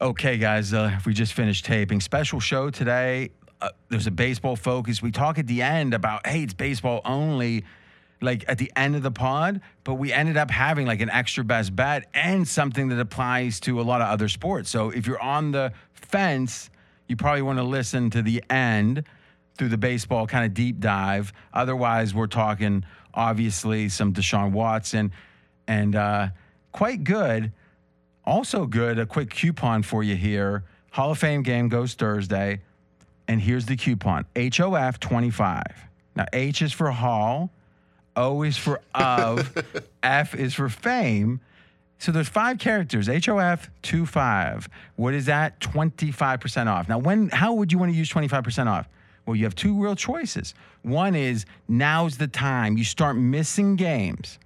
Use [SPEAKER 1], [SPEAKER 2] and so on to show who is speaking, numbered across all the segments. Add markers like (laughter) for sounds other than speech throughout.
[SPEAKER 1] Okay, guys, uh, we just finished taping. Special show today. Uh, there's a baseball focus. We talk at the end about, hey, it's baseball only, like at the end of the pod, but we ended up having like an extra best bet and something that applies to a lot of other sports. So if you're on the fence, you probably want to listen to the end through the baseball kind of deep dive. Otherwise, we're talking obviously some Deshaun Watson and uh, quite good. Also good, a quick coupon for you here. Hall of Fame game goes Thursday. And here's the coupon HOF 25. Now, H is for Hall, O is for of, (laughs) F is for fame. So there's five characters, HOF 25. What is that? 25% off. Now, when how would you want to use 25% off? Well, you have two real choices. One is now's the time. You start missing games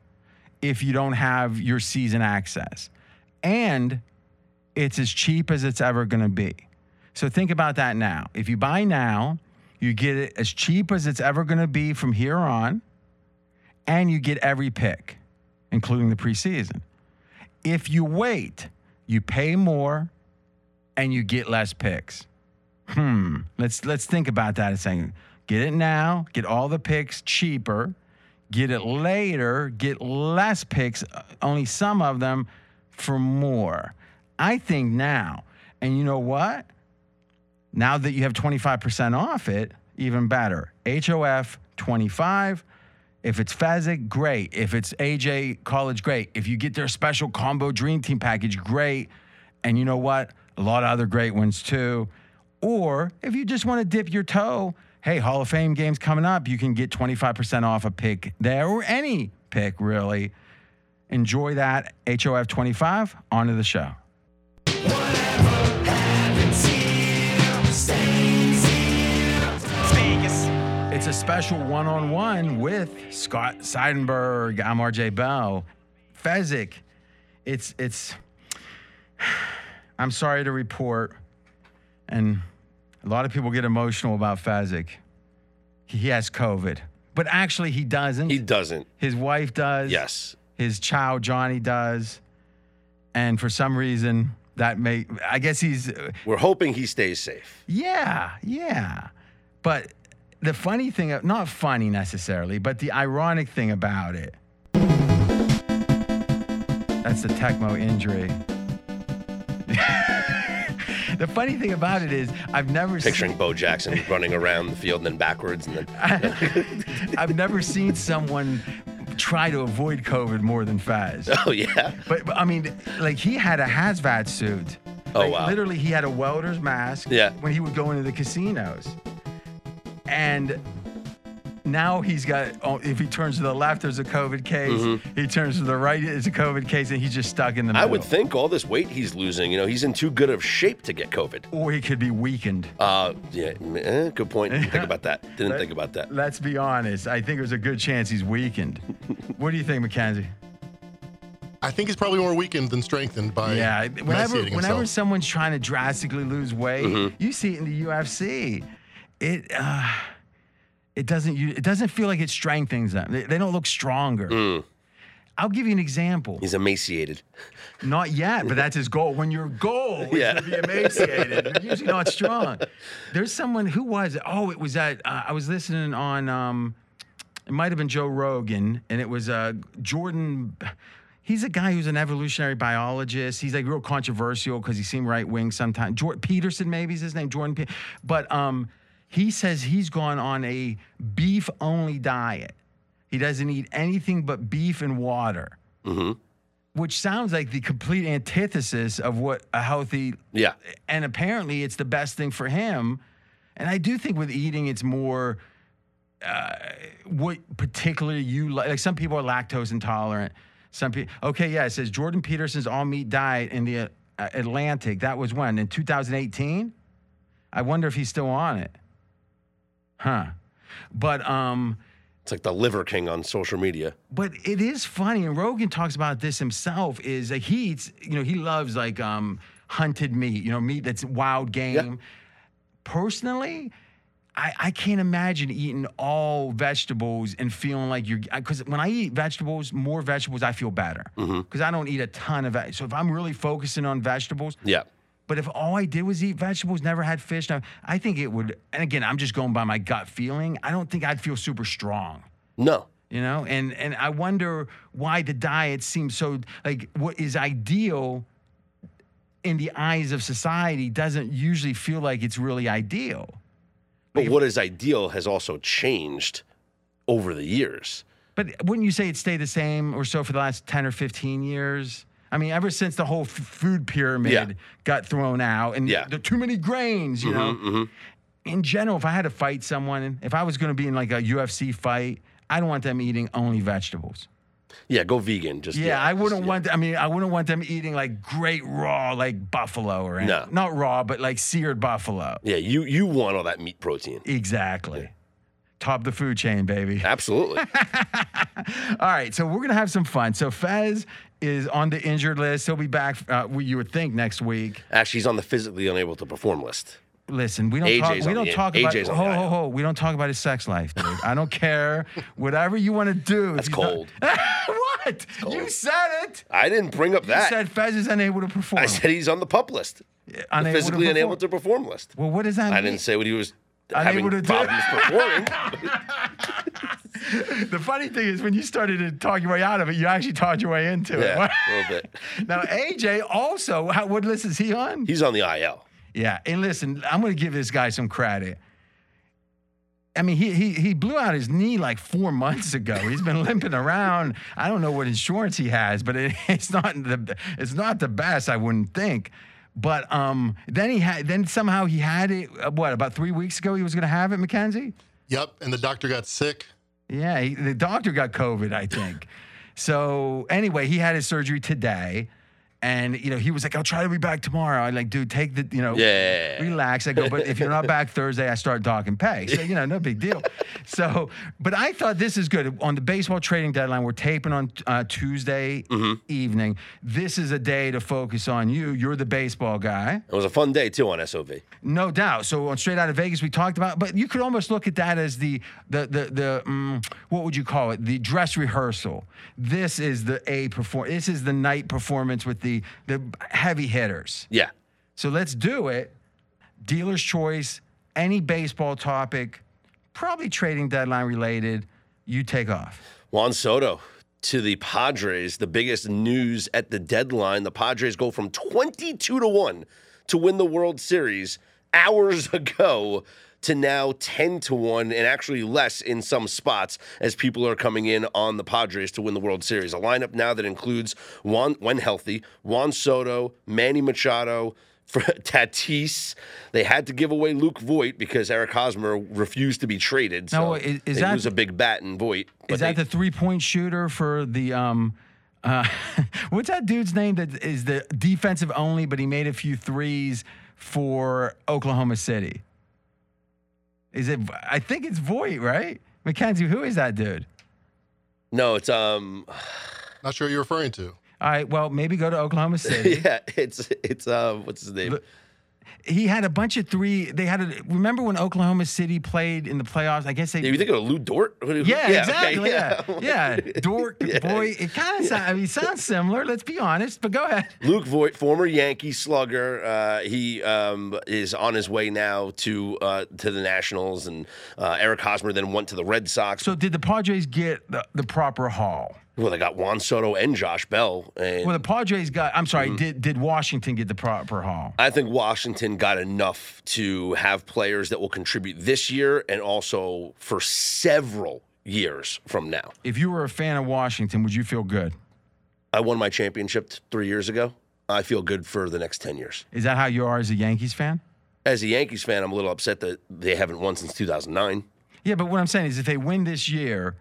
[SPEAKER 1] if you don't have your season access. And it's as cheap as it's ever going to be. So think about that now. If you buy now, you get it as cheap as it's ever going to be from here on, and you get every pick, including the preseason. If you wait, you pay more and you get less picks. Hmm. Let's let's think about that a second. Get it now, get all the picks cheaper. Get it later, get less picks, uh, only some of them for more. I think now, and you know what? Now that you have 25% off it, even better. HOF 25. If it's Fezzik, great. If it's AJ College, great. If you get their special combo dream team package, great. And you know what? A lot of other great ones too. Or if you just want to dip your toe, hey, Hall of Fame games coming up, you can get 25% off a pick there or any pick really. Enjoy that. HOF 25. On to the show. It's a special one on one with Scott Seidenberg. I'm RJ Bell. Fezzik. It's, it's, (sighs) I'm sorry to report, and a lot of people get emotional about Fezzik. He has COVID, but actually, he doesn't.
[SPEAKER 2] He doesn't.
[SPEAKER 1] His wife does.
[SPEAKER 2] Yes.
[SPEAKER 1] His child Johnny does, and for some reason that may. I guess he's.
[SPEAKER 2] Uh, We're hoping he stays safe.
[SPEAKER 1] Yeah, yeah. But the funny thing, not funny necessarily, but the ironic thing about it. That's the Tecmo injury. (laughs) the funny thing about it is, I've never
[SPEAKER 2] Picturing
[SPEAKER 1] seen,
[SPEAKER 2] Bo Jackson running around the field and then backwards and then (laughs)
[SPEAKER 1] I've never seen someone try to avoid COVID more than Faz. (laughs)
[SPEAKER 2] Oh yeah.
[SPEAKER 1] But, but I mean, like he had a hazmat suit.
[SPEAKER 2] Oh,
[SPEAKER 1] Like,
[SPEAKER 2] wow.
[SPEAKER 1] Literally, he had a welder's mask.
[SPEAKER 2] Yeah.
[SPEAKER 1] When he would go into the casinos, and now he's got. Oh, if he turns to the left, there's a COVID case. He turns to the right, it's a COVID case, and he's just stuck in the
[SPEAKER 2] Mm-hmm. I would think all this weight he's losing, you know, he's in too good of shape to get COVID.
[SPEAKER 1] or he could be weakened.
[SPEAKER 2] Uh, yeah, eh, good point. Didn't think about that. Didn't think about that.
[SPEAKER 1] Let's be honest. I think there's a good chance he's weakened. (laughs) what do you think, Mackenzie?
[SPEAKER 3] I think he's probably more weakened than strengthened by
[SPEAKER 1] Yeah, whenever whenever someone's trying to drastically lose weight,
[SPEAKER 2] Mm-hmm.
[SPEAKER 1] you see it in the UFC. It uh, it doesn't it doesn't feel like it strengthens them. They, they don't look stronger.
[SPEAKER 2] Mm.
[SPEAKER 1] I'll give you an example.
[SPEAKER 2] He's emaciated.
[SPEAKER 1] Not yet, but that's his goal. When your goal is
[SPEAKER 2] Yeah.
[SPEAKER 1] to be emaciated, you're usually not strong. There's someone who was it? Oh, it was that uh, I was listening on. Um, it might have been Joe Rogan, and it was uh, Jordan. He's a guy who's an evolutionary biologist. He's like real controversial because he seemed right wing sometimes. Jordan Peterson, maybe is his name. Jordan, Pe- but um, he says he's gone on a beef only diet. He doesn't eat anything but beef and water. Which sounds like the complete antithesis of what a healthy
[SPEAKER 2] Yeah.
[SPEAKER 1] and apparently it's the best thing for him. And i do think with eating it's more uh, what particularly you like like some people are lactose intolerant. Some people okay yeah it says jordan peterson's all meat diet in the uh, atlantic. That was when in 2018 i wonder if he's still on it huh but um
[SPEAKER 2] It's like the Liver King on social media.
[SPEAKER 1] but it is funny, and Rogan talks about this himself. Is like he eats, you know, he loves like um hunted meat, you know, meat that's wild game. Personally, I, I can't imagine eating all vegetables and feeling like you're because when I eat vegetables, more vegetables, I feel better because I don't eat a ton of veg. So if I'm really focusing on vegetables,
[SPEAKER 2] Yeah.
[SPEAKER 1] But if all I did was eat vegetables, never had fish, now I think it would. And again, I'm just going by my gut feeling. I don't think I'd feel super strong.
[SPEAKER 2] No.
[SPEAKER 1] You know, and and I wonder why the diet seems so like what is ideal in the eyes of society doesn't usually feel like it's really ideal.
[SPEAKER 2] But what is ideal has also changed over the years.
[SPEAKER 1] But wouldn't you say it stayed the same or so for the last 10 or 15 years? I mean, ever since the whole f- food pyramid
[SPEAKER 2] Yeah.
[SPEAKER 1] got thrown out and
[SPEAKER 2] Yeah. Mm-hmm,
[SPEAKER 1] the too many grains, you know. In general, if I had to fight someone, if I was going to be in like a UFC fight, I don't want them eating only vegetables.
[SPEAKER 2] Yeah, go vegan. Just
[SPEAKER 1] Yeah, I wouldn't
[SPEAKER 2] just-
[SPEAKER 1] want. I mean, I wouldn't want them eating like great raw, like buffalo or anything.
[SPEAKER 2] No.
[SPEAKER 1] not raw, but like seared buffalo.
[SPEAKER 2] Yeah, you you want all that meat protein.
[SPEAKER 1] Exactly. Top the food chain, baby.
[SPEAKER 2] Absolutely. (laughs)
[SPEAKER 1] All right, so we're gonna have some fun. So Fez is on the injured list. He'll be back. Uh, you would think next week.
[SPEAKER 2] Actually, he's on the physically unable to perform list.
[SPEAKER 1] Listen, we don't
[SPEAKER 2] AJ's
[SPEAKER 1] talk. We don't
[SPEAKER 2] the-
[SPEAKER 1] talk about.
[SPEAKER 2] AJ's
[SPEAKER 1] Ho ho ho. We don't talk about his sex life, dude. I don't care. (laughs) Whatever you want to do.
[SPEAKER 2] That's
[SPEAKER 1] not-
[SPEAKER 2] cold. (laughs)
[SPEAKER 1] what? You said it.
[SPEAKER 2] I didn't bring up
[SPEAKER 1] You
[SPEAKER 2] that.
[SPEAKER 1] You said Fez is unable to perform.
[SPEAKER 2] I said he's on the pup list. The
[SPEAKER 1] Unable to
[SPEAKER 2] physically
[SPEAKER 1] perform.
[SPEAKER 2] unable to perform list.
[SPEAKER 1] Well, what does that
[SPEAKER 2] I
[SPEAKER 1] mean?
[SPEAKER 2] didn't say what he was
[SPEAKER 1] Unable
[SPEAKER 2] having
[SPEAKER 1] to do.
[SPEAKER 2] problems performing. (laughs) (laughs)
[SPEAKER 1] The funny thing is, when you started to talk your way out of it, you actually talked your way into
[SPEAKER 2] yeah,
[SPEAKER 1] it.
[SPEAKER 2] a (laughs) little bit.
[SPEAKER 1] now, AJ also, how, what list is he on?
[SPEAKER 2] He's on the IL.
[SPEAKER 1] Yeah, and listen, I'm going to give this guy some credit. I mean, he, he he blew out his knee like four months ago. He's been (laughs) limping around. I don't know what insurance he has, but it, it's not the it's not the best. I wouldn't think. But um, then he had then somehow he had it. uh, What about three weeks ago? He was going to have it, Mackenzie.
[SPEAKER 3] Yep. And the doctor got sick.
[SPEAKER 1] Yeah, he, the doctor got COVID, I think. so anyway, he had his surgery today, and you know he was like, "I'll try to be back tomorrow." I like, dude, take the you know,
[SPEAKER 2] Yeah.
[SPEAKER 1] relax. I go, but if you're not (laughs) back Thursday, I start docking pay. So you know, no big deal. So, but I thought this is good on the baseball trading deadline. We're taping on uh, Tuesday
[SPEAKER 2] Mm-hmm.
[SPEAKER 1] evening. This is a day to focus on you. You're the baseball guy.
[SPEAKER 2] It was a fun day too on SOV.
[SPEAKER 1] No doubt. So on Straight Out of Vegas, we talked about, but you could almost look at that as the the the the um, what would you call it? The dress rehearsal. This is the A perform. This is the night performance with the the heavy hitters.
[SPEAKER 2] Yeah.
[SPEAKER 1] So let's do it. Dealer's choice. Any baseball topic, probably trading deadline related. You take off.
[SPEAKER 2] Juan Soto to the Padres, the biggest news at the deadline. The Padres go from 22 to 1 to win the World Series hours (laughs) ago to now 10 to 1 and actually less in some spots as people are coming in on the Padres to win the World Series. A lineup now that includes Juan when healthy, Juan Soto, Manny Machado, (laughs) Tatis. They had to give away Luke Voit because Eric Hosmer refused to be traded. So
[SPEAKER 1] Now, is- is that-
[SPEAKER 2] lose a big bat in Voigt.
[SPEAKER 1] Is that
[SPEAKER 2] they-
[SPEAKER 1] the three point shooter for the um uh (laughs) what's that dude's name that is the defensive only, but he made a few threes for Oklahoma City? Is it I think it's Voight, right? Mackenzie, who is that dude?
[SPEAKER 2] No, it's um (sighs)
[SPEAKER 3] Not sure what you're referring to.
[SPEAKER 1] All right, well, maybe go to Oklahoma (laughs) City.
[SPEAKER 2] yeah, it's it's um what's his name?
[SPEAKER 1] He had a bunch of three. They had a remember when Oklahoma City played in the playoffs? I guess they
[SPEAKER 2] Yeah, you think of Lu Dort?
[SPEAKER 1] Yeah,
[SPEAKER 2] okay,
[SPEAKER 1] exactly. yeah, yeah. (laughs) Dork, boy, it kind of sounds. I mean, sounds similar. Let's be honest. But go ahead.
[SPEAKER 2] Luke Voit, former Yankee slugger, uh, he um, is on his way now to uh, to the Nationals, and uh, Eric Hosmer then went to the Red Sox.
[SPEAKER 1] So did the Padres get the, the proper haul?
[SPEAKER 2] Well, they got Juan Soto and Josh Bell, and
[SPEAKER 1] Well, the Padres got. I'm sorry.
[SPEAKER 2] Mm-hmm.
[SPEAKER 1] Did did Washington get the proper haul?
[SPEAKER 2] I think Washington got enough to have players that will contribute this year and also for several years from now.
[SPEAKER 1] If you were a fan of Washington, would you feel good?
[SPEAKER 2] I won my championship three years ago. I feel good for the next 10 years.
[SPEAKER 1] Is that how you are as a Yankees fan?
[SPEAKER 2] As a Yankees fan, I'm a little upset that they haven't won since 2009.
[SPEAKER 1] Yeah, but what I'm saying is, if they win this year,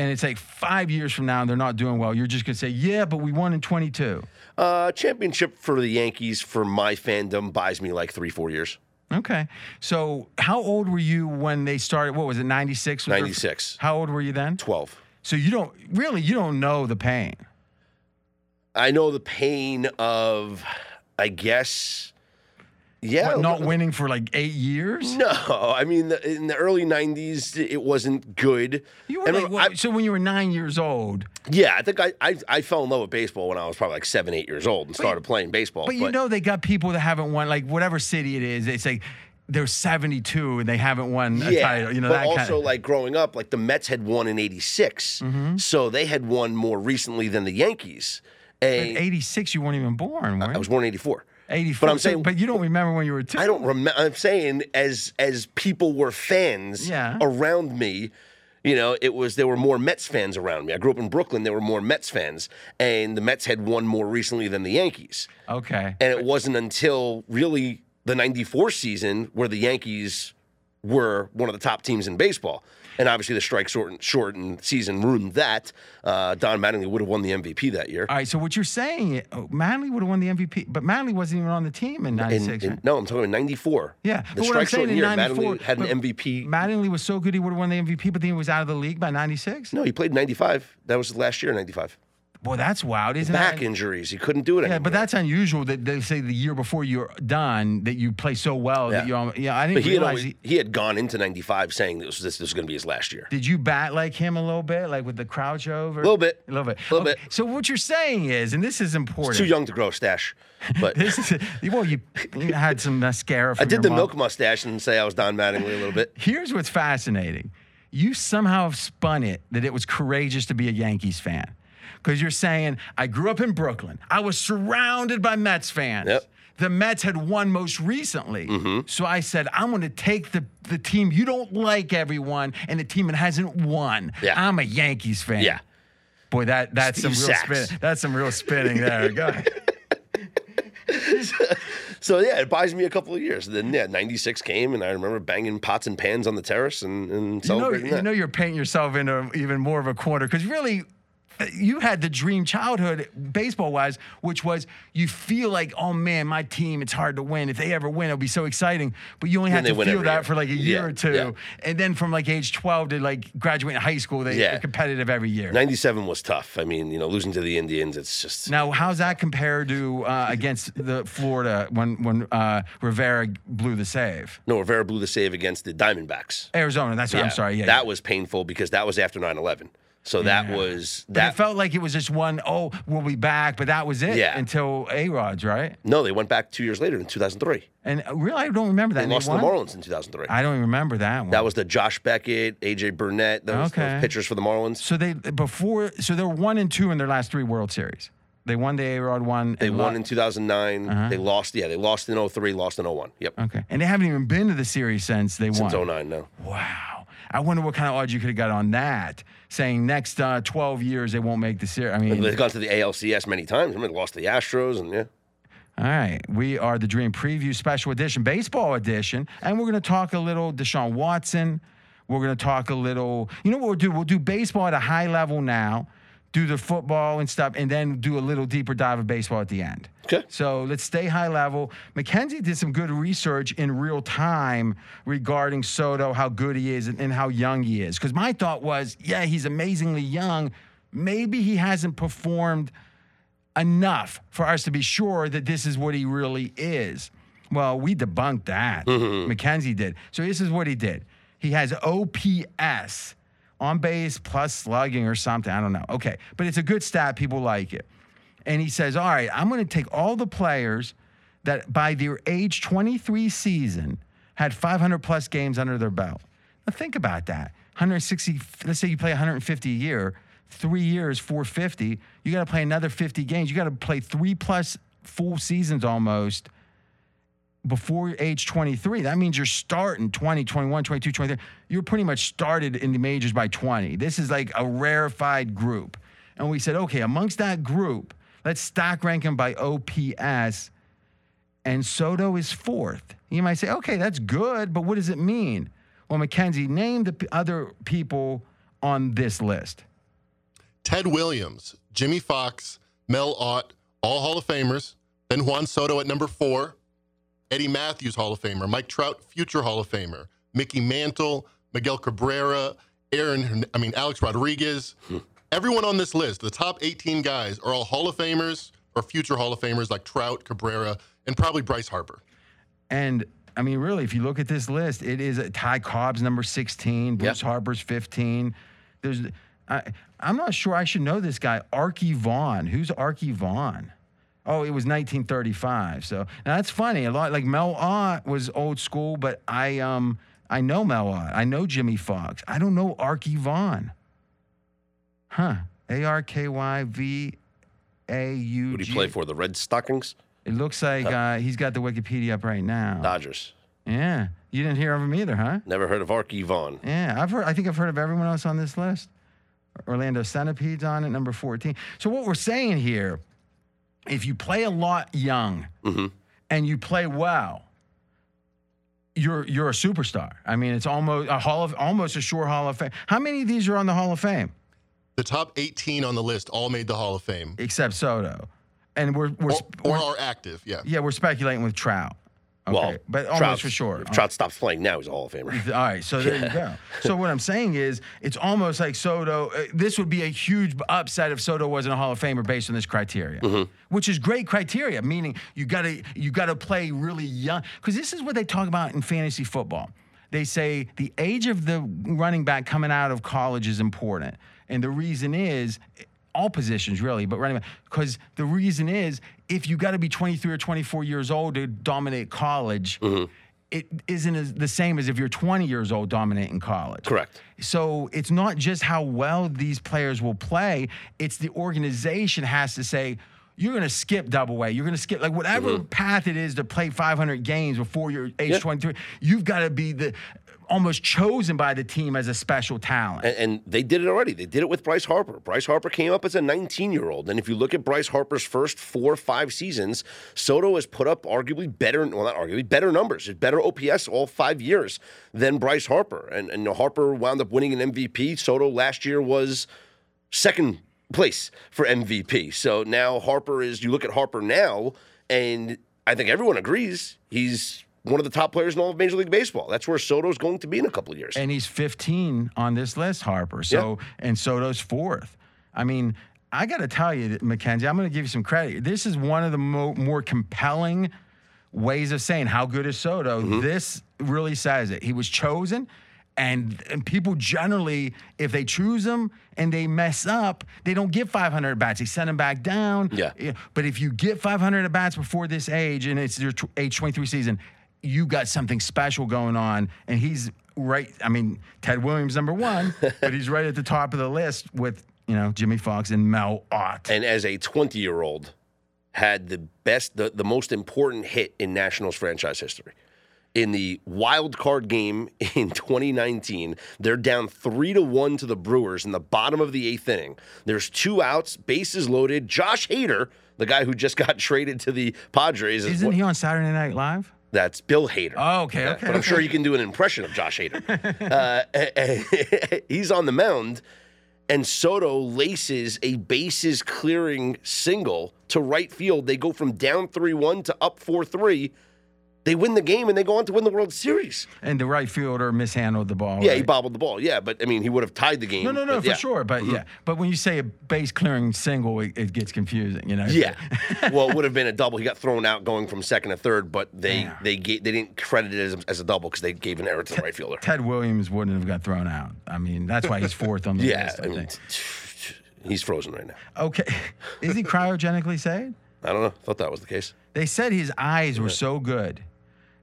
[SPEAKER 1] and it's like five years from now and they're not doing well, you're just gonna say, yeah, but we won in 22.
[SPEAKER 2] Uh, championship for the Yankees, for my fandom, buys me like three, four years.
[SPEAKER 1] Okay. So how old were you when they started? What was it? 96.
[SPEAKER 2] 96.
[SPEAKER 1] How old were you then?
[SPEAKER 2] 12.
[SPEAKER 1] So you don't really you don't know the pain.
[SPEAKER 2] I know the pain of, I guess, Yeah,
[SPEAKER 1] What, not winning for like eight years.
[SPEAKER 2] No, I mean the, in the early '90s, it wasn't good.
[SPEAKER 1] You were
[SPEAKER 2] And
[SPEAKER 1] like, what,
[SPEAKER 2] I-
[SPEAKER 1] so when you were nine years old,
[SPEAKER 2] yeah, I think I, I I fell in love with baseball when I was probably like seven, eight years old and started playing baseball.
[SPEAKER 1] but you know they got people that haven't won, like whatever city it is. It's like they're 72 and they haven't won a
[SPEAKER 2] yeah,
[SPEAKER 1] title. You know
[SPEAKER 2] but
[SPEAKER 1] that
[SPEAKER 2] also
[SPEAKER 1] kind of.
[SPEAKER 2] like growing up, like the Mets had won in '86, mm-hmm. so they had won more recently than the Yankees. And
[SPEAKER 1] 86, you weren't even born. Weren't
[SPEAKER 2] I was born in '84.
[SPEAKER 1] 84.
[SPEAKER 2] but I'm saying-
[SPEAKER 1] but you don't remember when you were two.
[SPEAKER 2] I don't remember. I'm saying as as people were fans
[SPEAKER 1] Yeah.
[SPEAKER 2] around me, you know, it was there were more Mets fans around me. I grew up in Brooklyn. There were more Mets fans, and the Mets had won more recently than the Yankees.
[SPEAKER 1] Okay.
[SPEAKER 2] And it wasn't until really the '94 season where the Yankees were one of the top teams in baseball. And obviously, the strike shortened, shortened season ruined that. Uh, Don Mattingly would have won the MVP that year.
[SPEAKER 1] All right. So what you're saying, oh, Manley would have won the MVP, but Manley wasn't even on the team in
[SPEAKER 2] In-
[SPEAKER 1] '96.
[SPEAKER 2] in- no, I'm talking about '94.
[SPEAKER 1] Yeah,
[SPEAKER 2] the strike shortened year,
[SPEAKER 1] '94
[SPEAKER 2] Mattingly had an MVP.
[SPEAKER 1] Mattingly was so good he would have won the MVP, but then he was out of the league by '96.
[SPEAKER 2] No, he played 95. That was last year, 95.
[SPEAKER 1] Boy, that's wild, isn't
[SPEAKER 2] Back
[SPEAKER 1] it?
[SPEAKER 2] Back injuries. He couldn't do it
[SPEAKER 1] Yeah,
[SPEAKER 2] anymore.
[SPEAKER 1] but that's unusual that they say the year before you're done that you play so well that you're. Yeah, I didn't
[SPEAKER 2] he had,
[SPEAKER 1] realize.
[SPEAKER 2] always,
[SPEAKER 1] he,
[SPEAKER 2] he had gone into 95 saying this, this, this was going to be his last year.
[SPEAKER 1] did you bat like him a little bit, like with the crouch over?
[SPEAKER 2] A little bit.
[SPEAKER 1] A little bit.
[SPEAKER 2] A little
[SPEAKER 1] Okay,
[SPEAKER 2] bit.
[SPEAKER 1] So what you're saying is, and this is important.
[SPEAKER 2] Too young to grow a stash. But (laughs)
[SPEAKER 1] This is well, you, had some mascara.
[SPEAKER 2] I did the
[SPEAKER 1] mom.
[SPEAKER 2] milk mustache and say I was Don Mattingly a little bit. (laughs)
[SPEAKER 1] Here's what's fascinating. You somehow have spun it that it was courageous to be a Yankees fan. Because you're saying, I grew up in Brooklyn. I was surrounded by Mets fans.
[SPEAKER 2] Yep.
[SPEAKER 1] The Mets had won most recently.
[SPEAKER 2] Mm-hmm.
[SPEAKER 1] So I said, I'm going to take the, the team you don't like, everyone, and the team that hasn't won.
[SPEAKER 2] Yeah.
[SPEAKER 1] I'm a Yankees fan.
[SPEAKER 2] Yeah.
[SPEAKER 1] Boy, that that's some real
[SPEAKER 2] Sachs.
[SPEAKER 1] spin. That's some real spinning there. Go ahead. (laughs)
[SPEAKER 2] So yeah, it buys me a couple of years. Then yeah, 96 came and I remember banging pots and pans on the terrace and, and
[SPEAKER 1] You know,
[SPEAKER 2] celebrating
[SPEAKER 1] you know you're painting yourself into even more of a corner because really, you had the dream childhood baseball wise, which was you feel like, oh man, my team, it's hard to win. If they ever win, it'll be so exciting. But you only had to feel that
[SPEAKER 2] year.
[SPEAKER 1] for like a year
[SPEAKER 2] Yeah,
[SPEAKER 1] or two,
[SPEAKER 2] yeah.
[SPEAKER 1] and then from like age 12 to like graduating high school, they
[SPEAKER 2] Yeah.
[SPEAKER 1] were competitive every year.
[SPEAKER 2] 97 was tough. I mean, you know, losing to the Indians, it's just
[SPEAKER 1] Now, how's that compared to uh, against the Florida when when uh, Rivera blew the save?
[SPEAKER 2] no. Rivera blew the save against the Diamondbacks.
[SPEAKER 1] Arizona. That's what I'm sorry. Yeah,
[SPEAKER 2] that was painful because that was after 9/11. So that was
[SPEAKER 1] But
[SPEAKER 2] that.
[SPEAKER 1] it felt like it was just one, oh, we'll be back, but that was it
[SPEAKER 2] Yeah.
[SPEAKER 1] until A Rods, right?
[SPEAKER 2] no, they went back two years later in 2003.
[SPEAKER 1] And uh, really, I don't remember that.
[SPEAKER 2] They
[SPEAKER 1] And
[SPEAKER 2] lost to the? Marlins in 2003.
[SPEAKER 1] I don't even remember that one.
[SPEAKER 2] That was the Josh Beckett, AJ Burnett, those, those pitchers for the Marlins.
[SPEAKER 1] so they before, so they were one and two in their last three World Series. They won the A Rod one.
[SPEAKER 2] They won
[SPEAKER 1] lo-
[SPEAKER 2] in 2009.
[SPEAKER 1] Uh-huh.
[SPEAKER 2] They lost. Yeah, they lost in 03, lost in 01. Yep.
[SPEAKER 1] Okay, and they haven't even been to the series since they
[SPEAKER 2] Since
[SPEAKER 1] won.
[SPEAKER 2] 09, no.
[SPEAKER 1] Wow. I wonder what kind of odds you could have got on that, saying next uh, 12 years they won't make the series. I mean,
[SPEAKER 2] They've gone to the ALCS many times. Remember, they lost to the Astros, and yeah.
[SPEAKER 1] All right. We are the Dream Preview Special Edition, Baseball Edition, and we're going to talk a little Deshaun Watson. We're going to talk a little, you know what we'll do? We'll do baseball at a high level now, do the football and stuff, and then do a little deeper dive of baseball at the end.
[SPEAKER 2] Okay.
[SPEAKER 1] So let's stay high level. Mackenzie did some good research in real time regarding Soto, how good he is and, and how young he is. Because my thought was, yeah, he's amazingly young. Maybe he hasn't performed enough for us to be sure that this is what he really is. Well, we debunked that. Mm-hmm. Mackenzie did. So this is what he did. He has OPS on base plus slugging or something. I don't know. Okay. But it's a good stat. People like it. And he says, All right, I'm going to take all the players that by their age 23 season had 500 plus games under their belt. Now think about that. 160, let's say you play 150 a year, three years, 450. You got to play another 50 games. You got to play three plus full seasons almost before age 23. That means you're starting 20, 21, 22, 23. You're pretty much started in the majors by 20. This is like a rarefied group. And we said, okay, amongst that group, let's stack rank them by OPS. And Soto is fourth. You might say, okay, that's good, but what does it mean? Well, Mackenzie, name the p- other people on this list.
[SPEAKER 3] Ted Williams, Jimmie Foxx, Mel Ott, all Hall of Famers. Then Juan Soto at number four. Eddie Mathews, Hall of Famer. Mike Trout, future Hall of Famer. Mickey Mantle, Miguel Cabrera, Aaron, I mean, Alex Rodriguez. Everyone on this list, the top 18 guys, are all Hall of Famers or future Hall of Famers like Trout, Cabrera, and probably Bryce Harper.
[SPEAKER 1] And I mean, really, if you look at this list, it is uh, Ty Cobb's number 16, Bryce Harper's 15. There's, I, I'm not sure I should know this guy, Arky Vaughan. Who's Arky Vaughan? Oh, it was 1935. So now that's funny. A lot like Mel Ott was old school, but I um I know Mel Ott. I know Jimmie Foxx. I don't know Arky Vaughan. Huh? A R K Y V A U
[SPEAKER 2] Who do you play for? The Red Stockings?
[SPEAKER 1] It looks like uh, he's got the Wikipedia up right now.
[SPEAKER 2] Dodgers.
[SPEAKER 1] Yeah, you didn't hear of him either, huh?
[SPEAKER 2] Never heard of Arky Vaughan.
[SPEAKER 1] Yeah, I've heard. I think I've heard of everyone else on this list. Orlando Cepeda's on it, number 14. So what we're saying here, if you play a lot young mm-hmm. and you play well, you're you're a superstar. I mean, it's almost a hall of almost a sure Hall of Fame. How many of these are on the Hall of Fame
[SPEAKER 3] The top 18 on the list all made the Hall of Fame.
[SPEAKER 1] except Soto? And we're we're,
[SPEAKER 3] Or, or
[SPEAKER 1] we're-
[SPEAKER 3] are active, yeah.
[SPEAKER 1] yeah, we're speculating with Trout. Okay,
[SPEAKER 2] Well,
[SPEAKER 1] but almost
[SPEAKER 2] Trout's-
[SPEAKER 1] for sure.
[SPEAKER 2] If Trout stops playing now, he's a Hall of Famer.
[SPEAKER 1] All right, so there you go. (laughs) So what I'm saying is, it's almost like Soto. Uh, this would be a huge upset if Soto wasn't a Hall of Famer based on this criteria, which is great criteria. Meaning you got to you got to play really young because this is what they talk about in fantasy football. They say the age of the running back coming out of college is important, and the reason is all positions really, but running back because the reason is if you got to be 23 or 24 years old to dominate college mm-hmm. it isn't as, the same as if you're 20 years old dominating college.
[SPEAKER 2] Correct.
[SPEAKER 1] So it's not just how well these players will play, it's the organization has to say, you're going to skip double A. You're going to skip like whatever mm-hmm. path it is to play 500 games before you're age
[SPEAKER 2] Yeah.
[SPEAKER 1] 23. You've got to be the almost chosen by the team as a special talent.
[SPEAKER 2] And, and they did it already. They did it with Bryce Harper. Bryce Harper came up as a 19 year old. And if you look at Bryce Harper's first four or five seasons, Soto has put up arguably better, well, not arguably, better numbers, better OPS all five years than Bryce Harper. And, and Harper wound up winning an MVP. Soto last year was second place for MVP. So now Harper is, you look at Harper now, and I think everyone agrees he's one of the top players in all of Major League Baseball. That's where Soto's going to be in a couple of years.
[SPEAKER 1] and he's 15 on this list, Harper. So and Soto's fourth. I mean, I got to tell you, Mackenzie, I'm going to give you some credit. This is one of the mo- more compelling ways of saying how good is Soto. Mm-hmm. This really says it. He was chosen. And, and people generally, if they choose him and they mess up, they don't get 500 at bats. They send him back down.
[SPEAKER 2] Yeah.
[SPEAKER 1] But if you get 500 at bats before this age and it's your age 23 season, you got something special going on. And he's right. I mean, Ted Williams number one, (laughs) but he's right at the top of the list with you know Jimmie Foxx and Mel Ott.
[SPEAKER 2] and as a 20 year old had the best the, the most important hit in nationals franchise history in the wild card game (laughs) in 2019 they're down three to one to the brewers in the bottom of the eighth inning there's two outs bases loaded josh hader the guy who just got (laughs) traded to the padres is
[SPEAKER 1] Isn't
[SPEAKER 2] what-
[SPEAKER 1] he on Saturday Night Live?
[SPEAKER 2] That's Bill Hader.
[SPEAKER 1] Oh, okay,
[SPEAKER 2] Yeah,
[SPEAKER 1] okay,
[SPEAKER 2] But I'm sure you can do an impression of Josh Hader. (laughs) uh, (laughs) he's on the mound, and Soto laces a bases clearing single to right field. They go from down 3 1 to up 4 3. They win the game and they go on to win the World Series.
[SPEAKER 1] And the right fielder mishandled the ball.
[SPEAKER 2] Yeah, he bobbled the ball. Yeah, but I mean, he would have tied the game.
[SPEAKER 1] No, no, no, for
[SPEAKER 2] yeah.
[SPEAKER 1] sure. But mm-hmm. yeah, but when you say a base clearing single, it, it gets confusing. You know.
[SPEAKER 2] Yeah. (laughs) well, it would have been a double. He got thrown out going from second to third, but they
[SPEAKER 1] Yeah.
[SPEAKER 2] they gave, they didn't credit it as, as a double because they gave an error to the right fielder.
[SPEAKER 1] Ted Williams wouldn't have got thrown out. I mean, that's why he's fourth on the
[SPEAKER 2] Yeah,
[SPEAKER 1] list. I
[SPEAKER 2] I mean,
[SPEAKER 1] think. (laughs)
[SPEAKER 2] he's frozen right now.
[SPEAKER 1] Okay, is he cryogenically saved?
[SPEAKER 2] I don't know. Thought that was the case.
[SPEAKER 1] They said his eyes were so good.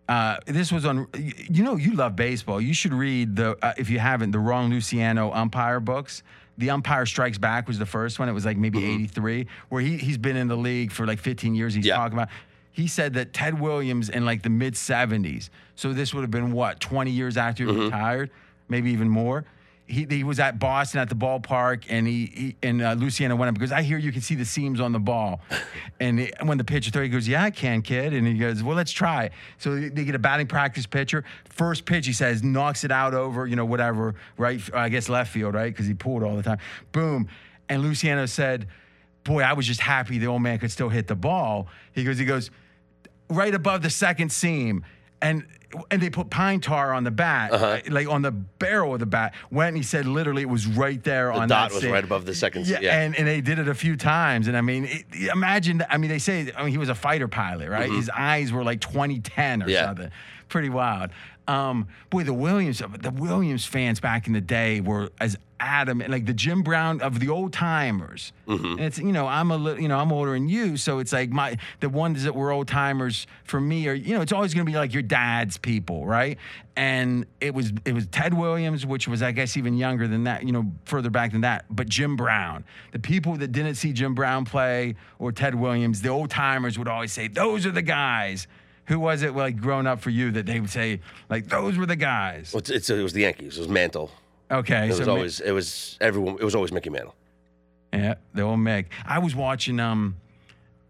[SPEAKER 1] Uh, this was on. You know, you love baseball. You should read the uh, if you haven't the Ron Luciano umpire books. The Umpire Strikes Back was the first one. It was like maybe '83, where he he's been in the league for like 15 years. He's
[SPEAKER 2] Yeah.
[SPEAKER 1] talking about. He said that Ted Williams in like the mid 70s. So this would have been what 20 years after he retired, maybe even more. He, he was at Boston at the ballpark, and he, he and uh, Luciano went up because I hear you can see the seams on the ball. (laughs) And it- when the pitcher throws, he goes, "Yeah, I can, kid." And he goes, "Well, let's try." So they get a batting practice pitcher. First pitch, he says, knocks it out over, you know, whatever, right? I guess left field, right? Because he pulled all the time. Boom. And Luciano said, "Boy, I was just happy the old man could still hit the ball." He goes, he goes, right above the second seam. And and they put pine tar on the bat,
[SPEAKER 2] Uh-huh.
[SPEAKER 1] like on the barrel of the bat. Went and he said literally it was right there on
[SPEAKER 2] The
[SPEAKER 1] on
[SPEAKER 2] dot
[SPEAKER 1] that
[SPEAKER 2] was right above the second.
[SPEAKER 1] Yeah,
[SPEAKER 2] Yeah,
[SPEAKER 1] And, and they did it a few times. And I mean, it, imagine, I mean, they say, I mean, he was a fighter pilot, right? His eyes were like 2010 or
[SPEAKER 2] Mm-hmm. Yeah.
[SPEAKER 1] something. Pretty wild. Um, boy, the Williams, the Williams fans back in the day were as adamant, like the Jim Brown of the old timers.
[SPEAKER 2] Mm-hmm.
[SPEAKER 1] And it's, you know, I'm a little, you know, I'm older than you. So it's like my, the ones that were old timers for me are, you know, it's always going to be like your dad's people, right? And it was, it was Ted Williams, which was, I guess, even younger than that, you know, further back than that. But Jim Brown, the people that didn't see Jim Brown play or Ted Williams, the old timers would always say, those are the guys. Who was it like growing up for you that they would say like those were the guys?
[SPEAKER 2] Well, it's, it's, it was the Yankees. It was Mantle.
[SPEAKER 1] Okay,
[SPEAKER 2] It
[SPEAKER 1] so
[SPEAKER 2] was always it was everyone. It was always Mickey Mantle.
[SPEAKER 1] yeah, the old Mick. I was watching um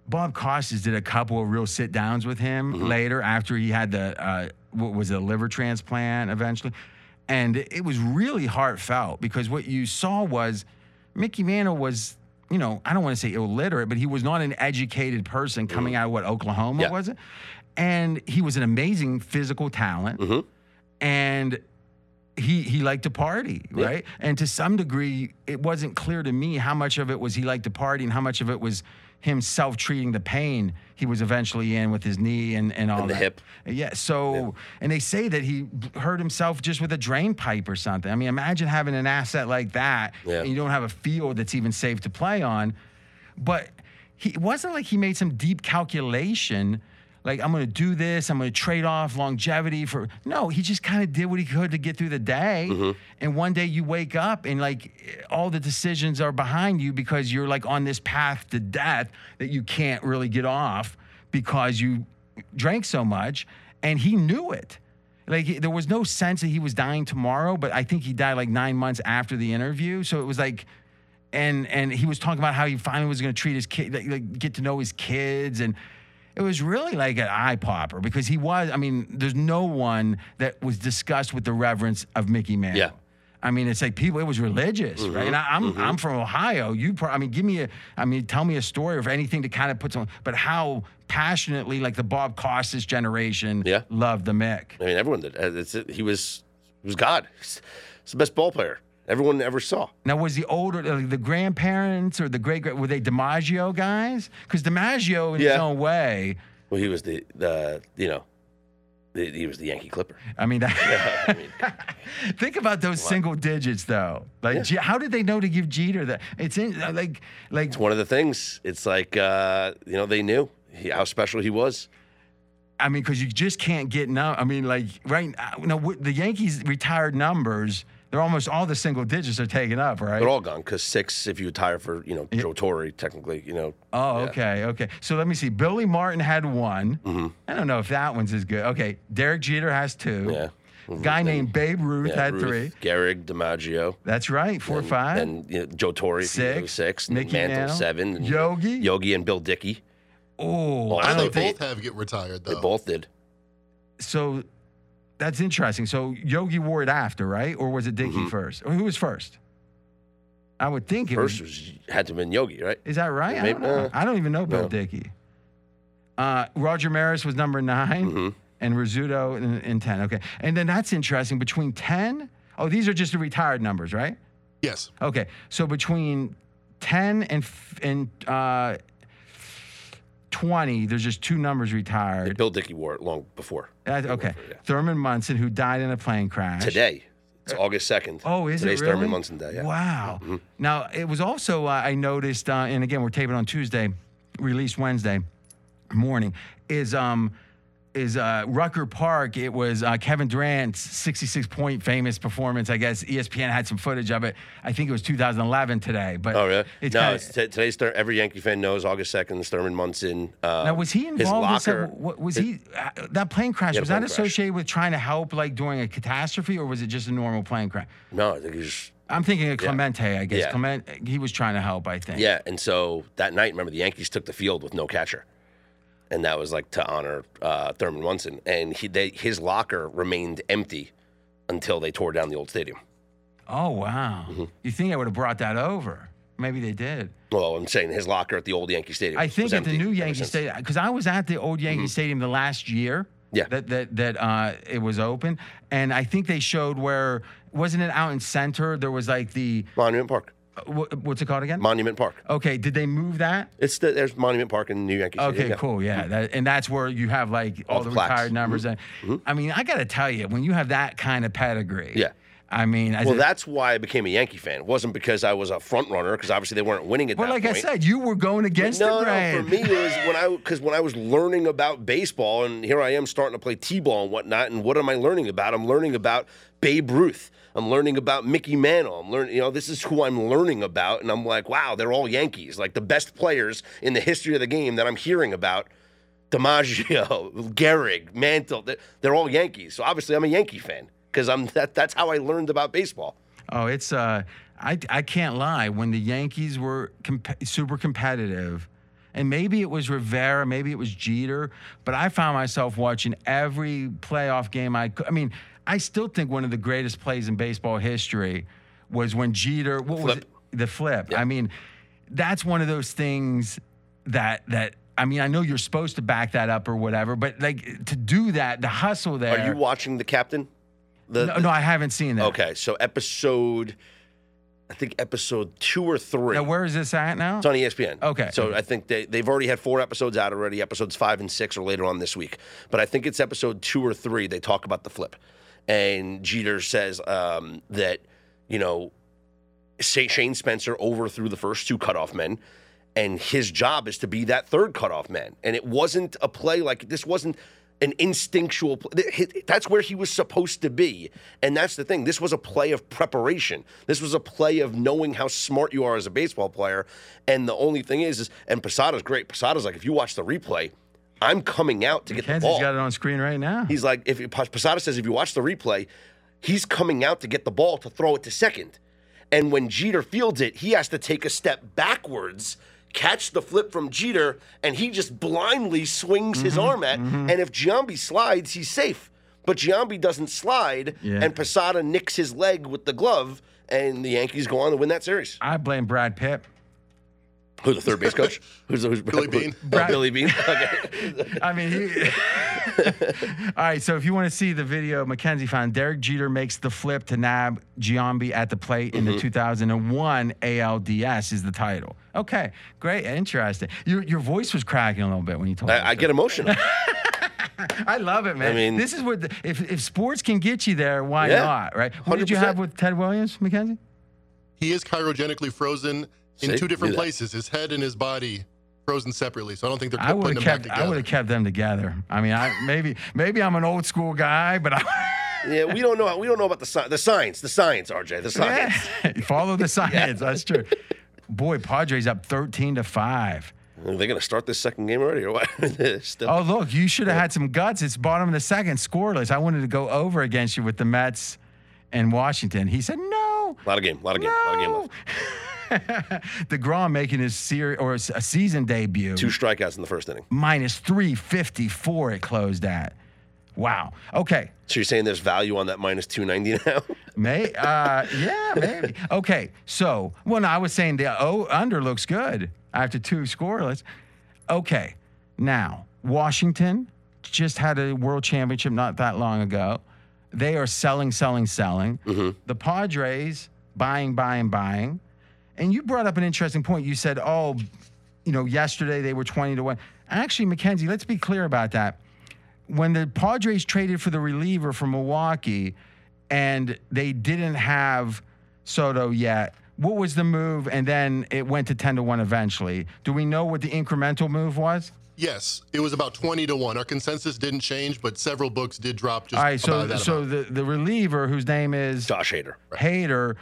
[SPEAKER 1] Bob Costas did a couple of real sit downs with him
[SPEAKER 2] Mm-hmm.
[SPEAKER 1] later after he had the uh, what was it, a liver transplant eventually, and it was really heartfelt because what you saw was Mickey Mantle was. You know, I don't want to say illiterate, but he was not an educated person coming out of what Oklahoma
[SPEAKER 2] Mm-hmm. Yeah.
[SPEAKER 1] was it, and he was an amazing physical talent,
[SPEAKER 2] Mhm.
[SPEAKER 1] and he he liked to party,
[SPEAKER 2] Yeah.
[SPEAKER 1] right? And to some degree, it wasn't clear to me how much of it was he liked to party and how much of it was him self-treating the pain he was eventually in with his knee and, and all
[SPEAKER 2] And the
[SPEAKER 1] that.
[SPEAKER 2] hip.
[SPEAKER 1] Yeah. So, and they say that he hurt himself just with a drain pipe or something. I mean, imagine having an asset like that
[SPEAKER 2] Yeah.
[SPEAKER 1] and you don't have a field that's even safe to play on. But he it wasn't like he made some deep calculation. Like I'm going to do this. I'm going to trade off longevity for. No, he just kind of did what he could to get through the day.
[SPEAKER 2] Mm-hmm.
[SPEAKER 1] And one day you wake up and like all the decisions are behind you because you're like on this path to death that you can't really get off because you drank so much. And he knew it. Like there was no sense that he was dying tomorrow, but I think he died like nine months after the interview. So it was like, and and he was talking about how he finally was going to treat his kid, like, like get to know his kids, and it was really like an eye popper because he was. I mean, there's no one that was discussed with the reverence of Mickey Mantle.
[SPEAKER 2] Yeah.
[SPEAKER 1] I mean, it's like people. It was religious, right? And I, I'm I'm from Ohio. You, pro- I mean, give me a. I mean, tell me a story or anything to kind of put some. But how passionately, like the Bob Costas generation,
[SPEAKER 2] Yeah.
[SPEAKER 1] loved the Mick.
[SPEAKER 2] I mean, everyone did. Uh, he was he was God. He's the best ball player everyone ever saw.
[SPEAKER 1] Now, was the older, like the grandparents or the great, great were they DiMaggio guys? Because DiMaggio, in his own way,
[SPEAKER 2] Well, he was the the you know, the, he was the Yankee Clipper.
[SPEAKER 1] I mean, that, (laughs)
[SPEAKER 2] I mean, (laughs)
[SPEAKER 1] think about those single digits though. Like, G- how did they know to give Jeter that? It's in uh, like, like
[SPEAKER 2] it's one of the things. It's like uh, you know they knew he, how special he was.
[SPEAKER 1] I mean, because you just can't get now. I mean, like right now, no, w- the Yankees retired numbers. They're almost all the single digits are taken up, right?
[SPEAKER 2] They're all gone because six, if you retire for you know Joe Torre, technically, you know.
[SPEAKER 1] Oh,
[SPEAKER 2] yeah.
[SPEAKER 1] okay, okay. So let me see. Billy Martin had one.
[SPEAKER 2] Mm-hmm.
[SPEAKER 1] I don't know if that one's as good. Okay, Derek Jeter has two.
[SPEAKER 2] Yeah. Mhm.
[SPEAKER 1] Guy
[SPEAKER 2] And-
[SPEAKER 1] named Babe Ruth
[SPEAKER 2] yeah,
[SPEAKER 1] had
[SPEAKER 2] Ruth,
[SPEAKER 1] three.
[SPEAKER 2] Gehrig, DiMaggio.
[SPEAKER 1] That's right, four or
[SPEAKER 2] and,
[SPEAKER 1] five.
[SPEAKER 2] And you know, Joe Torre, if you
[SPEAKER 1] Six.
[SPEAKER 2] six.
[SPEAKER 1] Mickey
[SPEAKER 2] Mantle,
[SPEAKER 1] Mantle.
[SPEAKER 2] seven. and
[SPEAKER 1] Yogi.
[SPEAKER 2] Yogi and Bill Dickey.
[SPEAKER 1] oh,
[SPEAKER 2] Well,
[SPEAKER 1] I
[SPEAKER 3] I
[SPEAKER 1] don't
[SPEAKER 3] think they
[SPEAKER 1] think
[SPEAKER 3] both have get retired though.
[SPEAKER 2] They both did.
[SPEAKER 1] so. That's interesting. So Yogi wore it after, right? Or was it Dickey first? Or who was first? I would think it
[SPEAKER 2] Mm-hmm. First
[SPEAKER 1] was.
[SPEAKER 2] was had to have been Yogi, right?
[SPEAKER 1] Is that right? I
[SPEAKER 2] Maybe-
[SPEAKER 1] don't know.
[SPEAKER 2] uh,
[SPEAKER 1] I don't even know Bill
[SPEAKER 2] no.
[SPEAKER 1] Dickey. Uh, Roger Maris was number 9
[SPEAKER 2] Mhm.
[SPEAKER 1] and Rizzuto in, in ten. Okay, and then that's interesting. Between ten, oh, these are just the retired numbers, right?
[SPEAKER 3] Yes.
[SPEAKER 1] Okay, so between ten and f- and uh, twenty, there's just two numbers retired.
[SPEAKER 2] Bill Dickey wore it long before.
[SPEAKER 1] Okay,
[SPEAKER 2] yeah.
[SPEAKER 1] Thurman Munson, who died in a plane crash
[SPEAKER 2] Today, it's August second.
[SPEAKER 1] Oh, is
[SPEAKER 2] Today's
[SPEAKER 1] it really?
[SPEAKER 2] Thurman Munson Day. Yeah. Mm-hmm.
[SPEAKER 1] Wow. Now it was also uh, I noticed, uh, and again we're taping on Tuesday, released Wednesday morning. Is um is uh, Rucker Park? It was uh, Kevin Durant's 66 point famous performance. I guess ESPN had some footage of it. I think it was 2011 today. But
[SPEAKER 2] Oh, really?
[SPEAKER 1] It's
[SPEAKER 2] no,
[SPEAKER 1] kinda-
[SPEAKER 2] it's t- today's Thur- every Yankee fan knows August second. Thurman Munson. Uh,
[SPEAKER 1] now was he involved? in
[SPEAKER 2] locker?
[SPEAKER 1] some, what, was he uh, that plane crash?
[SPEAKER 2] Yeah,
[SPEAKER 1] was that
[SPEAKER 2] plane crash.
[SPEAKER 1] associated with trying to help like during a catastrophe, or was it just a normal plane crash?
[SPEAKER 2] No, I think he's.
[SPEAKER 1] I'm thinking of Clemente. I guess
[SPEAKER 2] Yeah.
[SPEAKER 1] Clement. He was trying to help. I think.
[SPEAKER 2] Yeah, and so that night, remember the Yankees took the field with no catcher, and that was like to honor uh, Thurman Munson, and he they, his locker remained empty until they tore down the old stadium.
[SPEAKER 1] Oh wow!
[SPEAKER 2] Mm-hmm.
[SPEAKER 1] You think I would have brought that over? Maybe they did.
[SPEAKER 2] Well, I'm saying his locker at the old Yankee Stadium.
[SPEAKER 1] I think at the new Yankee. Stadium because I was at the old Yankee
[SPEAKER 2] Mm-hmm.
[SPEAKER 1] Stadium the last year
[SPEAKER 2] Yeah.
[SPEAKER 1] That that that uh, it was open, and I think they showed where wasn't it out in center? There was like the
[SPEAKER 2] Monument Park.
[SPEAKER 1] Uh, wha- what's it called again?
[SPEAKER 2] Monument Park.
[SPEAKER 1] okay, did they move that?
[SPEAKER 2] It's the, there's Monument Park in New Yankee.
[SPEAKER 1] Okay,
[SPEAKER 2] yeah.
[SPEAKER 1] cool. Yeah, that, and that's where you have like all,
[SPEAKER 2] All
[SPEAKER 1] the
[SPEAKER 2] the
[SPEAKER 1] retired numbers. And I mean, I got to tell you, when you have that kind of pedigree,
[SPEAKER 2] Yeah.
[SPEAKER 1] I mean,
[SPEAKER 2] Well, that's why I became a Yankee fan. It wasn't because I was a front runner, because obviously they weren't winning at that point.
[SPEAKER 1] well, like
[SPEAKER 2] point.
[SPEAKER 1] I said, you were going against
[SPEAKER 2] no,
[SPEAKER 1] the
[SPEAKER 2] no. For me, it was when I because when I was learning about baseball, and here I am starting to play t-ball and whatnot. And what am I learning about? I'm learning about Babe Ruth. I'm learning about Mickey Mantle. I'm learning, you know, this is who I'm learning about, and I'm like, wow, they're all Yankees, like the best players in the history of the game that I'm hearing about. DiMaggio, (laughs) Gehrig, Mantle, they're, all Yankees. So obviously, I'm a Yankee fan because I'm that. That's how I learned about baseball.
[SPEAKER 1] Oh, it's uh, I I can't lie. When the Yankees were comp- super competitive, and maybe it was Rivera, maybe it was Jeter, but I found myself watching every playoff game I could. I mean, I still think one of the greatest plays in baseball history was when Jeter. What was it? The flip. I mean, that's one of those things that that. I mean, I know you're supposed to back that up or whatever, but like to do that, the hustle there.
[SPEAKER 2] Are you watching the captain? The,
[SPEAKER 1] no, no, I haven't seen that.
[SPEAKER 2] Okay, so episode, I think episode two or three.
[SPEAKER 1] Now, where is this at now?
[SPEAKER 2] it's on ESPN.
[SPEAKER 1] Okay.
[SPEAKER 2] So I think they, they've already had four episodes out already. Episodes five and six are later on this week. But I think it's episode two or three. They talk about the flip. And Jeter says um, that, you know, Shane Spencer overthrew the first two cutoff men. And his job is to be that third cutoff man. And it wasn't a play like this wasn't an instinctual play. That's where he was supposed to be. And that's the thing. This was a play of preparation. This was a play of knowing how smart you are as a baseball player. And the only thing is, is and Posada's great. Posada's like, if you watch the replay, I'm coming out to get the ball.
[SPEAKER 1] got it on screen right now.
[SPEAKER 2] He's like, if Posada says if you watch the replay, he's coming out to get the ball to throw it to second. And when Jeter fields it, he has to take a step backwards, catch the flip from Jeter, and he just blindly swings his
[SPEAKER 1] Mm-hmm,
[SPEAKER 2] arm at. And if Giambi slides, he's safe. But Giambi doesn't slide,
[SPEAKER 1] Yeah.
[SPEAKER 2] and Posada nicks his leg with the glove, and the Yankees go on to win that series.
[SPEAKER 1] I blame Brad Pitt.
[SPEAKER 2] Who's the third base coach? (laughs) Who's, who's
[SPEAKER 3] Billy
[SPEAKER 2] Beane.
[SPEAKER 1] Brad-
[SPEAKER 2] Billy Beane. (laughs) Okay.
[SPEAKER 1] I mean, he. (laughs) All right, so if you want to see the video Mackenzie found, Derek Jeter makes the flip to nab Giambi at the plate in
[SPEAKER 2] Mm-hmm.
[SPEAKER 1] the 2001 ALDS is the title. Okay, great, interesting. Your your voice was cracking a little bit when you told me.
[SPEAKER 2] I, I get emotional.
[SPEAKER 1] I love it, man.
[SPEAKER 2] I mean-
[SPEAKER 1] this is what the, if if sports can get you there, why
[SPEAKER 2] Yeah,
[SPEAKER 1] not? Right? What did you have with Ted Williams, Mackenzie?
[SPEAKER 3] He is cryogenically frozen in
[SPEAKER 2] See?
[SPEAKER 3] two different places. His head and his body frozen separately. So I don't think they're
[SPEAKER 1] I
[SPEAKER 3] putting
[SPEAKER 1] would
[SPEAKER 3] them
[SPEAKER 1] have
[SPEAKER 3] back together.
[SPEAKER 1] I would have kept them together. I mean, I maybe maybe I'm an old school guy, but I. (laughs)
[SPEAKER 2] yeah, we don't know. We don't know about the sci- the science. The science, RJ. The science.
[SPEAKER 1] Yeah. (laughs) Follow the (laughs) science. That's true. Boy, Padres up 13 to 5.
[SPEAKER 2] Are they going to start this second game already or what? Still.
[SPEAKER 1] Oh, look, you should have had some guts. It's bottom of the second, scoreless. I wanted to go over against you with the Mets and Washington. He said, no.
[SPEAKER 2] A lot of game. A lot of game. A lot of game left. (laughs)
[SPEAKER 1] DeGrom making his series or a season debut.
[SPEAKER 2] Two strikeouts in the first inning.
[SPEAKER 1] minus 354 it closed at. Wow. Okay.
[SPEAKER 2] So you're saying there's value on that minus 290 now? (laughs)
[SPEAKER 1] May uh yeah, maybe. Okay. So, well, no, I was saying the oh under looks good after two scoreless. Okay. Now, Washington just had a world championship not that long ago. They are selling, selling, selling. The Padres buying, buying, buying. And you brought up an interesting point. You said, oh, you know, yesterday they were 20 to 1. Actually, Mackenzie, let's be clear about that. When the Padres traded for the reliever from Milwaukee and they didn't have Soto yet, what was the move? And then it went to 10 to 1 eventually. Do we know what the incremental move was?
[SPEAKER 3] Yes, it was about 20 to 1. Our consensus didn't change, but several books did drop just
[SPEAKER 1] All right, so
[SPEAKER 3] about that
[SPEAKER 1] so
[SPEAKER 3] amount.
[SPEAKER 1] the, the reliever whose name is
[SPEAKER 2] Josh Hader.
[SPEAKER 1] Hater,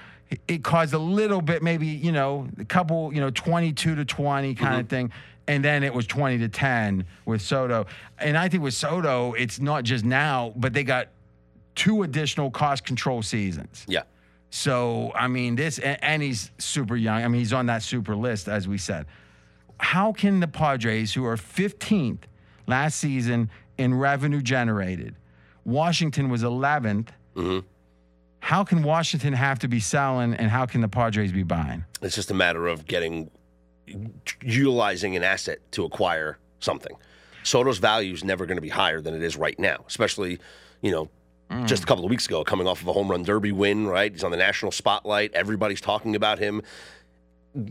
[SPEAKER 1] it caused a little bit, maybe, you know, a couple, you know, 22 to 20 kind
[SPEAKER 2] Mm-hmm.
[SPEAKER 1] of thing. And then it was 20 to 10 with Soto. And I think with Soto, it's not just now, but they got two additional cost control seasons.
[SPEAKER 2] Yeah.
[SPEAKER 1] So, I mean, this, and, and he's super young. I mean, he's on that super list, as we said. How can the Padres, who are 15th last season in revenue generated, Washington was 11th, how can Washington have to be selling and how can the Padres be buying?
[SPEAKER 2] It's just a matter of getting, utilizing an asset to acquire something. Soto's value is never going to be higher than it is right now, especially, you know, mm. just a couple of weeks ago, coming off of a home run derby win, right? He's on the national spotlight. Everybody's talking about him.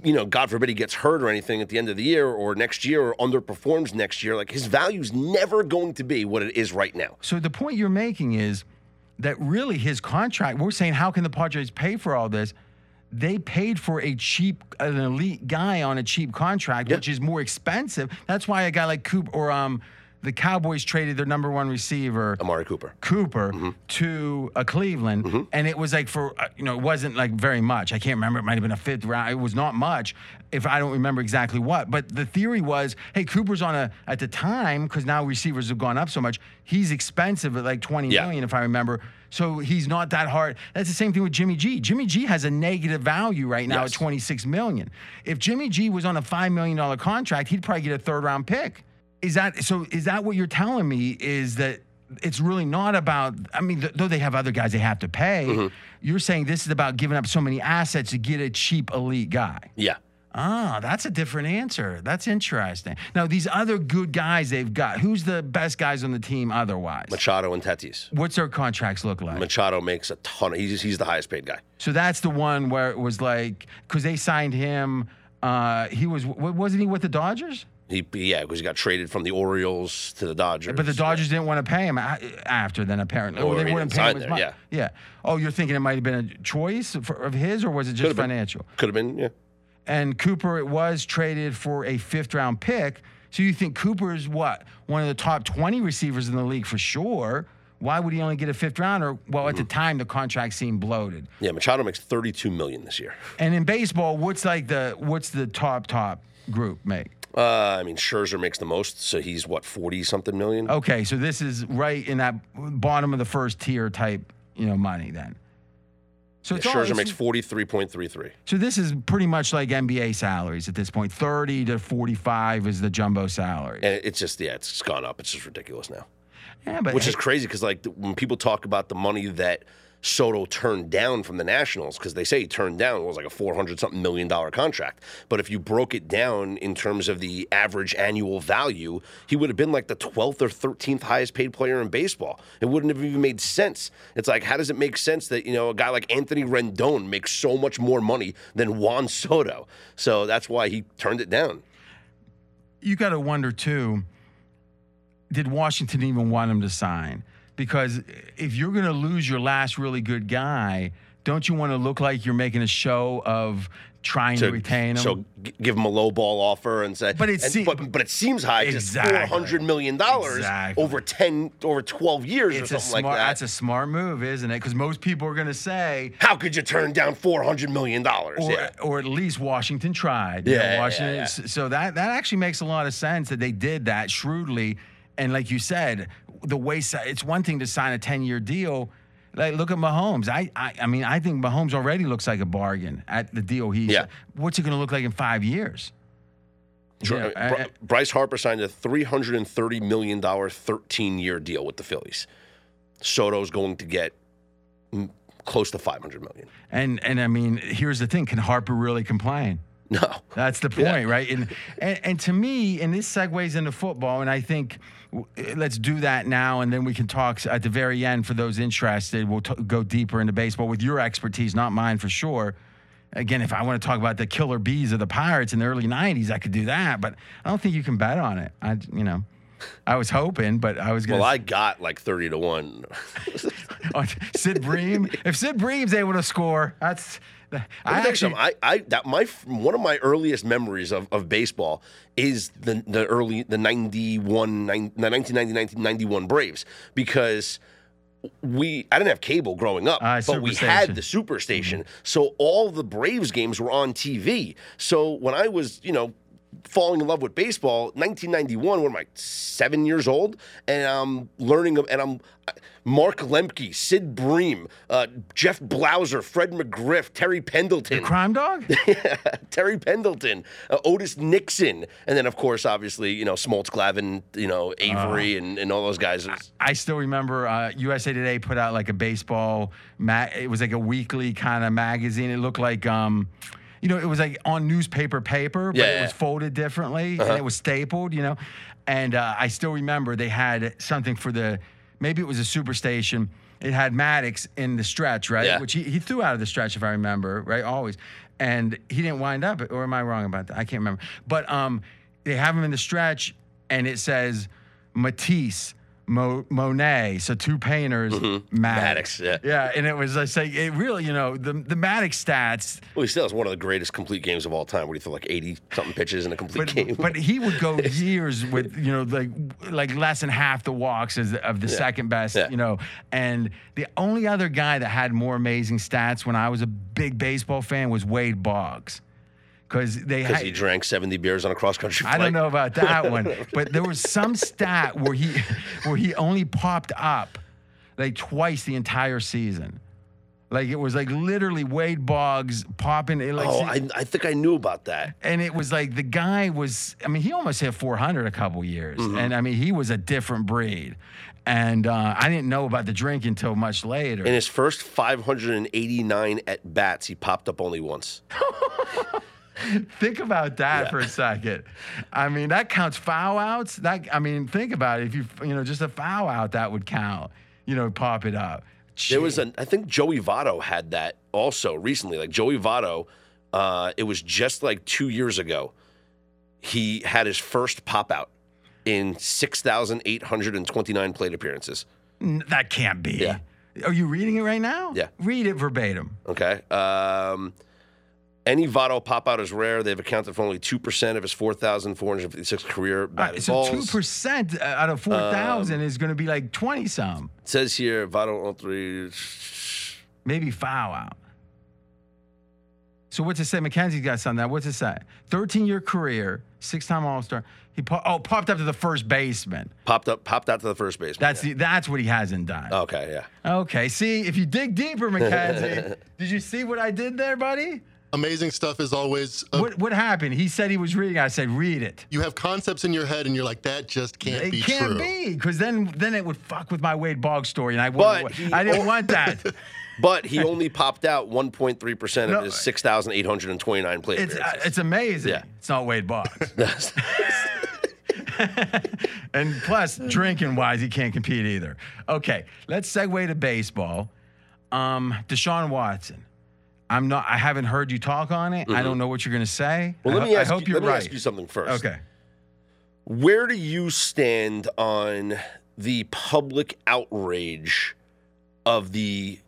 [SPEAKER 2] You know, God forbid he gets hurt or anything at the end of the year or next year or underperforms next year. Like his value is never going to be what it is right now.
[SPEAKER 1] So the point you're making is that really his contract, we're saying, how can the Padres pay for all this? They paid for a cheap, an elite guy on a cheap contract,
[SPEAKER 2] Yeah.
[SPEAKER 1] which is more expensive. That's why a guy like Coop or um, the Cowboys traded their number one receiver.
[SPEAKER 2] Amari Cooper.
[SPEAKER 1] Cooper mm-hmm. to a Cleveland, mm-hmm. and it was like for uh, you know it wasn't like very much. I can't remember. It might have been a fifth round. It was not much, if I don't remember exactly what. But the theory was, hey, Cooper's on a at the time because now receivers have gone up so much. He's expensive at like twenty million,
[SPEAKER 2] Yeah.
[SPEAKER 1] if I remember. So he's not that hard. That's the same thing with Jimmy G. Jimmy G has a negative value right now
[SPEAKER 2] Yes.
[SPEAKER 1] at twenty six million. If Jimmy G was on a five million dollar contract, he'd probably get a third round pick. Is that so? Is that what you're telling me? Is that it's really not about? I mean, th- though they have other guys they have to pay,
[SPEAKER 2] Mm-hmm.
[SPEAKER 1] you're saying this is about giving up so many assets to get a cheap elite guy.
[SPEAKER 2] Yeah.
[SPEAKER 1] Ah, that's a different answer. That's interesting. Now, these other good guys they've got, who's the best guys on the team otherwise?
[SPEAKER 2] Machado and Tatis.
[SPEAKER 1] What's their contracts look like?
[SPEAKER 2] Machado makes a ton of, he's, he's the highest paid guy.
[SPEAKER 1] So that's the one where it was like, because they signed him. Uh, he was, wasn't he with the Dodgers?
[SPEAKER 2] He, yeah, because he got traded from the Orioles to the Dodgers.
[SPEAKER 1] But the Dodgers didn't want to pay him after then, apparently.
[SPEAKER 2] Or
[SPEAKER 1] they wouldn't pay him
[SPEAKER 2] there,
[SPEAKER 1] much. Yeah. Oh, you're thinking it might have been a choice of his, or was it just
[SPEAKER 2] Could've
[SPEAKER 1] financial?
[SPEAKER 2] Could have been, yeah.
[SPEAKER 1] And Cooper, it was traded for a fifth round pick. So you think Cooper is what? One of the top 20 receivers in the league for sure. Why would he only get a fifth rounder? Well, at the mm-hmm. time, the contract seemed bloated.
[SPEAKER 2] Yeah, Machado makes 32 million this year.
[SPEAKER 1] And in baseball, what's like the what's the top top group make?
[SPEAKER 2] Uh, I mean, Scherzer makes the most, so he's what 40 something million.
[SPEAKER 1] Okay, so this is right in that bottom of the first tier type, you know, money then. So it's
[SPEAKER 2] Scherzer
[SPEAKER 1] it's-
[SPEAKER 2] makes 43.33.
[SPEAKER 1] So this is pretty much like NBA salaries at this point. 30 to 45 is the jumbo salary.
[SPEAKER 2] And it's just, yeah, it's gone up. It's just ridiculous now.
[SPEAKER 1] Yeah, but
[SPEAKER 2] Which
[SPEAKER 1] hey,
[SPEAKER 2] is crazy because, like, when people talk about the money that Soto turned down from the Nationals, because they say he turned down what was like a 400 something million dollar contract. But if you broke it down in terms of the average annual value, he would have been like the 12th or 13th highest paid player in baseball. It wouldn't have even made sense. It's like, how does it make sense that, you know, a guy like Anthony Rendon makes so much more money than Juan Soto? So that's why he turned it down.
[SPEAKER 1] you got to wonder too did Washington even want him to sign? Because if you're going to lose your last really good guy, don't you want to look like you're making a show of trying to, retain him?
[SPEAKER 2] So give him a low ball offer and say,
[SPEAKER 1] But it
[SPEAKER 2] and-
[SPEAKER 1] se-
[SPEAKER 2] but, but it seems high
[SPEAKER 1] Exactly.
[SPEAKER 2] four hundred million dollars
[SPEAKER 1] Exactly.
[SPEAKER 2] over ten over twelve years
[SPEAKER 1] it's
[SPEAKER 2] or something
[SPEAKER 1] smart
[SPEAKER 2] like that.
[SPEAKER 1] that's a smart move, isn't it? Because most people are going to say
[SPEAKER 2] How could you turn down four hundred million dollars?
[SPEAKER 1] or,
[SPEAKER 2] Yeah,
[SPEAKER 1] or at least Washington tried. You know,
[SPEAKER 2] Yeah, yeah, yeah.
[SPEAKER 1] So that that actually makes a lot of sense that they did that shrewdly. And like you said, the way it's one thing to sign a ten year deal. Like look at Mahomes. I, I I mean I think Mahomes already looks like a bargain at the deal he's.
[SPEAKER 2] Yeah.
[SPEAKER 1] What's it going to look like in five years?
[SPEAKER 2] Dr-
[SPEAKER 1] Yeah, I- I-
[SPEAKER 2] Bryce Harper signed a three hundred and thirty million dollar thirteen year deal with the Phillies. Soto's going to get close to five hundred million.
[SPEAKER 1] And and I mean here's the thing: can Harper really complain?
[SPEAKER 2] No,
[SPEAKER 1] That's the (laughs)
[SPEAKER 2] Yeah.
[SPEAKER 1] point, right? And, and and to me, and this segues into football, and I think let's do that now, and then we can talk at the very end for those interested. We'll t- go deeper into baseball with your expertise, not mine for sure. Again, if I want to talk about the killer bees of the Pirates in the early '90s, I could do that, but I don't think you can bet on it. I, you know, I was hoping, but I was gonna.
[SPEAKER 2] well, I got like thirty to one. (laughs)
[SPEAKER 1] Sid Bream. If Sid Bream's able to score, that's. I actually.
[SPEAKER 2] I, I that my one of my earliest memories of, of baseball is the the early the 91 nine, the 1990 1991 Braves because we I didn't have cable growing up,
[SPEAKER 1] Ah,
[SPEAKER 2] but we
[SPEAKER 1] Superstation.
[SPEAKER 2] had the superstation. So all the Braves games were on TV. So when I was, you know, falling in love with baseball, 1991, when I'm like seven years old, and I'm learning, and I'm Mark Lemke, Sid Bream, uh, Jeff Blauser, Fred McGriff, Terry Pendleton.
[SPEAKER 1] crime dog. (laughs)
[SPEAKER 2] Terry Pendleton, uh, Otis Nixon, and then of course, obviously, you know, Smoltz Glavine, you know, Avery, and, and all those guys.
[SPEAKER 1] I still remember uh, USA Today put out like a baseball. Ma- it was like a weekly kind of magazine. It looked like, um, you know, it was like on newspaper paper, but
[SPEAKER 2] Yeah,
[SPEAKER 1] it was folded differently and it was stapled. You know, and uh, I still remember they had something for the maybe it was a superstation. It had Maddux in the stretch, right?
[SPEAKER 2] Yeah.
[SPEAKER 1] Which he, he threw out of the stretch, if I remember, right? Always, and he didn't wind up. Or am I wrong about that? I can't remember. But um, they have him in the stretch, and it says Matisse. Mo- Monet, so two painters, mm-hmm.
[SPEAKER 2] Maddux. Maddux, yeah.
[SPEAKER 1] yeah, and it was like it really, you know, the the Maddux stats
[SPEAKER 2] Well, he still has one of the greatest complete games of all time. Where he threw like eighty something pitches in a complete
[SPEAKER 1] but,
[SPEAKER 2] game.
[SPEAKER 1] but he would go (laughs) years with you know like like less than half the walks as of the second best
[SPEAKER 2] Yeah.
[SPEAKER 1] you know and the only other guy that had more amazing stats when I was a big baseball fan was Wade Boggs because they
[SPEAKER 2] because he drank seventy beers on a cross country flight.
[SPEAKER 1] I don't know about that (laughs) one but there was some stat where he where he only popped up like twice the entire season. Like it was like literally Wade Boggs popping. Like,
[SPEAKER 2] Oh, I, I think I knew about that.
[SPEAKER 1] and it was like the guy was i mean he almost hit 400 a couple years
[SPEAKER 2] Mm-hmm.
[SPEAKER 1] and i mean he was a different breed and uh, i didn't know about the drink until much later
[SPEAKER 2] In his first 589 at bats, he popped up only once. (laughs) (laughs)
[SPEAKER 1] think about that for a second i mean that counts foul outs that i mean think about it if you you know just a foul out that would count you know pop it up
[SPEAKER 2] There was an, I think Joey Votto had that also recently. Like Joey Votto, uh, it was just like two years ago. He had his first pop out in 6,829 plate appearances.
[SPEAKER 1] That can't be
[SPEAKER 2] Yeah.
[SPEAKER 1] are you reading it right now
[SPEAKER 2] Yeah.
[SPEAKER 1] read it verbatim
[SPEAKER 2] Okay. Um, any Votto pop out is rare. They've accounted for only 2% of his 4,456 career batted
[SPEAKER 1] right, so
[SPEAKER 2] balls.
[SPEAKER 1] two percent out of four thousand um, is going to be like twenty some,
[SPEAKER 2] It says here, Votto on three.
[SPEAKER 1] maybe foul out. So what's it say? Mackenzie's got something. Now, what's it say? Thirteen year career, six time All Star. He po- oh popped up to the first baseman.
[SPEAKER 2] Popped up, popped out to the first baseman.
[SPEAKER 1] That's the that's what he hasn't done.
[SPEAKER 2] Okay, yeah.
[SPEAKER 1] Okay, see if you dig deeper, Mackenzie, (laughs) did you see what I did there, buddy?
[SPEAKER 3] Amazing stuff as always. Uh,
[SPEAKER 1] What what happened? He said he was reading. I said read it.
[SPEAKER 3] you have concepts in your head and you're like, that just can't be
[SPEAKER 1] It
[SPEAKER 3] be
[SPEAKER 1] can't
[SPEAKER 3] true.
[SPEAKER 1] be because then then it would fuck with my Wade Boggs story, and I
[SPEAKER 2] But
[SPEAKER 1] wouldn't.
[SPEAKER 2] he-
[SPEAKER 1] I didn't want that. (laughs)
[SPEAKER 2] But he only popped out 1.3%
[SPEAKER 1] No.
[SPEAKER 2] of his 6,829 plate
[SPEAKER 1] It's uh,
[SPEAKER 2] appearances.
[SPEAKER 1] it's amazing.
[SPEAKER 2] Yeah.
[SPEAKER 1] It's not Wade Boggs. (laughs) (laughs) and plus, drinking wise, he can't compete either. Okay, let's segue to baseball. Um, Deshaun Watson. I'm not. I haven't heard you talk on it. I don't know what you're going to say.
[SPEAKER 2] Mm-hmm. well,
[SPEAKER 1] I,
[SPEAKER 2] let me ask
[SPEAKER 1] I hope
[SPEAKER 2] you,
[SPEAKER 1] you're
[SPEAKER 2] let me ask you something first.
[SPEAKER 1] Okay.
[SPEAKER 2] Where do you stand on the public outrage of the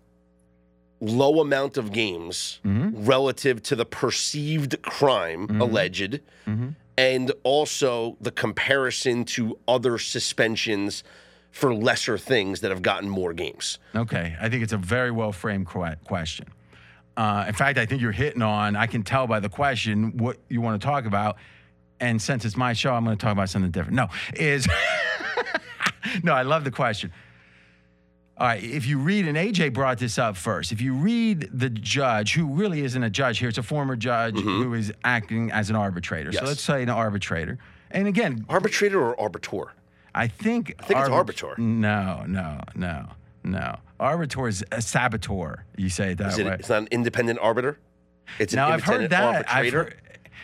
[SPEAKER 2] low amount of games
[SPEAKER 1] Mm-hmm.
[SPEAKER 2] relative to the perceived crime alleged
[SPEAKER 1] Mm-hmm.
[SPEAKER 2] and also the comparison to other suspensions for lesser things that have gotten more games?
[SPEAKER 1] Okay, I think it's a very well framed question. Uh, in fact, I think you're hitting on. I can tell by the question what you want to talk about, and since it's my show, I'm going to talk about something different. No, is (laughs) no, I love the question. All right, if you read, and AJ brought this up first, if you read the judge, who really isn't a judge here, it's a former judge who is acting as an arbitrator. So
[SPEAKER 2] Mm-hmm.
[SPEAKER 1] Let's say an arbitrator. And again,
[SPEAKER 2] Arbitrator or arbiter?
[SPEAKER 1] I think I
[SPEAKER 2] think it's arbiter.
[SPEAKER 1] No, no, no, no. Arbiter is a saboteur. You say it that
[SPEAKER 2] Is it,
[SPEAKER 1] way.
[SPEAKER 2] it's not an independent arbiter? It's an
[SPEAKER 1] now I've heard
[SPEAKER 2] independent
[SPEAKER 1] that. I've heard,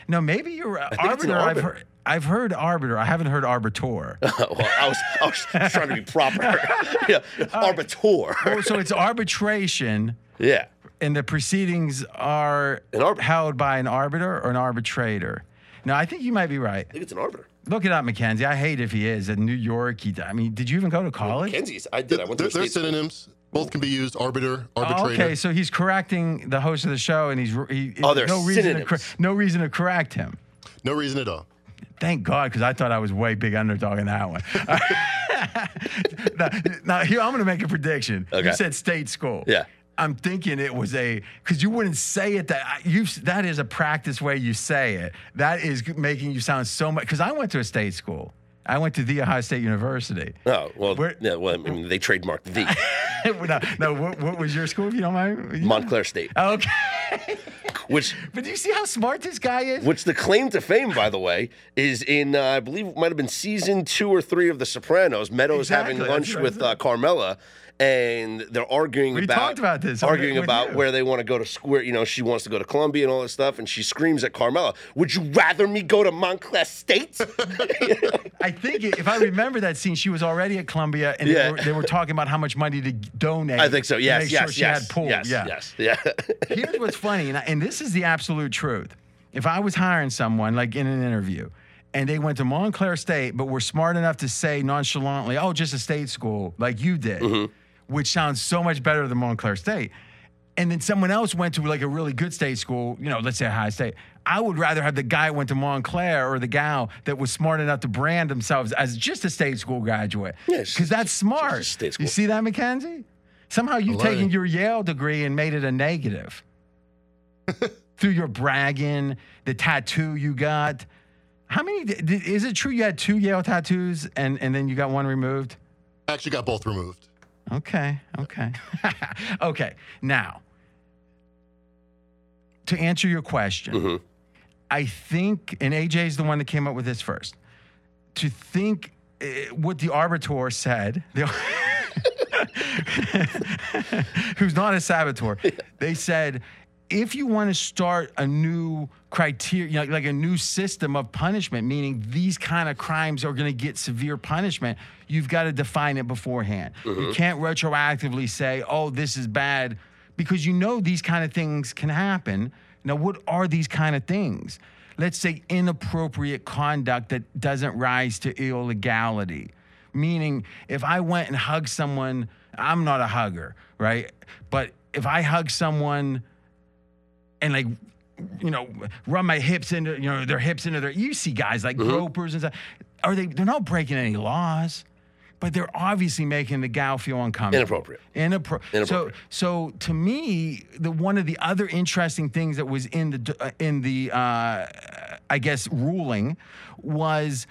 [SPEAKER 1] no, maybe you're uh,
[SPEAKER 2] think it's an
[SPEAKER 1] arbiter. I've heard. I've heard arbiter. I haven't heard arbiter. (laughs)
[SPEAKER 2] well, I was, I was trying to be proper. (laughs) yeah, arbiter.
[SPEAKER 1] Oh, so it's arbitration,
[SPEAKER 2] yeah.
[SPEAKER 1] and the proceedings are
[SPEAKER 2] An arbiter.
[SPEAKER 1] held by an arbiter or an arbitrator. Now, I think you might be right.
[SPEAKER 2] I think it's an arbiter.
[SPEAKER 1] Look it up, Mackenzie. I hate if he is in New York. He, I mean, did you even go to college?
[SPEAKER 2] Kenzie's. I did. I went to
[SPEAKER 3] They're,
[SPEAKER 2] a
[SPEAKER 3] they're
[SPEAKER 2] state school.
[SPEAKER 3] Synonyms. Both can be used. Arbiter,
[SPEAKER 1] Oh,
[SPEAKER 3] arbitrator.
[SPEAKER 1] okay, so he's correcting the host of the show, and he's he,
[SPEAKER 2] Oh, they're
[SPEAKER 1] no reason to cor- no reason to correct him.
[SPEAKER 3] No reason at all.
[SPEAKER 1] Thank God, because I thought I was way big underdog in that one. (laughs) now, now, here I'm going to make a prediction.
[SPEAKER 2] Okay.
[SPEAKER 1] You said state school.
[SPEAKER 2] Yeah.
[SPEAKER 1] I'm thinking it was a because you wouldn't say it that you that is a practice way you say it. That is making you sound so much because I went to a state school. I went to the Ohio State University.
[SPEAKER 2] Oh well,
[SPEAKER 1] Where-
[SPEAKER 2] yeah. Well, I mean, they trademarked the (laughs)
[SPEAKER 1] no, no what, what was your school if you don't mind?
[SPEAKER 2] Montclair State,
[SPEAKER 1] Okay. (laughs)
[SPEAKER 2] which
[SPEAKER 1] But do you see how smart this guy is?
[SPEAKER 2] which the claim to fame, by the way, is in uh, I believe it might have been season two or three of The Sopranos. Meadows
[SPEAKER 1] Exactly,
[SPEAKER 2] having lunch with uh, Carmela, and they're arguing
[SPEAKER 1] We
[SPEAKER 2] about
[SPEAKER 1] talked about this
[SPEAKER 2] arguing about
[SPEAKER 1] you.
[SPEAKER 2] where they want to go to square. You know, she wants to go to Columbia and all this stuff, and she screams at Carmela, "Would you rather me go to Montclair State?" (laughs)
[SPEAKER 1] I think if I remember that scene, she was already at Columbia, and
[SPEAKER 2] Yeah.
[SPEAKER 1] they, were, they were talking about how much money to donate.
[SPEAKER 2] I think so. Yes, yes,
[SPEAKER 1] sure she
[SPEAKER 2] yes,
[SPEAKER 1] had pulled.
[SPEAKER 2] yes,
[SPEAKER 1] yeah.
[SPEAKER 2] yes, yeah. (laughs)
[SPEAKER 1] Here's what's funny, and, I- and this is the absolute truth. If I was hiring someone, like in an interview, and they went to Montclair State, but were smart enough to say nonchalantly, "Oh, just a state school," like you did,
[SPEAKER 2] Mm-hmm.
[SPEAKER 1] Which sounds so much better than Montclair State. And then someone else went to like a really good state school, you know, let's say High State. I would rather have the guy who went to Montclair or the gal that was smart enough to brand themselves as just a state school graduate.
[SPEAKER 2] Yeah, it's
[SPEAKER 1] Because that's smart.
[SPEAKER 2] just a state
[SPEAKER 1] You see that, Mackenzie? Somehow you've taken your Yale degree and made it a negative (laughs) through your bragging, the tattoo you got. How many? d- d- Is it true you had two Yale tattoos and, and then you got one removed?
[SPEAKER 3] Actually, got both removed.
[SPEAKER 1] Okay, okay. (laughs) okay, now, to answer your question,
[SPEAKER 2] Mhm.
[SPEAKER 1] I think, and AJ is the one that came up with this first, to think uh, what the arbiter said, (laughs) the, (laughs) who's not a saboteur, they said, if you want to start a new criteria, you know, like a new system of punishment, meaning these kind of crimes are going to get severe punishment, you've got to define it beforehand. You mm-hmm. can't retroactively say, oh, this is bad, because you know these kind of things can happen. Now, what are these kind of things? Let's say inappropriate conduct that doesn't rise to illegality. Meaning, if I went and hugged someone, I'm not a hugger, right? But if I hug someone and like you know run my hips into you know their hips into their you see guys like gropers and stuff. Are they they're not breaking any laws but they're obviously making the gal feel uncomfortable.
[SPEAKER 2] Inappropriate.
[SPEAKER 1] Inappro- so so to me the one of the other interesting things that was in the uh, in the uh, i guess ruling was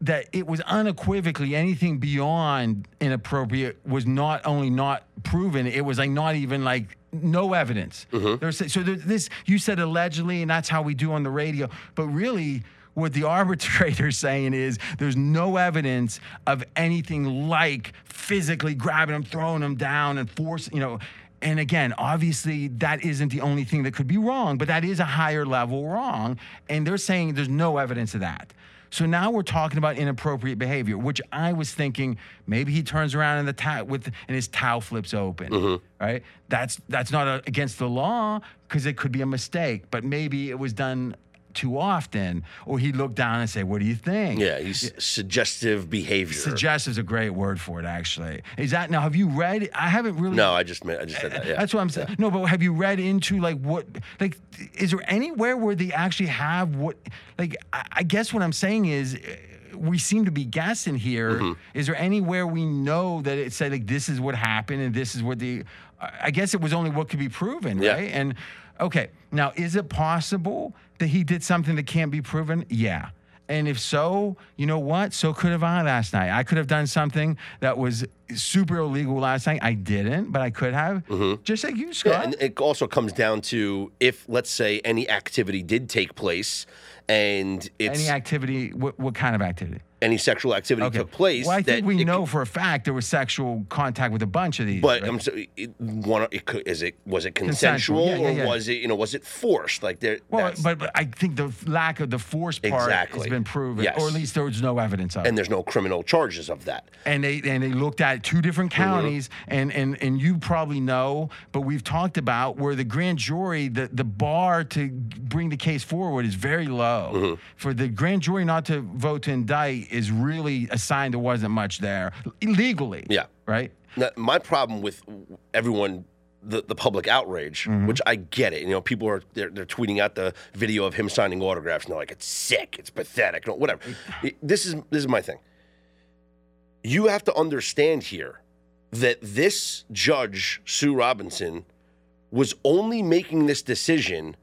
[SPEAKER 1] that it was unequivocally anything beyond inappropriate was not only not proven. It was like not even like no evidence mm-hmm. There's, so there, this you said allegedly and that's how we do on the radio but really what the (laughs) arbitrator's saying is there's no evidence of anything like physically grabbing them, throwing them down, and force, you know. And again, obviously, that isn't the only thing that could be wrong, but that is a higher level wrong. And they're saying there's no evidence of that. So now we're talking about inappropriate behavior, which I was thinking maybe he turns around and the towel with and his towel flips open, mm-hmm. right? That's that's not a, against the law because it could be a mistake, but maybe it was done too often, or he'd look down and say, "What do you think?"
[SPEAKER 2] Yeah, he's suggestive behavior.
[SPEAKER 1] Suggest is a great word for it, actually. Is that now? Have you read? I haven't really.
[SPEAKER 2] no, I just meant, I just said that. Yeah.
[SPEAKER 1] That's what I'm saying. No, but have you read into like what like is there anywhere where they actually have what like I, I guess what I'm saying is uh, we seem to be guessing here. Is
[SPEAKER 2] Mm-hmm.
[SPEAKER 1] there anywhere we know that it said like this is what happened and this is what the I I guess it was only what could be proven,
[SPEAKER 2] Yeah.
[SPEAKER 1] right? And okay, now is it possible that he did something that can't be proven? Yeah. And if so, you know what? So could have I last night. I could have done something that was super illegal last night. I didn't, but I could have. Mm-hmm. Just like you, Scott.
[SPEAKER 2] Yeah, and it also comes down to if, let's say, any activity did take place, and it's
[SPEAKER 1] Any
[SPEAKER 2] any,
[SPEAKER 1] activity, what, what kind of activity?
[SPEAKER 2] Sexual activity took place.
[SPEAKER 1] Well, I think
[SPEAKER 2] that
[SPEAKER 1] we know
[SPEAKER 2] could-
[SPEAKER 1] for a fact there was sexual contact with a bunch of these.
[SPEAKER 2] but
[SPEAKER 1] right?
[SPEAKER 2] I'm so, it, one, it is it was it
[SPEAKER 1] Consensual,
[SPEAKER 2] consensual,
[SPEAKER 1] yeah, yeah, yeah.
[SPEAKER 2] or was it you know was it forced? Like there,
[SPEAKER 1] well, but, but I think the lack of the force part has been proven,
[SPEAKER 2] Yes.
[SPEAKER 1] or at least there was no evidence of. it.
[SPEAKER 2] and there's no criminal charges of that.
[SPEAKER 1] and they and they looked at two different
[SPEAKER 2] Mm-hmm.
[SPEAKER 1] counties and and and you probably know but we've talked about where the grand jury the the bar to bring the case forward is very low
[SPEAKER 2] Mm-hmm.
[SPEAKER 1] for the grand jury not to vote to indict is really a sign there wasn't much there legally
[SPEAKER 2] Yeah.
[SPEAKER 1] right
[SPEAKER 2] Now, my problem with everyone, the, the public outrage,
[SPEAKER 1] Mm-hmm.
[SPEAKER 2] which I get it. You know, people are they're, they're tweeting out the video of him signing autographs, and they're like, "It's sick, it's pathetic, no, whatever." This is this is my thing. You have to understand here that this judge Sue Robinson was only making this decision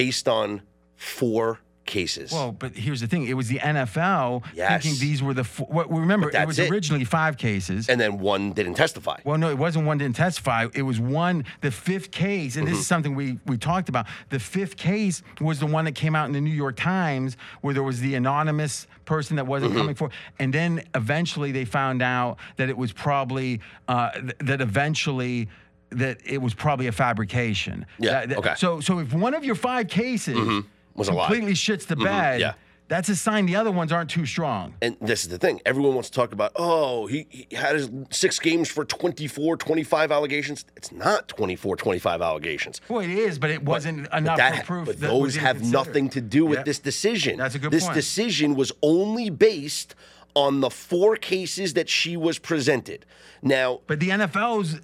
[SPEAKER 2] based on four cases.
[SPEAKER 1] Well, but here's the thing: it was the NFL
[SPEAKER 2] Yes.
[SPEAKER 1] thinking these were the. What, remember,
[SPEAKER 2] But
[SPEAKER 1] it was
[SPEAKER 2] it.
[SPEAKER 1] originally five cases.
[SPEAKER 2] and then one didn't testify.
[SPEAKER 1] Well, no, it wasn't one didn't testify. It was one, the fifth case, and this
[SPEAKER 2] Mm-hmm.
[SPEAKER 1] is something we, we talked about. The fifth case was the one that came out in the New York Times where there was the anonymous person that
[SPEAKER 2] Mm-hmm.
[SPEAKER 1] wasn't coming forward. And then eventually they found out that it was probably, uh, th- that eventually, that it was probably a fabrication.
[SPEAKER 2] Yeah,
[SPEAKER 1] That- that-
[SPEAKER 2] okay.
[SPEAKER 1] So, so if one of your five cases
[SPEAKER 2] Was a lie.
[SPEAKER 1] completely shits the bed,
[SPEAKER 2] Mm-hmm. yeah.
[SPEAKER 1] that's a sign the other ones aren't too strong.
[SPEAKER 2] And this is the thing. Everyone wants to talk about, oh, he, he had his six games for 24, 25 allegations. It's not 24, 25 allegations.
[SPEAKER 1] Well, it is, but it wasn't enough
[SPEAKER 2] that,
[SPEAKER 1] for proof.
[SPEAKER 2] But
[SPEAKER 1] that
[SPEAKER 2] those have
[SPEAKER 1] inconsidered.
[SPEAKER 2] nothing to do with
[SPEAKER 1] Yeah.
[SPEAKER 2] this decision.
[SPEAKER 1] That's a good
[SPEAKER 2] this
[SPEAKER 1] point.
[SPEAKER 2] decision was only based on the four cases that she was presented. Now,
[SPEAKER 1] But the NFL's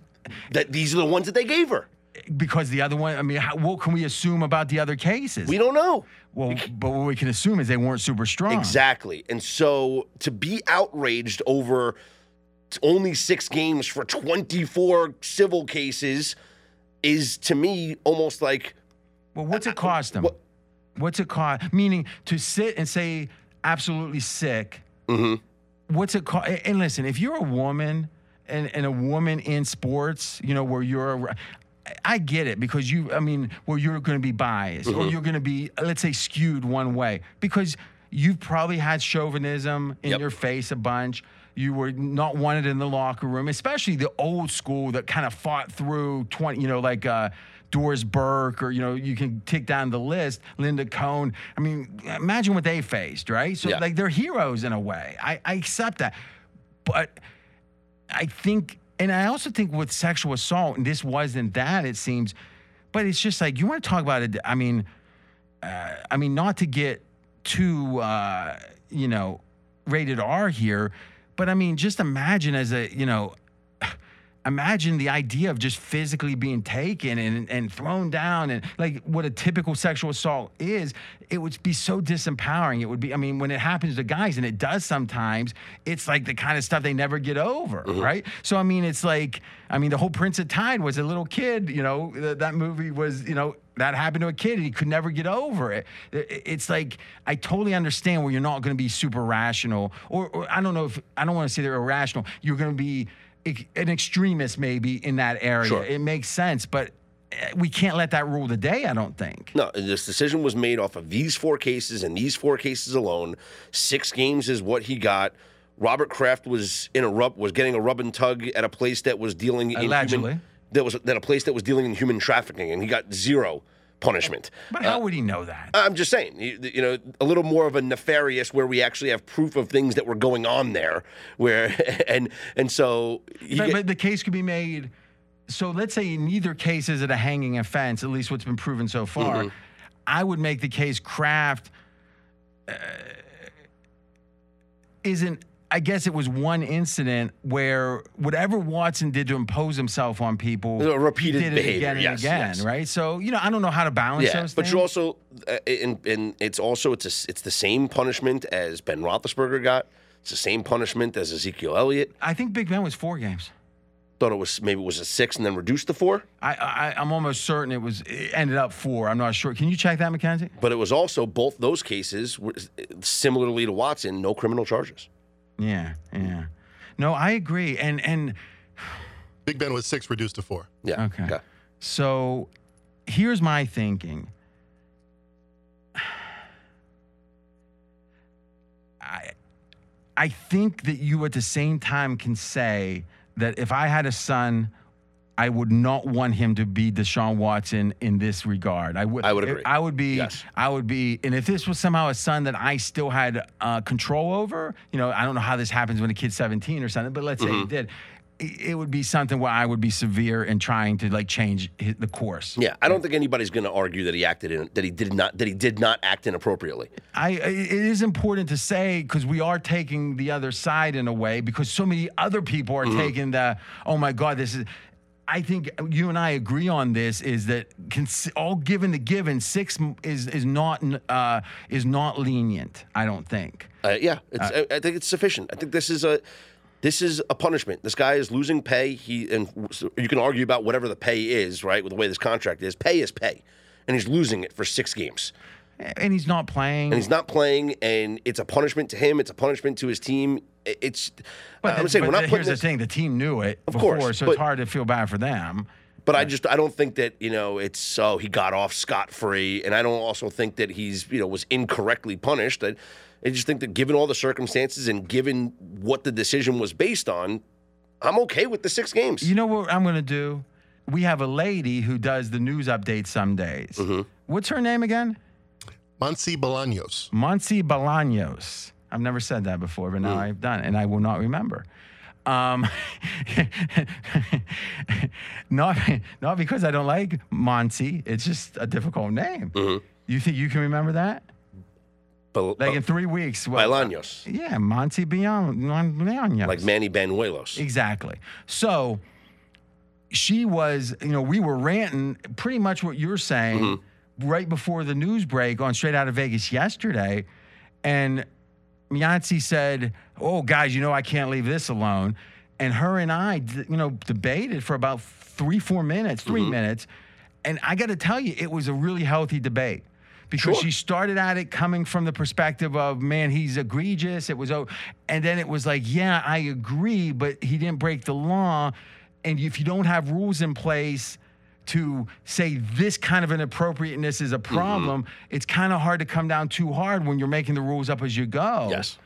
[SPEAKER 2] that these are the ones that they gave her.
[SPEAKER 1] Because the other one. I mean, how, what can we assume about the other cases?
[SPEAKER 2] We don't know.
[SPEAKER 1] well, but what we can assume is they weren't super strong.
[SPEAKER 2] Exactly. And so to be outraged over only six games for 24 civil cases is to me almost like
[SPEAKER 1] Well, what's it cost them?
[SPEAKER 2] what-
[SPEAKER 1] What's it cost? Meaning to sit and say absolutely sick.
[SPEAKER 2] Mm-hmm.
[SPEAKER 1] What's it cost? And listen, if you're a woman and, and a woman in sports, you know where you're. I get it because you, I mean, well, you're going to be biased
[SPEAKER 2] Mm-hmm.
[SPEAKER 1] or you're going to be, let's say, skewed one way because you've probably had chauvinism in
[SPEAKER 2] Yep.
[SPEAKER 1] your face a bunch. You were not wanted in the locker room, especially the old school that kind of fought through 20, you know, like uh, Doris Burke or, you know, you can tick down the list, Linda Cohn. I mean, imagine what they faced, right? So,
[SPEAKER 2] Yeah.
[SPEAKER 1] like, they're heroes in a way. I, I accept that. But I think, and I also think with sexual assault, and this wasn't that, it seems, but it's just like you want to talk about it. I mean, uh, I mean, not to get too, uh, you know, rated R here, but I mean, just imagine as a, you know, imagine the idea of just physically being taken and, and thrown down and like what a typical sexual assault is it would be so disempowering it would be i mean when it happens to guys and it does sometimes it's like the kind of stuff they never get over mm-hmm. right so i mean it's like i mean the whole Prince of Tides was a little kid you know th- that movie was you know that happened to a kid and he could never get over it. It's like I totally understand where you're not going to be super rational, or, or I don't know if I don't want to say they're irrational. You're going to be an extremist maybe in that area.
[SPEAKER 2] Sure.
[SPEAKER 1] It makes sense, but eh, we can't let that rule the day. I don't think.
[SPEAKER 2] No, this decision was made off of these four cases and these four cases alone. Six games is what he got. Robert Kraft was in a rub was getting a rub and tug at a place that was dealing in
[SPEAKER 1] Allegedly.
[SPEAKER 2] human, that was that a place that was dealing in human trafficking, and he got zero punishment.
[SPEAKER 1] But how would he know that?
[SPEAKER 2] I'm just saying, you, you know, a little more of a nefarious where we actually have proof of things that were going on there, where (laughs) and and so
[SPEAKER 1] But, but the case could be made. So let's say in either case is it a hanging offense, at least what's been proven so far.
[SPEAKER 2] Mm-hmm.
[SPEAKER 1] I would make the case Kraft uh, isn't. I guess it was one incident where whatever Watson did to impose himself on people,
[SPEAKER 2] A repeated
[SPEAKER 1] did
[SPEAKER 2] behavior,
[SPEAKER 1] it again and
[SPEAKER 2] yes,
[SPEAKER 1] again,
[SPEAKER 2] yes.
[SPEAKER 1] right? So you know, I don't know how to balance
[SPEAKER 2] yeah,
[SPEAKER 1] those
[SPEAKER 2] but
[SPEAKER 1] things.
[SPEAKER 2] you also uh, and and it's also it's a, it's the same punishment as Ben Roethlisberger got. It's the same punishment as Ezekiel Elliott.
[SPEAKER 1] I think Big Ben was four games.
[SPEAKER 2] Thought it was maybe it was a six and then reduced to four,
[SPEAKER 1] I, I I'm almost certain it was it ended up four. I'm not sure. Can you check that, Mackenzie?
[SPEAKER 2] but it was also both those cases similarly to Watson, no criminal charges.
[SPEAKER 1] Yeah, yeah. No, I agree. And and (sighs)
[SPEAKER 3] Big Ben was six, reduced to four.
[SPEAKER 2] Yeah.
[SPEAKER 1] Okay. So here's my thinking. (sighs) I I think that you at the same time can say that if I had a son, I would not want him to be Deshaun Watson in this regard. I would.
[SPEAKER 2] I would agree.
[SPEAKER 1] I would be.
[SPEAKER 2] Yes.
[SPEAKER 1] I would be. And if this was somehow a son that I still had uh, control over, you know, I don't know how this happens when a kid's 17 or something, but let's say he
[SPEAKER 2] Mm-hmm.
[SPEAKER 1] did. It it would be something where I would be severe in trying to like change the course.
[SPEAKER 2] Yeah, I don't think anybody's going to argue that he acted in that he did not that he did not act inappropriately.
[SPEAKER 1] I I- it is important to say because we are taking the other side in a way because so many other people are taking the oh my god this is. I think you and I agree on this is that all given the given six is is not uh, is not lenient. I don't think.
[SPEAKER 2] Uh, yeah, it's, I, I think it's sufficient. I think this is a this is a punishment. This guy is losing pay. He and you can argue about whatever the pay is, right? With the way this contract is, pay is pay, and he's losing it for six games.
[SPEAKER 1] And he's not playing.
[SPEAKER 2] and he's not playing, and it's a punishment to him. It's a punishment to his team. It's.
[SPEAKER 1] But,
[SPEAKER 2] I'm saying
[SPEAKER 1] but
[SPEAKER 2] we're not
[SPEAKER 1] here's
[SPEAKER 2] putting
[SPEAKER 1] the thing: the team knew it
[SPEAKER 2] Of
[SPEAKER 1] before,
[SPEAKER 2] course,
[SPEAKER 1] so
[SPEAKER 2] but-
[SPEAKER 1] it's hard to feel bad for them.
[SPEAKER 2] but I just I don't think that you know it's oh he got off scot free, and I don't also think that he's you know was incorrectly punished. I, I just think that given all the circumstances and given what the decision was based on, I'm okay with the six games.
[SPEAKER 1] You know what I'm going to do? We have a lady who does the news update some days.
[SPEAKER 2] Mm-hmm.
[SPEAKER 1] What's her name again?
[SPEAKER 3] Monsi Bolaños.
[SPEAKER 1] Monsi Bolaños. I've never said that before, but now
[SPEAKER 2] Mm.
[SPEAKER 1] I've done it, and I will not remember. Um, (laughs) not, not because I don't like Monsi. It's just a difficult name.
[SPEAKER 2] Mm-hmm.
[SPEAKER 1] You think you can remember that?
[SPEAKER 2] But,
[SPEAKER 1] Like in three weeks. well,
[SPEAKER 2] Bolaños,
[SPEAKER 1] Yeah, Monty Bolaños.
[SPEAKER 2] like Manny Banuelos.
[SPEAKER 1] Exactly. So she was, you know, we were ranting pretty much what you're saying
[SPEAKER 2] Mm-hmm.
[SPEAKER 1] Right before the news break on Straight Out of Vegas yesterday. And Mianci said, Oh, guys, you know, I can't leave this alone. And her and I, you know, debated for about three, four minutes, 3
[SPEAKER 2] Mm-hmm.
[SPEAKER 1] minutes. And I got to tell you, it was a really healthy debate because
[SPEAKER 2] Sure.
[SPEAKER 1] she started at it coming from the perspective of, man, he's egregious. It was, oh, and then it was like, yeah, I agree, but he didn't break the law. And if you don't have rules in place to say this kind of inappropriateness is a
[SPEAKER 2] Mm-hmm.
[SPEAKER 1] problem, it's kind of hard to come down too hard when you're making the rules up as you go.
[SPEAKER 2] Yes.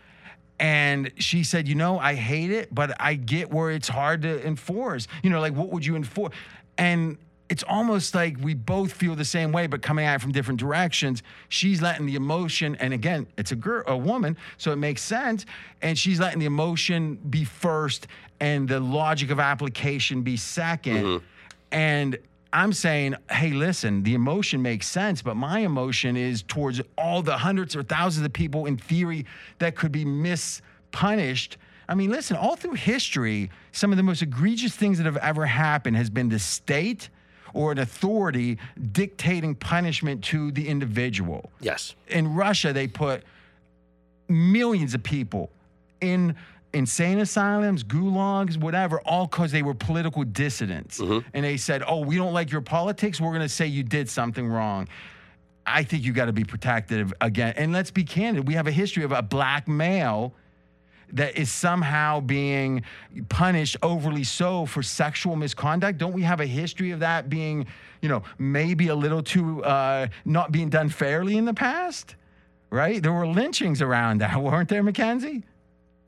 [SPEAKER 1] And she said, you know, I hate it, but I get where it's hard to enforce. You know, like what would you enforce? And it's almost like we both feel the same way, but coming at it from different directions. She's letting the emotion, and again, it's a girl, a woman, so it makes sense. And she's letting the emotion be first and the logic of application be 2nd And I'm saying, hey, listen, the emotion makes sense, but my emotion is towards all the hundreds or thousands of people in theory that could be mispunished. I mean, listen, all through history, some of the most egregious things that have ever happened has been the state or an authority dictating punishment to the individual
[SPEAKER 2] Yes.
[SPEAKER 1] in Russia, they put millions of people in insane asylums, gulags, whatever, all because they were political dissidents. And they said, oh, we don't like your politics. We're going to say you did something wrong. I think you got to be protective again. And let's be candid. We have a history of a black male that is somehow being punished overly so for sexual misconduct. Don't we have a history of that being, you know, maybe a little too uh, not being done fairly in the past? Right? There were lynchings around that, (laughs) weren't there, Mackenzie?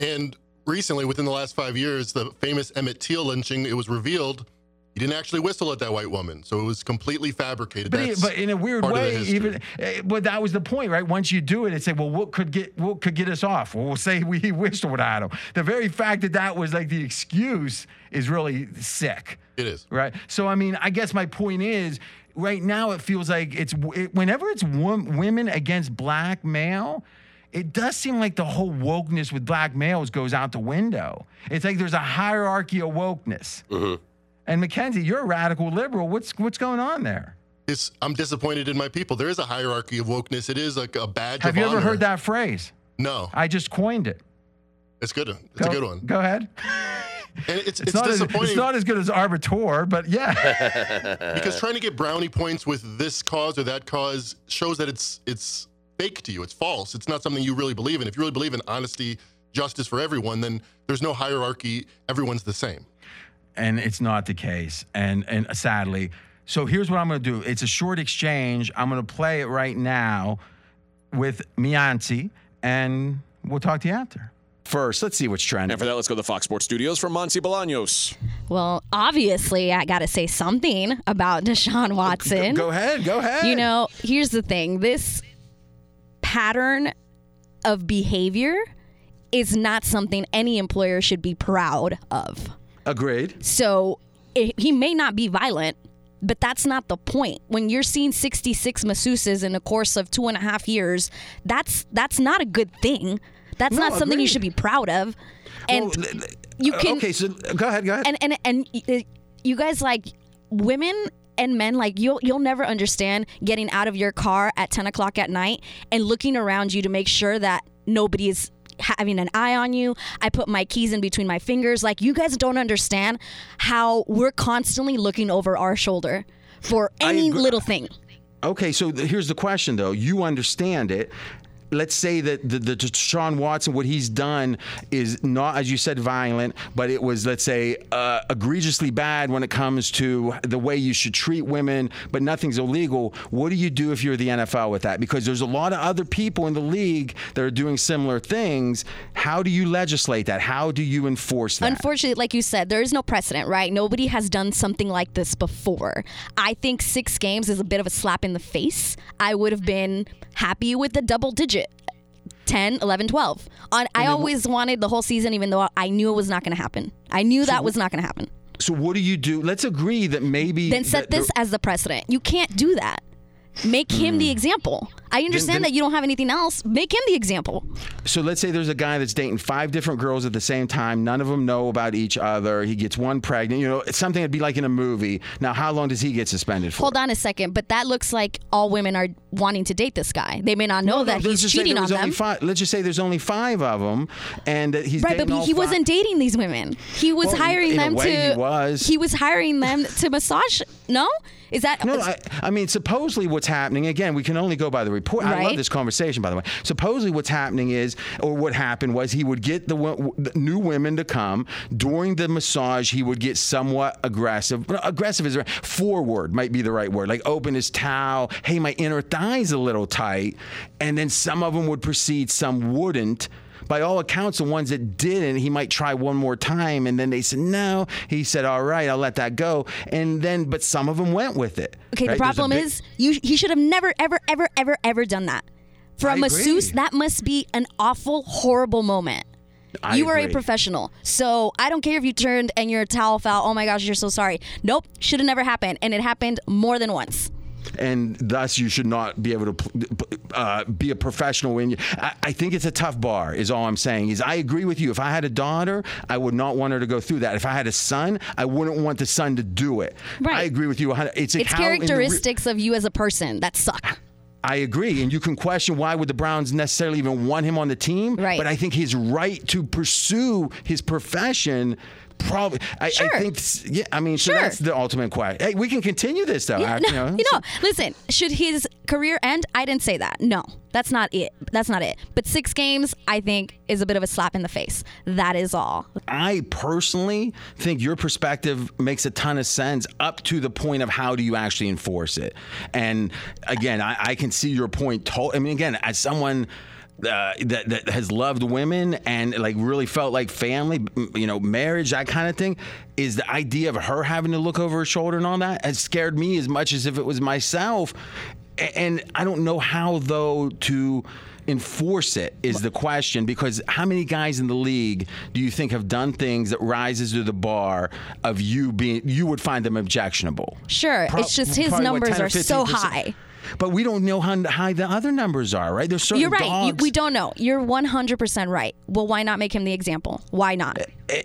[SPEAKER 3] And recently, within the last five years, the famous Emmett Till lynching, it was revealed he didn't actually whistle at that white woman. So it was completely fabricated.
[SPEAKER 1] But, it- but in a weird
[SPEAKER 3] part of the
[SPEAKER 1] way, even eh, but that was the point, right? Once you do it, it's like, well, what could get what could get us off? Well, we'll say (laughs) we whistled at him. The very fact that that was like the excuse is really sick.
[SPEAKER 3] It is.
[SPEAKER 1] right? So I mean, I guess my point is, right now it feels like it's it, whenever it's wom- women against black male. It does seem like the whole wokeness with black males goes out the window. It's like there's a hierarchy of wokeness. Mm-hmm. And Mackenzie, you're a radical liberal. What's what's going on there?
[SPEAKER 3] It's, I'm disappointed in my people. There is a hierarchy of wokeness. It is like a badge
[SPEAKER 1] Have
[SPEAKER 3] of
[SPEAKER 1] you ever
[SPEAKER 3] honor.
[SPEAKER 1] heard that phrase?
[SPEAKER 3] No,
[SPEAKER 1] I just coined it.
[SPEAKER 3] it's good. It's
[SPEAKER 1] Go-
[SPEAKER 3] a good one.
[SPEAKER 1] Go ahead. (laughs)
[SPEAKER 3] And it's, it's,
[SPEAKER 1] It's, not as, it's not as good as Arbiter, but yeah. (laughs)
[SPEAKER 3] because trying to get brownie points with this cause or that cause shows that it's it's fake to you. It's false. It's not something you really believe in. If you really believe in honesty, justice for everyone, then there's no hierarchy. Everyone's the same.
[SPEAKER 1] and it's not the case. And and sadly, so here's what I'm going to do. It's a short exchange. I'm going to play it right now with Mianci, and we'll talk to you after.
[SPEAKER 4] First, let's see what's trending.
[SPEAKER 5] And for that, let's go to the Fox Sports Studios from Monty Bolaños.
[SPEAKER 6] Well, obviously, I got to say something about Deshaun Watson.
[SPEAKER 4] Go ahead. Go ahead.
[SPEAKER 6] You know, here's the thing this pattern of behavior is not something any employer should be proud of.
[SPEAKER 4] Agreed.
[SPEAKER 6] So it, he may not be violent, but that's not the point. When you're seeing 66 masseuses in the course of two and a half years, that's that's not a good thing. That's
[SPEAKER 4] No,
[SPEAKER 6] not something you should be proud of. And
[SPEAKER 4] Well,
[SPEAKER 6] you
[SPEAKER 4] uh,
[SPEAKER 6] can
[SPEAKER 4] Okay, so go ahead. Go ahead.
[SPEAKER 6] and and and you guys like women and men like you'll you'll never understand getting out of your car at 10 o'clock at night and looking around you to make sure that nobody is having an eye on you i put my keys in between my fingers like you guys don't understand how we're constantly looking over our shoulder for any little thing
[SPEAKER 1] Okay, so here's the question though. You understand it. Let's say that the, the Deshaun Watson, what he's done is not, as you said, violent, but it was, let's say, uh, egregiously bad when it comes to the way you should treat women, but nothing's illegal. What do you do if you're the NFL with that? Because there's a lot of other people in the league that are doing similar things. How do you legislate that? How do you enforce that?
[SPEAKER 6] Unfortunately, like you said, there is no precedent, right? Nobody has done something like this before. I think six games is a bit of a slap in the face. I would have been happy with the double digit. 10, 11, 12. On, I always wanted the whole season, even though I knew it was not going to happen. I knew that was not going to happen.
[SPEAKER 1] so what do you do? Let's agree that maybe
[SPEAKER 6] Then set
[SPEAKER 1] that
[SPEAKER 6] this as the precedent. You can't do that. Make him the hmm. example. I understand
[SPEAKER 1] then-
[SPEAKER 6] that you don't have anything else. Make him the example.
[SPEAKER 1] So let's say there's a guy that's dating five different girls at the same time. None of them know about each other. He gets one pregnant. You know, it's something that'd be like in a movie. Now, how long does he get suspended for?
[SPEAKER 6] Hold on a second, but that looks like all women are wanting to date this guy. They may not know
[SPEAKER 1] No,
[SPEAKER 6] that
[SPEAKER 1] let's
[SPEAKER 6] he's cheating on them.
[SPEAKER 1] Five, let's just say there's only five of them, and that he's
[SPEAKER 6] Right, but
[SPEAKER 1] dating
[SPEAKER 6] he,
[SPEAKER 1] all
[SPEAKER 6] he
[SPEAKER 1] five.
[SPEAKER 6] wasn't dating these women. He was
[SPEAKER 1] Well,
[SPEAKER 6] hiring them
[SPEAKER 1] way
[SPEAKER 6] to.
[SPEAKER 1] he was.
[SPEAKER 6] He was hiring them to massage. No, is that?
[SPEAKER 1] No, I, I mean, supposedly what's happening, again, we can only go by the report. I love this conversation, by the way. Supposedly what's happening is, or what happened was he would get the, the new women to come. During the massage, he would get somewhat aggressive. Aggressive is forward, might be the right word. Like open his towel. Hey, my inner thigh's a little tight. And then some of them would proceed, some wouldn't by all accounts, the ones that didn't, he might try one more time. And then they said, no. He said, all right, I'll let that go. And then, but some of them went with it.
[SPEAKER 6] okay,
[SPEAKER 1] right?
[SPEAKER 6] the problem
[SPEAKER 1] big-
[SPEAKER 6] is you. He should have never, ever, ever, ever, ever done that. For a
[SPEAKER 1] I
[SPEAKER 6] masseuse,
[SPEAKER 1] agree.
[SPEAKER 6] that must be an awful, horrible moment.
[SPEAKER 1] I
[SPEAKER 6] you are a professional. So I don't care if you turned and your towel fell. Oh my gosh, you're so sorry. Nope, should have never happened. And it happened more than once.
[SPEAKER 1] And thus you should not be able to uh, be a professional when you I, I think it's a tough bar is all i'm saying is i agree with you if i had a daughter i would not want her to go through that if i had a son i wouldn't want the son to do it
[SPEAKER 6] Right.
[SPEAKER 1] i agree with you it's,
[SPEAKER 6] It's
[SPEAKER 1] the re-
[SPEAKER 6] characteristics of you as a person that suck.
[SPEAKER 1] I agree, and you can question why would the Browns necessarily even want him on the team.
[SPEAKER 6] Right.
[SPEAKER 1] But I think his right to pursue his profession. Probably, I,
[SPEAKER 6] Sure.
[SPEAKER 1] I think, yeah. I mean, so
[SPEAKER 6] Sure.
[SPEAKER 1] that's the ultimate question. Hey, we can continue this though.
[SPEAKER 6] Yeah,
[SPEAKER 1] I-
[SPEAKER 6] no,
[SPEAKER 1] you (laughs) know,
[SPEAKER 6] you know, listen, should his career end? I didn't say that. No, that's not it. That's not it. But six games, I think, is a bit of a slap in the face. That is all.
[SPEAKER 1] I personally think your perspective makes a ton of sense up to the point of how do you actually enforce it. And again, I, I can see your point. To- I mean, again, as someone. Uh, that, that has loved women and like really felt like family, you know, marriage, that kind of thing, is the idea of her having to look over her shoulder and all that has scared me as much as if it was myself. And I don't know how though to enforce it is the question because how many guys in the league do you think have done things that rises to the bar of you being you would find them objectionable
[SPEAKER 6] Sure,
[SPEAKER 1] Pro-
[SPEAKER 6] it's just his
[SPEAKER 1] probably, what,
[SPEAKER 6] numbers are so high.
[SPEAKER 1] But we don't know how high the other numbers are right there's certain
[SPEAKER 6] You're right. You, we don't know. You're 100% right. Well, why not make him the example? Why not?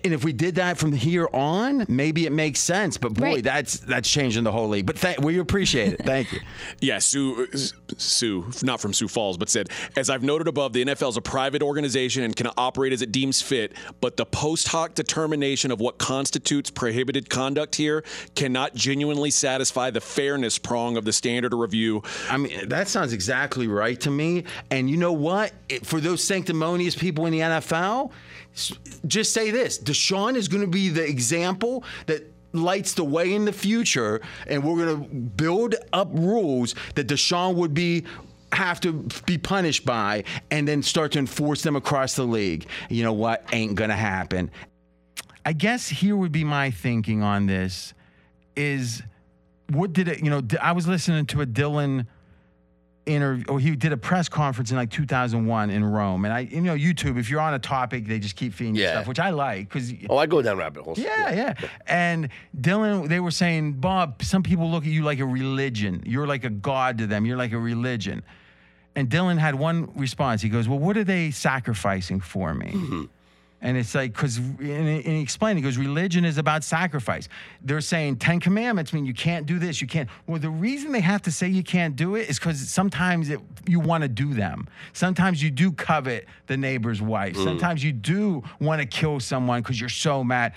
[SPEAKER 1] and if we did that from here on maybe it makes sense but boy
[SPEAKER 6] Right.
[SPEAKER 1] that's that's changing the whole league but th- we appreciate it thank you (laughs)
[SPEAKER 5] Yeah, Sue, Sue, not from Sioux Falls, but said, as I've noted above, the NFL is a private organization and can operate as it deems fit, but the post hoc determination of what constitutes prohibited conduct here cannot genuinely satisfy the fairness prong of the standard of review.
[SPEAKER 1] I mean, that sounds exactly right to me. And you know what? It, for those sanctimonious people in the NFL, just say this Deshaun is going to be the example that lights the way in the future. And we're going to build up rules that Deshaun would be. Have to be punished by, and then start to enforce them across the league. You know what? Ain't gonna happen. I guess here would be my thinking on this is what did it, you know, I was listening to a Dylan interview, or oh, he did a press conference in like 2001 in Rome. And I, you know, YouTube, if you're on a topic, they just keep feeding you
[SPEAKER 2] Yeah.
[SPEAKER 1] stuff, which I like because.
[SPEAKER 2] Oh, I go down rabbit holes.
[SPEAKER 1] Yeah, yeah. And Dylan, they were saying, Bob, some people look at you like a religion. You're like a god to them. You're like a religion. And Dylan had one response. He goes, Well, what are they sacrificing for me? Mm-hmm. And it's like, because, and he explained, he goes, religion is about sacrifice. They're saying 10 commandments mean you can't do this, you can't. Well, the reason they have to say you can't do it is because sometimes it, you want to do them. Sometimes you do covet the neighbor's wife. Mm. Sometimes you do want to kill someone because you're so mad.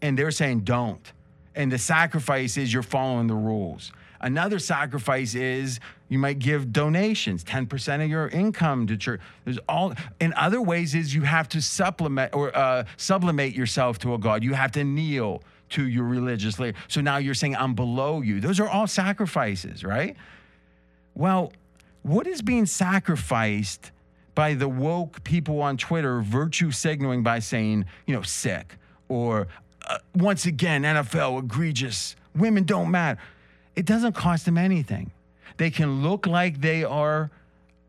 [SPEAKER 1] And they're saying don't. And the sacrifice is you're following the rules. Another sacrifice is you might give donations, 10% of your income to church. There's all in other ways is you have to supplement or uh, sublimate yourself to a God. You have to kneel to your religious leader. So now you're saying I'm below you. Those are all sacrifices, right? Well, what is being sacrificed by the woke people on Twitter virtue signaling by saying, you know, sick or uh, once again, NFL egregious, women don't matter. It doesn't cost them anything. They can look like they are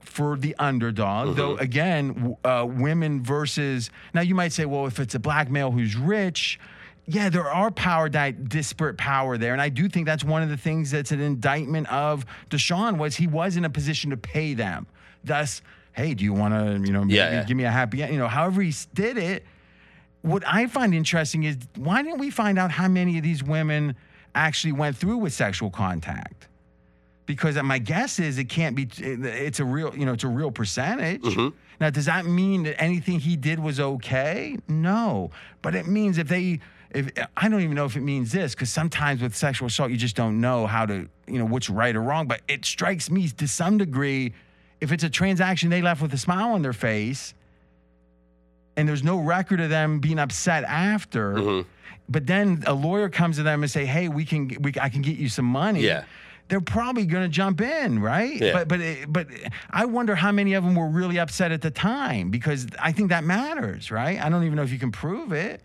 [SPEAKER 1] for the underdog, though, again, uh, women versus. Now, you might say, well, if it's a black male who's rich, yeah, there are power, di- disparate power there, and I do think that's one of the things that's an indictment of Deshaun was he was in a position to pay them. Thus, hey, do you want to, you know,
[SPEAKER 2] Yeah, yeah.
[SPEAKER 1] give me a happy, end? you know, however he did it. What I find interesting is why didn't we find out how many of these women actually went through with sexual contact? Because my guess is it can't be. It's a real, you know, it's a real percentage. Mm-hmm. Now, does that mean that anything he did was okay? No, but it means if they, if I don't even know if it means this, because sometimes with sexual assault you just don't know how to, you know, what's right or wrong. But it strikes me to some degree, if it's a transaction they left with a smile on their face, and there's no record of them being upset after. Mm-hmm. But then a lawyer comes to them and say, "Hey, we can, we, I can get you some money."
[SPEAKER 2] Yeah.
[SPEAKER 1] They're probably going to jump in, right?
[SPEAKER 2] Yeah.
[SPEAKER 1] But but it- but I wonder how many of them were really upset at the time because I think that matters, right? I don't even know if you can prove it.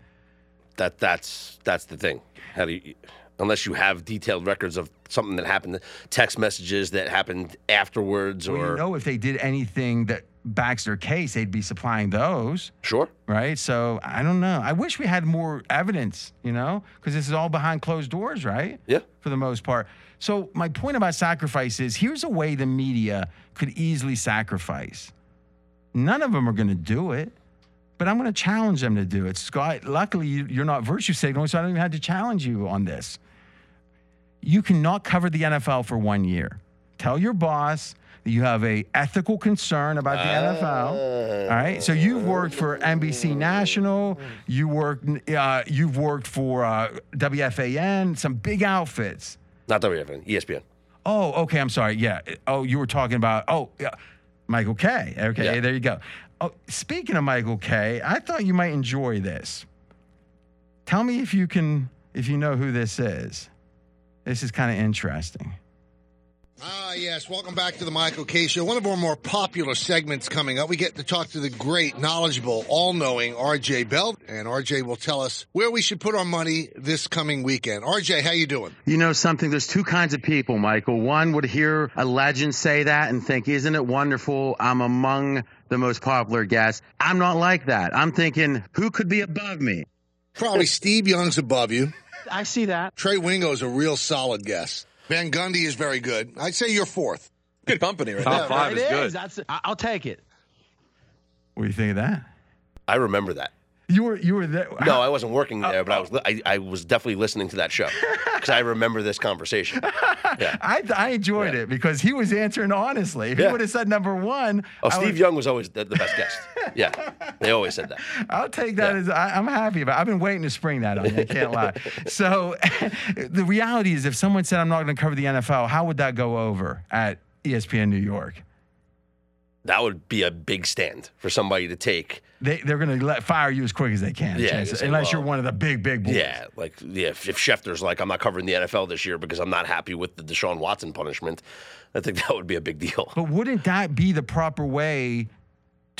[SPEAKER 2] That that's that's the thing. How do you, unless you have detailed records of something that happened, text messages that happened afterwards,
[SPEAKER 1] Well,
[SPEAKER 2] or
[SPEAKER 1] you know, if they did anything that backs their case, they'd be supplying those.
[SPEAKER 2] sure,
[SPEAKER 1] right? So I don't know. I wish we had more evidence, you know, because this is all behind closed doors, right?
[SPEAKER 2] Yeah.
[SPEAKER 1] For the most part. So my point about sacrifice is here's a way the media could easily sacrifice. None of them are going to do it, but I'm going to challenge them to do it. Scott, luckily you- you're not virtue signaling, so I don't even have to challenge you on this. You cannot cover the NFL for one year. Tell your boss you have a ethical concern about the NFL. All right. So you've worked for NBC National. You work. Uh, you've worked for uh, WFAN. Some big outfits.
[SPEAKER 2] not WFN, ESPN.
[SPEAKER 1] Oh, okay. I'm sorry. Yeah. Oh, you were talking about. Oh, yeah. Michael Kay. Okay.
[SPEAKER 2] Yeah.
[SPEAKER 1] There you go. Oh, speaking of Michael Kay, I thought you might enjoy this. Tell me if you can, if you know who this is. This is kind of interesting.
[SPEAKER 7] Ah, yes. Welcome back to the Michael Kay. Show. One of our more popular segments coming up. We get to talk to the great, knowledgeable, all-knowing RJ Bell, and RJ will tell us where we should put our money this coming weekend. RJ, how you doing?
[SPEAKER 8] You know something? There's two kinds of people, Michael. One would hear a legend say that and think, isn't it wonderful? I'm among the most popular guests. I'm not like that. I'm thinking, who could be above me?
[SPEAKER 7] Probably Steve Young's above you. (laughs)
[SPEAKER 8] I see that.
[SPEAKER 7] Trey Wingo's a real solid guest. Van Gundy is very good. I'd say you're fourth.
[SPEAKER 5] Good company right
[SPEAKER 8] Top
[SPEAKER 5] there.
[SPEAKER 8] five is good. That's, I- I'll take it.
[SPEAKER 1] What do you think of that?
[SPEAKER 2] I remember that.
[SPEAKER 1] You were you were there.
[SPEAKER 2] No, I wasn't working uh, there, but I was oh. li- I, I was definitely listening to that show (laughs) because I remember this conversation. (laughs) Yeah.
[SPEAKER 1] I, I enjoyed
[SPEAKER 2] Yeah.
[SPEAKER 1] it because he was answering honestly. If he would have said number one,
[SPEAKER 2] Oh,
[SPEAKER 1] I
[SPEAKER 2] Steve
[SPEAKER 1] would-
[SPEAKER 2] Young was always the, the best guest. Yeah, they always said that. (laughs)
[SPEAKER 1] I'll take that
[SPEAKER 2] Yeah.
[SPEAKER 1] as I, I'm happy about. I've been waiting to spring that on you. I can't lie. (laughs) So (laughs) the reality is, if someone said I'm not going to cover the NFL, how would that go over at ESPN New York?
[SPEAKER 2] That would be a big stand for somebody to take.
[SPEAKER 1] They they're going to let fire you as quick as they can.
[SPEAKER 2] Yeah, say,
[SPEAKER 1] unless you're one of the big big boys.
[SPEAKER 2] Yeah, like yeah, if, if Schefter's like, I'm not covering the NFL this year because I'm not happy with the Deshaun Watson punishment, I think that would be a big deal.
[SPEAKER 1] But wouldn't that be the proper way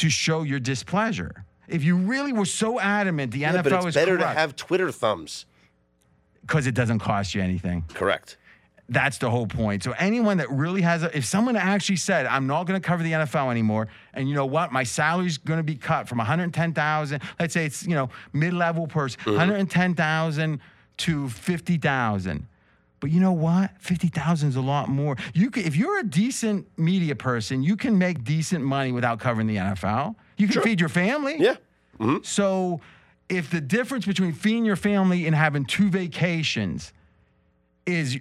[SPEAKER 1] to show your displeasure? If you really were so adamant the
[SPEAKER 2] Yeah,
[SPEAKER 1] NFL
[SPEAKER 2] but it's
[SPEAKER 1] is
[SPEAKER 2] better
[SPEAKER 1] corrupt,
[SPEAKER 2] to have Twitter thumbs.
[SPEAKER 1] because it doesn't cost you anything.
[SPEAKER 2] Correct.
[SPEAKER 1] That's the whole point. So anyone that really has a, if someone actually said, I'm not going to cover the NFL anymore, and you know what, my salary's going to be cut from 110,000, let's say it's, you know, mid-level person, mm-hmm. 110,000 to 50,000. But you know what? 50,000 is a lot more. You can, if you're a decent media person, you can make decent money without covering the NFL. You can feed your family.
[SPEAKER 2] Yeah. Mm-hmm.
[SPEAKER 1] So if the difference between feeding your family and having two vacations is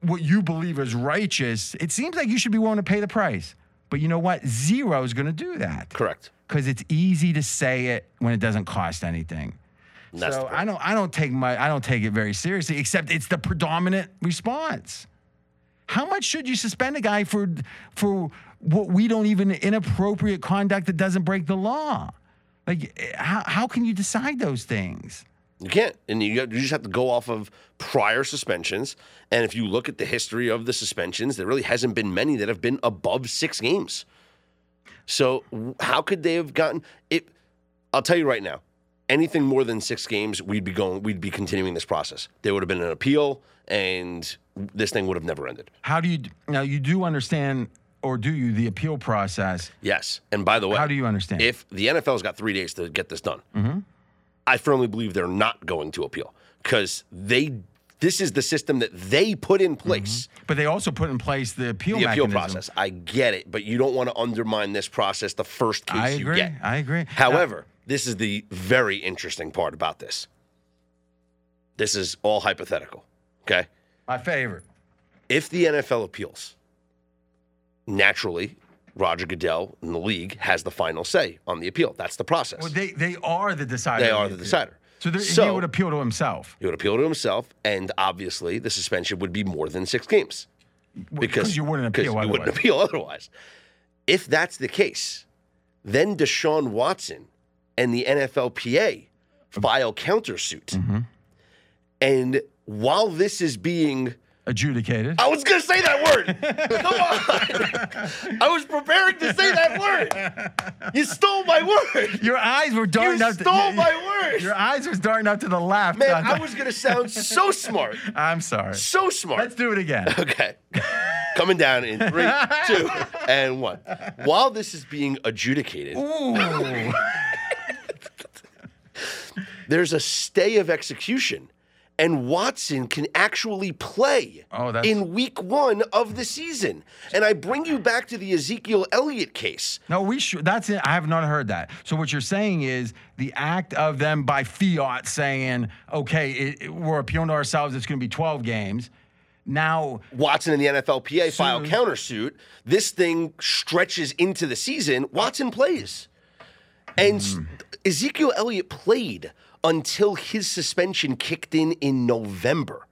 [SPEAKER 1] what you believe is righteous, it seems like you should be willing to pay the price. But you know what? Zero is going to do that
[SPEAKER 2] Correct.
[SPEAKER 1] because it's easy to say it when it doesn't cost anything.
[SPEAKER 2] That's
[SPEAKER 1] so. I don't I don't take my I don't take it very seriously, except it's the predominant response. How much should you suspend a guy for for what we don't even inappropriate conduct that doesn't break the law? Like, how, how can you decide those things?
[SPEAKER 2] You can't, and you, you just have to go off of prior suspensions. And if you look at the history of the suspensions, there really hasn't been many that have been above six games. So how could they have gotten it? I'll tell you right now, anything more than six games, we'd be going, we'd be continuing this process. There would have been an appeal, and this thing would have never ended.
[SPEAKER 1] How do you now? You do understand, or do you, the appeal process?
[SPEAKER 2] Yes. And by the way,
[SPEAKER 1] How do you understand?
[SPEAKER 2] If the NFL's got three days to get this done, mm-hmm. I firmly believe they're not going to appeal because they. This is the system that they put in place. Mm-hmm.
[SPEAKER 1] But they also put in place the appeal
[SPEAKER 2] the appeal
[SPEAKER 1] mechanism.
[SPEAKER 2] process. I get it, but you don't want to undermine this process the first case
[SPEAKER 1] I
[SPEAKER 2] you get.
[SPEAKER 1] I agree.
[SPEAKER 2] However, this is the very interesting part about this. This is all hypothetical. Okay.
[SPEAKER 1] My favorite.
[SPEAKER 2] If the NFL appeals, naturally, Roger Goodell in the league has the final say on the appeal. That's the process.
[SPEAKER 1] Well, they they are the decider.
[SPEAKER 2] They are
[SPEAKER 1] the
[SPEAKER 2] the decider.
[SPEAKER 1] So,
[SPEAKER 2] So-
[SPEAKER 1] he would appeal to himself
[SPEAKER 2] he would appeal to himself, and obviously the suspension would be more than six games because
[SPEAKER 1] you wouldn't appeal.
[SPEAKER 2] You wouldn't appeal otherwise. If that's the case, then Deshaun Watson and the NFLPA file countersuit.
[SPEAKER 1] Mm-hmm.
[SPEAKER 2] And while this is being
[SPEAKER 1] Adjudicated.
[SPEAKER 2] I was gonna say that word. (laughs) Come on. I was preparing to say that word. You stole my word.
[SPEAKER 1] Your eyes were darting
[SPEAKER 2] You
[SPEAKER 1] up.
[SPEAKER 2] stole
[SPEAKER 1] to,
[SPEAKER 2] my (laughs) word.
[SPEAKER 1] Your eyes was darting up to the left.
[SPEAKER 2] Man,
[SPEAKER 1] I
[SPEAKER 2] I was gonna sound so smart.
[SPEAKER 1] I'm sorry.
[SPEAKER 2] So smart.
[SPEAKER 1] Let's do it again.
[SPEAKER 2] Okay. Coming down in three, two, (laughs) and one. While this is being adjudicated,
[SPEAKER 1] Ooh.
[SPEAKER 2] There's a stay of execution, and Watson can actually play
[SPEAKER 1] Oh,
[SPEAKER 2] in week one of the season. And I bring you back to the Ezekiel Elliott case.
[SPEAKER 1] No, we should. That's it. I have not heard that. So what you're saying is the act of them by fiat saying, "Okay, it, it- we're appealing to ourselves. It's going to be 12 games." Now,
[SPEAKER 2] Watson and the NFLPA file
[SPEAKER 1] Sued.
[SPEAKER 2] countersuit. This thing stretches into the season. Watson plays. And
[SPEAKER 1] Hmm.
[SPEAKER 2] Ezekiel Elliott played until his suspension kicked in in November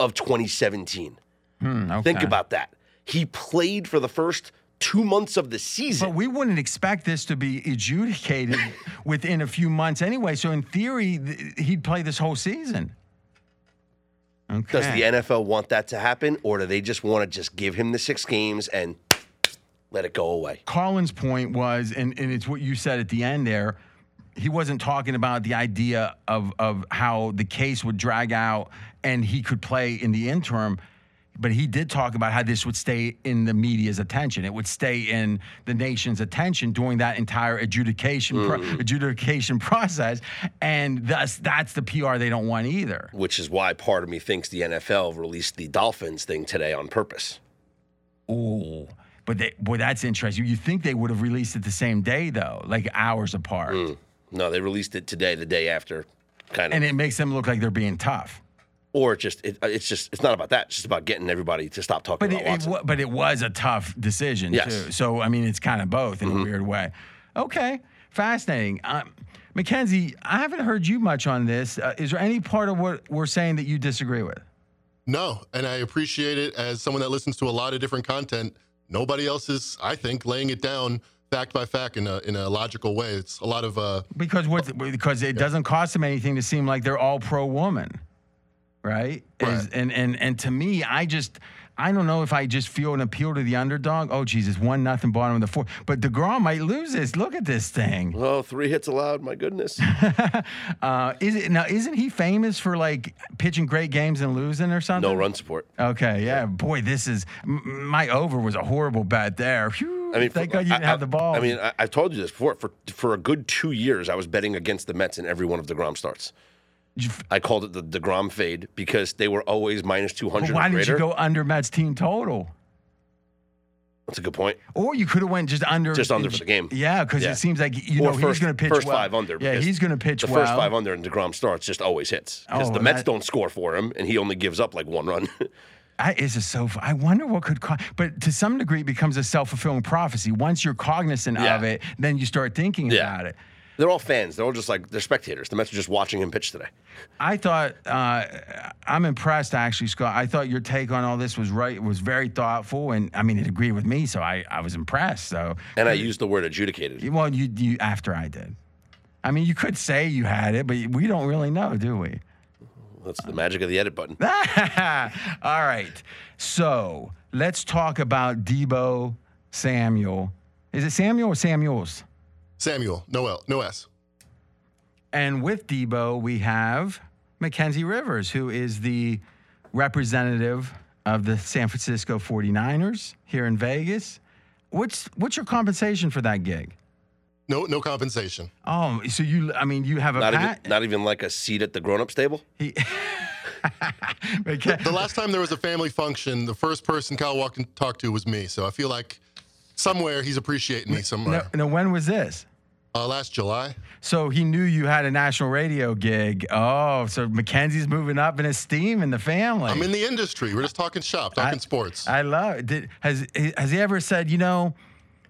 [SPEAKER 2] of 2017.
[SPEAKER 1] hmm, okay.
[SPEAKER 2] Think about that. He played for the first two months of the season.
[SPEAKER 1] But we wouldn't expect this to be adjudicated (laughs) within a few months anyway. So in theory, th- he'd play this whole season. Okay.
[SPEAKER 2] Does the NFL want that to happen, or do they just want to just give him the six games and let it go away?
[SPEAKER 1] Colin's point was, and, and it's what you said at the end there. He wasn't talking about the idea of of how the case would drag out and he could play in the interim, but he did talk about how this would stay in the media's attention. It would stay in the nation's attention during that entire adjudication pro- mm. adjudication (laughs) process, and thus that's the PR they don't want either.
[SPEAKER 2] Which is why part of me thinks the NFL released the Dolphins thing today on purpose.
[SPEAKER 1] Ooh. But they, boy, that's interesting. You think they would have released it the same day, though, like hours apart. Mm.
[SPEAKER 2] No, they released it today, the day after, kind of.
[SPEAKER 1] and it makes them look like they're being tough.
[SPEAKER 2] or it just it, it's just it's not about that. It's just about getting everybody to stop talking
[SPEAKER 1] But
[SPEAKER 2] about
[SPEAKER 1] it, it,
[SPEAKER 2] Watson.
[SPEAKER 1] wa- but it was a tough decision
[SPEAKER 2] Yes. Mm-hmm.
[SPEAKER 1] too. So I mean, it's kind of both in a weird way. Okay, fascinating. Um, Mackenzie, I haven't heard you much on this. Uh, is there any part of what we're saying that you disagree with?
[SPEAKER 3] No, and I appreciate it as someone that listens to a lot of different content. Nobody else is, I think, laying it down fact by fact in a in a logical way. It's a lot of uh,
[SPEAKER 1] Because what? Because it doesn't cost them anything to seem like they're all pro woman, right? Is-
[SPEAKER 3] Right.
[SPEAKER 1] and and and to me, I just. I don't know if I just feel an appeal to the underdog. Oh, Jesus, one nothing bottom of the fourth. But DeGrom might lose this. Look at this thing.
[SPEAKER 2] oh, three hits allowed. My goodness. (laughs)
[SPEAKER 1] Uh, is it now? Isn't he famous for like pitching great games and losing or something?
[SPEAKER 2] No run support.
[SPEAKER 1] Okay, yeah, boy, this is m- my over was a horrible bet there. Phew,
[SPEAKER 2] I mean,
[SPEAKER 1] thank
[SPEAKER 2] for-
[SPEAKER 1] God you didn't
[SPEAKER 2] I-
[SPEAKER 1] have the ball.
[SPEAKER 2] I mean, I, I've told you this before. For for a good two years, I was betting against the Mets in every one of the Degrom starts. I called it the Degrom fade because they were always minus two hundred.
[SPEAKER 1] Why did you go under Mets team total?
[SPEAKER 2] That's a good point.
[SPEAKER 1] Or you could have went just under.
[SPEAKER 2] Just under for the game.
[SPEAKER 1] Yeah, because
[SPEAKER 2] Yeah.
[SPEAKER 1] it seems like you
[SPEAKER 2] Or
[SPEAKER 1] know
[SPEAKER 2] first,
[SPEAKER 1] he's going to pitch
[SPEAKER 2] first
[SPEAKER 1] well.
[SPEAKER 2] five under.
[SPEAKER 1] Yeah, he's going to pitch
[SPEAKER 2] the
[SPEAKER 1] well.
[SPEAKER 2] first five under and Degrom starts just always hits because
[SPEAKER 1] Oh,
[SPEAKER 2] the Mets oh,
[SPEAKER 1] that-
[SPEAKER 2] don't score for him and he only gives up like one run. (laughs)
[SPEAKER 1] I, it's just so. I wonder what could. Co- but to some degree, it becomes a self fulfilling prophecy. Once you're cognizant of it, then you start thinking
[SPEAKER 2] Yeah.
[SPEAKER 1] about it.
[SPEAKER 2] They're all fans. They're all just like they're spectators. The Mets are just watching him pitch today.
[SPEAKER 1] I thought uh, I'm impressed actually, Scott. I thought your take on all this was right. It Was very thoughtful, and I mean it agreed with me, so I, I was impressed. So
[SPEAKER 2] And I used the word adjudicated.
[SPEAKER 1] well, you you after I did. I mean, you could say you had it, but we don't really know, do we?
[SPEAKER 2] That's the magic of the edit button. (laughs)
[SPEAKER 1] all right. So let's talk about Deebo Samuel. Is it Samuel or Samuels?
[SPEAKER 3] Samuel, no L, no S.
[SPEAKER 1] And with Deebo, we have Mackenzie Rivers, who is the representative of the San Francisco 49ers here in Vegas. What's what's your compensation for that gig?
[SPEAKER 3] No, no compensation.
[SPEAKER 1] Oh, so you I mean you have a
[SPEAKER 2] Not even not even like a seat at the grown ups table.
[SPEAKER 1] He- (laughs) Macke-
[SPEAKER 3] The last time there was a family function, the first person Kyle walked and talked to was me. So I feel like somewhere he's appreciating me somewhere.
[SPEAKER 1] no, when was this?
[SPEAKER 3] Uh, last July.
[SPEAKER 1] So he knew you had a national radio gig. Oh, so Mackenzie's moving up in esteem in the family.
[SPEAKER 3] I'm in the industry. We're just talking shop, talking sports.
[SPEAKER 1] I love it. Did, has has he ever said, you know,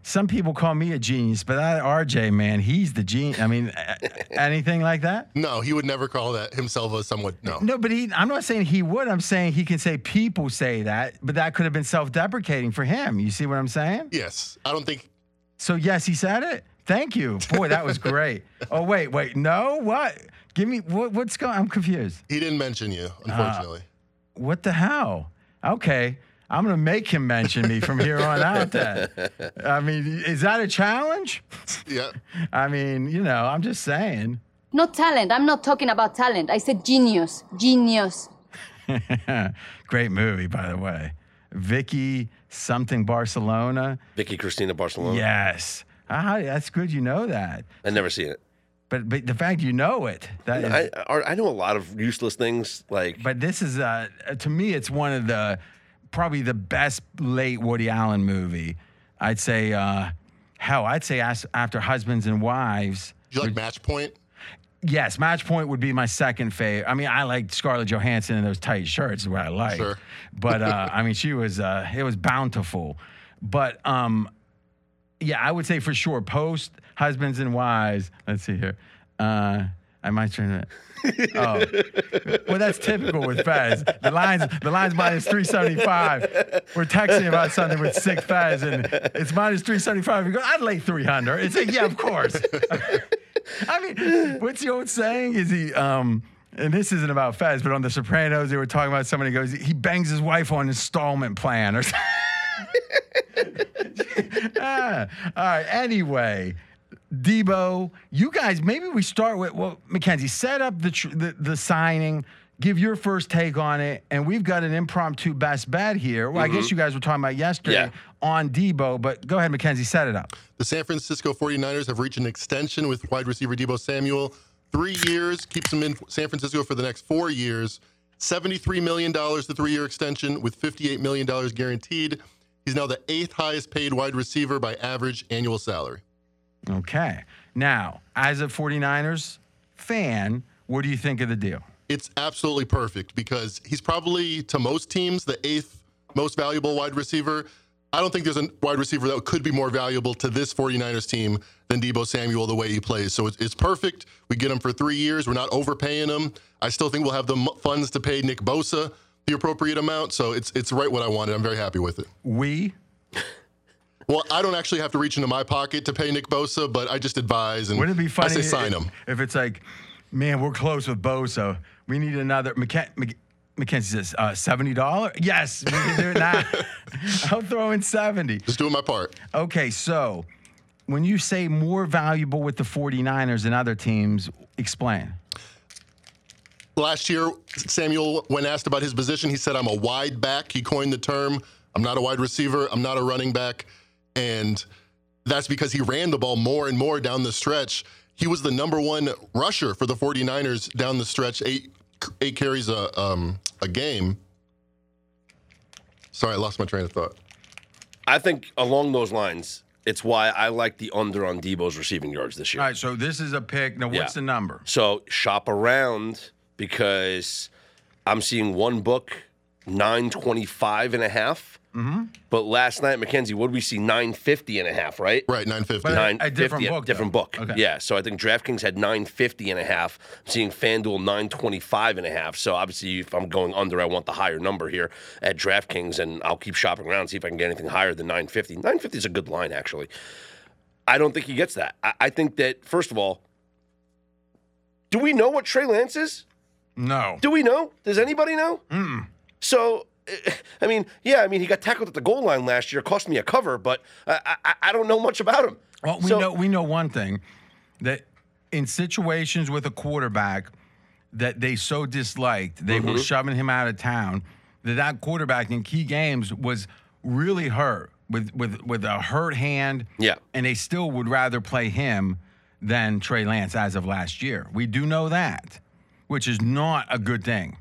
[SPEAKER 1] some people call me a genius, but that RJ man, he's the genius. I mean, anything like that?
[SPEAKER 3] no, he would never call that himself a somewhat. No.
[SPEAKER 1] No, but he. I'm not saying he would. I'm saying he can say people say that, but that could have been self-deprecating for him. You see what I'm saying?
[SPEAKER 3] Yes, I don't think.
[SPEAKER 1] So yes, he said it. Thank you. Boy, that was great. (laughs) oh wait, wait, no, what? Give me what, what's going? I'm confused.
[SPEAKER 3] He didn't mention you, uh, unfortunately.
[SPEAKER 1] What the hell? Okay. I'm gonna make him mention me from here on out. Then, (laughs) I mean, is that a challenge?
[SPEAKER 3] yeah. (laughs)
[SPEAKER 1] I mean, you know, I'm just saying.
[SPEAKER 9] Not talent. I'm not talking about talent. I said genius. Genius. (laughs)
[SPEAKER 1] Great movie, by the way. Vicky something Barcelona.
[SPEAKER 2] Vicky Cristina Barcelona.
[SPEAKER 1] Yes. Ah, that's good. You know that.
[SPEAKER 2] I've never seen it.
[SPEAKER 1] But but the fact you know it, that is.
[SPEAKER 2] I I I know a lot of useless things like
[SPEAKER 1] but this is uh to me, it's one of the probably the best late Woody Allen movie. I'd say. uh Hell, I'd say after Husbands and Wives.
[SPEAKER 3] Do you like Match Point?
[SPEAKER 1] Yes, Match Point would be my second favorite. I mean, I like Scarlett Johansson in those tight shirts, is what I like.
[SPEAKER 3] Sure. (laughs)
[SPEAKER 1] But uh, I mean, she was uh, it was bountiful. But um, yeah, I would say for sure post Husbands and Wives. Let's see here. Uh, I might turn it. (laughs) Oh, well, that's typical with Fez. The lines, the lines minus three seventy five. We're texting about something with six Fez, and it's minus three seventy five. We go, I'd lay three hundred. It's like, yeah, of course. (laughs) I mean, what's the old saying? Is he? Um, and this isn't about Fez, but on The Sopranos, they were talking about somebody goes, he bangs his wife on installment plan or something. (laughs) ah, all right. Anyway, Deebo, you guys, maybe we start with well, Mackenzie, set up the, tr- the the signing. Give your first take on it, and we've got an impromptu best bet here. Well, I guess mm-hmm. you guys were talking about yesterday
[SPEAKER 2] Yeah.
[SPEAKER 1] on Deebo, but go ahead, Mackenzie, set it up.
[SPEAKER 3] The San Francisco 49ers have reached an extension with wide receiver Deebo Samuel. Three years, keeps him in San Francisco for the next four years. $73 million, the three year extension, with $58 million guaranteed. He's now the eighth highest paid wide receiver by average annual salary.
[SPEAKER 1] Okay. Now, as a 49ers fan, what do you think of the deal?
[SPEAKER 3] It's absolutely perfect because he's probably, to most teams, the eighth most valuable wide receiver. I don't think there's a wide receiver that could be more valuable to this 49ers team than Deebo Samuel the way he plays. So it's, it's perfect. We get him for three years. We're not overpaying him. I still think we'll have the funds to pay Nick Bosa the appropriate amount. So it's it's right what I wanted. I'm very happy with it.
[SPEAKER 1] We? (laughs)
[SPEAKER 3] Well, I don't actually have to reach into my pocket to pay Nick Bosa, but I just advise and
[SPEAKER 1] Wouldn't it be funny
[SPEAKER 3] I say
[SPEAKER 1] if-
[SPEAKER 3] sign him.
[SPEAKER 1] if it's like, man, we're close with Bosa. We need another. McKen- Mc- Mackenzie says, uh, $70? Yes, we can do it now. (laughs) I'll throw in 70
[SPEAKER 3] Just doing my part.
[SPEAKER 1] Okay, so when you say more valuable with the 49ers than other teams, explain.
[SPEAKER 3] Last year, Samuel, when asked about his position, he said, I'm a wide back. He coined the term. I'm not a wide receiver. I'm not a running back. And that's because he ran the ball more and more down the stretch. He was the number one rusher for the 49ers down the stretch, eight, eight carries a, um, a game. Sorry, I lost my train of thought.
[SPEAKER 2] I think along those lines, it's why I like the under on Deebo's receiving yards this year.
[SPEAKER 1] All right, so this is a pick. Now, what's
[SPEAKER 2] Yeah.
[SPEAKER 1] the number?
[SPEAKER 2] So shop around because I'm seeing one book 925 and a half But last night, Mackenzie, what did we see? 950 and a half, right?
[SPEAKER 3] Right, 950.
[SPEAKER 1] But-
[SPEAKER 2] Nine
[SPEAKER 1] a different
[SPEAKER 2] fifty,
[SPEAKER 1] book,
[SPEAKER 2] different
[SPEAKER 1] though.
[SPEAKER 2] book.
[SPEAKER 1] Okay.
[SPEAKER 2] Yeah. So I think DraftKings had 950 and a half. I'm seeing FanDuel 925 and a half. So obviously, if I'm going under, I want the higher number here at DraftKings, and I'll keep shopping around see if I can get anything higher than 950. 950 is a good line, actually. I don't think he gets that. I, I think that first of all, do we know what Trey Lance is?
[SPEAKER 1] No.
[SPEAKER 2] Do we know? Does anybody know? So, eh, I mean, yeah, I mean, he got tackled at the goal line last year, cost me a cover, but I, I, I don't know much about him.
[SPEAKER 1] Well, we
[SPEAKER 2] So-
[SPEAKER 1] know we know one thing that in situations with a quarterback that they so disliked, they
[SPEAKER 2] Mm-hmm.
[SPEAKER 1] were shoving him out of town. That that quarterback in key games was really hurt with with with a hurt hand.
[SPEAKER 2] Yeah.
[SPEAKER 1] and they still would rather play him than Trey Lance as of last year. We do know that, which is not a good thing.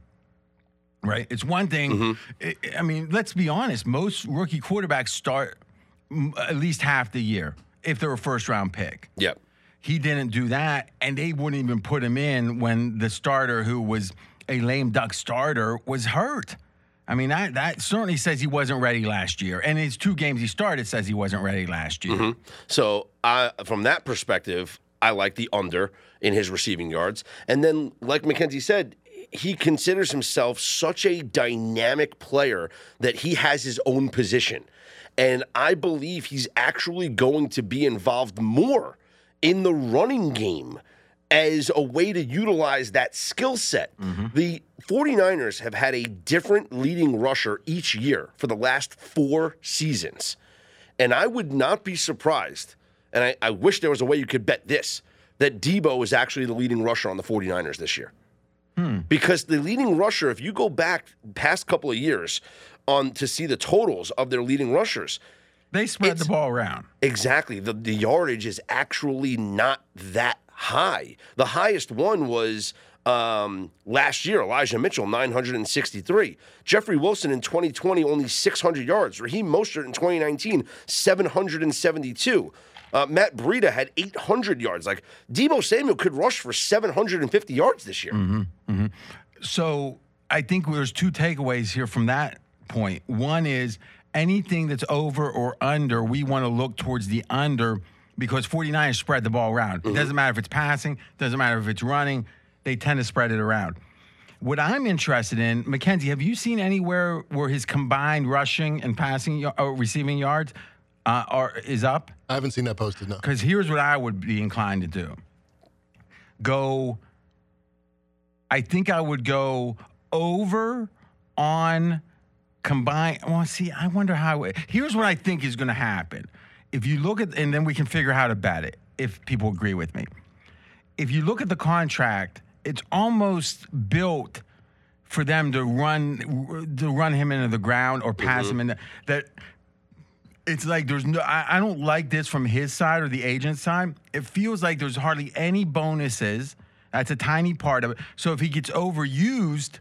[SPEAKER 1] Right? It's one thing.
[SPEAKER 2] Mm-hmm.
[SPEAKER 1] I- mean, let's be honest. Most rookie quarterbacks start at least half the year if they're a first round pick.
[SPEAKER 2] Yep.
[SPEAKER 1] He didn't do that, and they wouldn't even put him in when the starter, who was a lame duck starter, was hurt. I mean, that, that certainly says he wasn't ready last year. And his two games he started says he wasn't ready last year.
[SPEAKER 2] So, I, from that perspective, I like the under in his receiving yards. And then, like Mackenzie said, he considers himself such a dynamic player that he has his own position. And I believe he's actually going to be involved more in the running game as a way to utilize that skill set. Mm-hmm. The 49ers have had a different leading rusher each year for the last four seasons. And I would not be surprised, and I, I wish there was a way you could bet this, that Deebo is actually the leading rusher on the 49ers this year. Because the leading rusher, if you go back past couple of years on to see the totals of their leading rushers,
[SPEAKER 1] They spread
[SPEAKER 2] It's-
[SPEAKER 1] the ball around.
[SPEAKER 2] Exactly. The the yardage is actually not that high. The highest one was um, last year, Elijah Mitchell, 963. Jeffrey Wilson in 2020, only 600 yards. Raheem Mostert in 2019, 772. Uh, Matt Breida had 800 yards. Like Deebo Samuel could rush for 750 yards this year. Mm-hmm, mm-hmm.
[SPEAKER 1] So I think there's two takeaways here from that point. One is anything that's over or under, we want to look towards the under because 49ers spread the ball around. It mm-hmm. doesn't matter if it's passing, doesn't matter if it's running, they tend to spread it around. What I'm interested in, Mackenzie, have you seen anywhere where his combined rushing and passing or receiving yards uh, are is up?
[SPEAKER 3] I haven't seen that posted, no.
[SPEAKER 1] Because here's what I would be inclined to do go, I think I would go over on combine. Well, see, I wonder how. It, here's what I think is going to happen. If you look at, and then we can figure out how to bet it if people agree with me. If you look at the contract, it's almost built for them to run to run him into the ground or pass him in the, that it's like there's no I, I don't like this from his side or the agent side. It feels like there's hardly any bonuses. That's a tiny part of it. So if he gets overused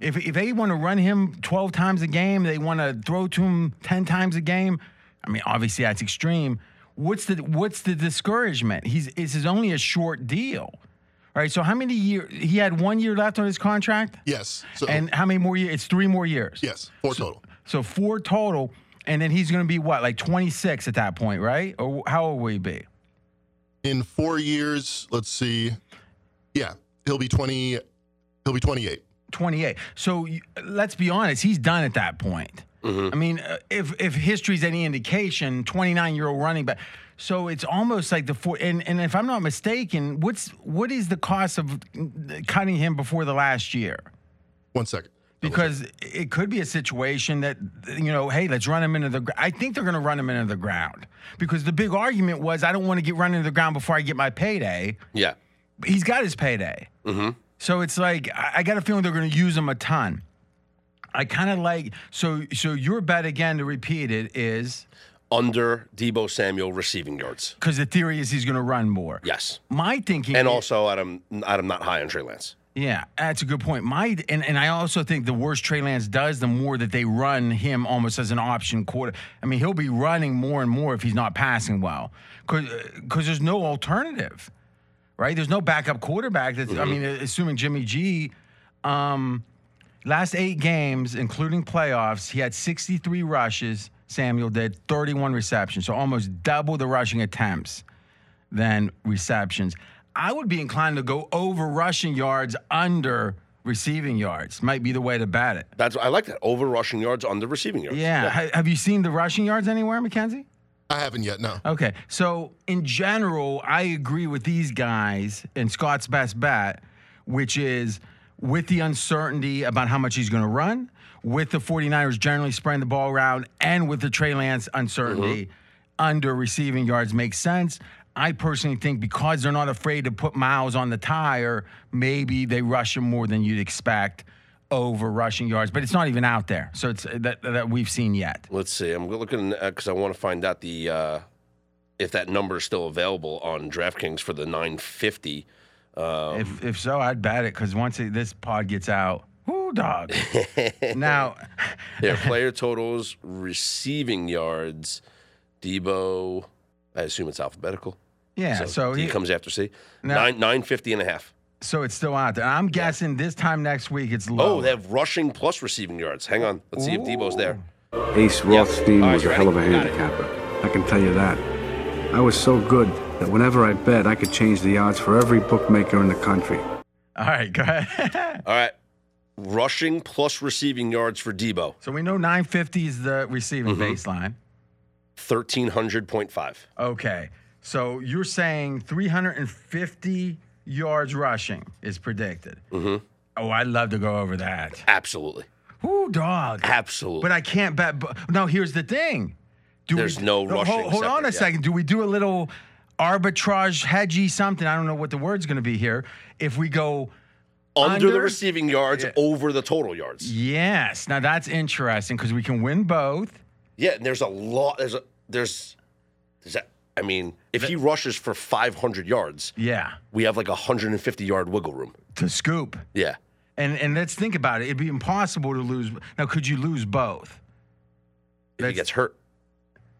[SPEAKER 1] if, if they want to run him 12 times a game they want to throw to him 10 times a game i mean obviously that's extreme. What's the what's the discouragement? He's this is only a short deal all right? So how many years he had one year left on his contract?
[SPEAKER 3] Yes. So,
[SPEAKER 1] and how many more years it's three more years?
[SPEAKER 3] Yes, four total.
[SPEAKER 1] so four total, and then he's going to be what, like 26 at that point, right? Or how old will he be?
[SPEAKER 3] In four years, let's see. Yeah, he'll be 20. He'll be 28.
[SPEAKER 1] 28. So let's be honest, he's done at that point. I mean, uh, if if history's any indication, 29 year old running back. So it's almost like the four. And, and if I'm not mistaken, what's what is the cost of cutting him before the last year?
[SPEAKER 3] One second.
[SPEAKER 1] Because it could be a situation that you know, hey, let's run him into the. gr- I think they're going to run him into the ground because the big argument was I don't want to get run into the ground before I get my payday.
[SPEAKER 2] Yeah.
[SPEAKER 1] He's got his payday, mm-hmm. so it's like I, I got a feeling they're going to use him a ton. I kind of like so. So your bet again to repeat it is
[SPEAKER 2] Under Deebo Samuel receiving yards.
[SPEAKER 1] because the theory is he's going to run more.
[SPEAKER 2] Yes.
[SPEAKER 1] My thinking
[SPEAKER 2] And
[SPEAKER 1] is-
[SPEAKER 2] also, Adam, Adam not high on Trey Lance.
[SPEAKER 1] Yeah, that's a good point. My and, and I also think the worse Trey Lance does, the more that they run him almost as an option quarter. I mean, he'll be running more and more if he's not passing well, because there's no alternative, right? There's no backup quarterback. That's I mean, assuming Jimmy G, um, Last eight games, including playoffs, he had 63 rushes. Samuel did 31 receptions, so almost double the rushing attempts than receptions. I would be inclined to go over rushing yards, under receiving yards. Might be the way to bat it.
[SPEAKER 2] That's I like that over rushing yards, under receiving yards.
[SPEAKER 1] Yeah. Ha- Have you seen the rushing yards anywhere, McKenzie?
[SPEAKER 3] I haven't yet. No.
[SPEAKER 1] Okay. So, in general, I agree with these guys and Scott's best bet, which is with the uncertainty about how much he's going to run, with the 49ers generally spreading the ball around, and with the Trey Lance uncertainty, mm-hmm. under receiving yards makes sense. I personally think because they're not afraid to put miles on the tire, maybe they rush him more than you'd expect over rushing yards, but it's not even out there. So it's that, that we've seen yet.
[SPEAKER 2] Let's see. I'm looking because I want to find out the uh, if that number is still available on DraftKings for the 950. Um,
[SPEAKER 1] If if so, I'd bet it because once it, this pod gets out, whoo dog. (laughs) now,
[SPEAKER 2] Their (laughs) player totals, receiving yards, Deebo. I assume it's alphabetical.
[SPEAKER 1] Yeah. So,
[SPEAKER 2] D
[SPEAKER 1] he,
[SPEAKER 2] comes after C.
[SPEAKER 1] Now-
[SPEAKER 2] Nine nine fifty and a half.
[SPEAKER 1] so it's still out there. I'm guessing this time next week it's low.
[SPEAKER 2] Oh, they have rushing plus receiving yards. Hang on. Let's see if Deebo's there.
[SPEAKER 10] Ace Rothstein
[SPEAKER 2] All right,
[SPEAKER 10] was
[SPEAKER 2] you
[SPEAKER 10] a hell of a
[SPEAKER 2] ready?
[SPEAKER 10] Handicapper. I can tell you that. I was so good that whenever I bet, I could change the odds for every bookmaker in the country.
[SPEAKER 1] All right, go ahead. (laughs)
[SPEAKER 2] All right. Rushing plus receiving yards for Deebo.
[SPEAKER 1] so we know 950 is the receiving
[SPEAKER 2] Mm-hmm.
[SPEAKER 1] baseline.
[SPEAKER 2] Thirteen hundred point five.
[SPEAKER 1] Okay. So you're saying 350 yards rushing is predicted. Mm-hmm. Oh, I'd love to go over that.
[SPEAKER 2] Absolutely.
[SPEAKER 1] Whoo, dog.
[SPEAKER 2] Absolutely.
[SPEAKER 1] But I can't bet. But now here's the thing. Do
[SPEAKER 2] There's no
[SPEAKER 1] hold-
[SPEAKER 2] rushing
[SPEAKER 1] Hold, on
[SPEAKER 2] separate,
[SPEAKER 1] a
[SPEAKER 2] yeah.
[SPEAKER 1] second. Do we do a little arbitrage, hedgy something? I don't know what the word's going to be here. If we go
[SPEAKER 2] under,
[SPEAKER 1] under-
[SPEAKER 2] the receiving yards,
[SPEAKER 1] Yeah.
[SPEAKER 2] over the total yards.
[SPEAKER 1] yes, now that's interesting because we can win both.
[SPEAKER 2] Yeah, and there's a lot. There's a there's there's a, I mean, if he rushes for 500 yards,
[SPEAKER 1] Yeah,
[SPEAKER 2] we have like a 150 yard wiggle room.
[SPEAKER 1] to scoop.
[SPEAKER 2] Yeah.
[SPEAKER 1] And and let's think about it. It'd be impossible to lose. Now, could you lose both?
[SPEAKER 2] If he gets hurt.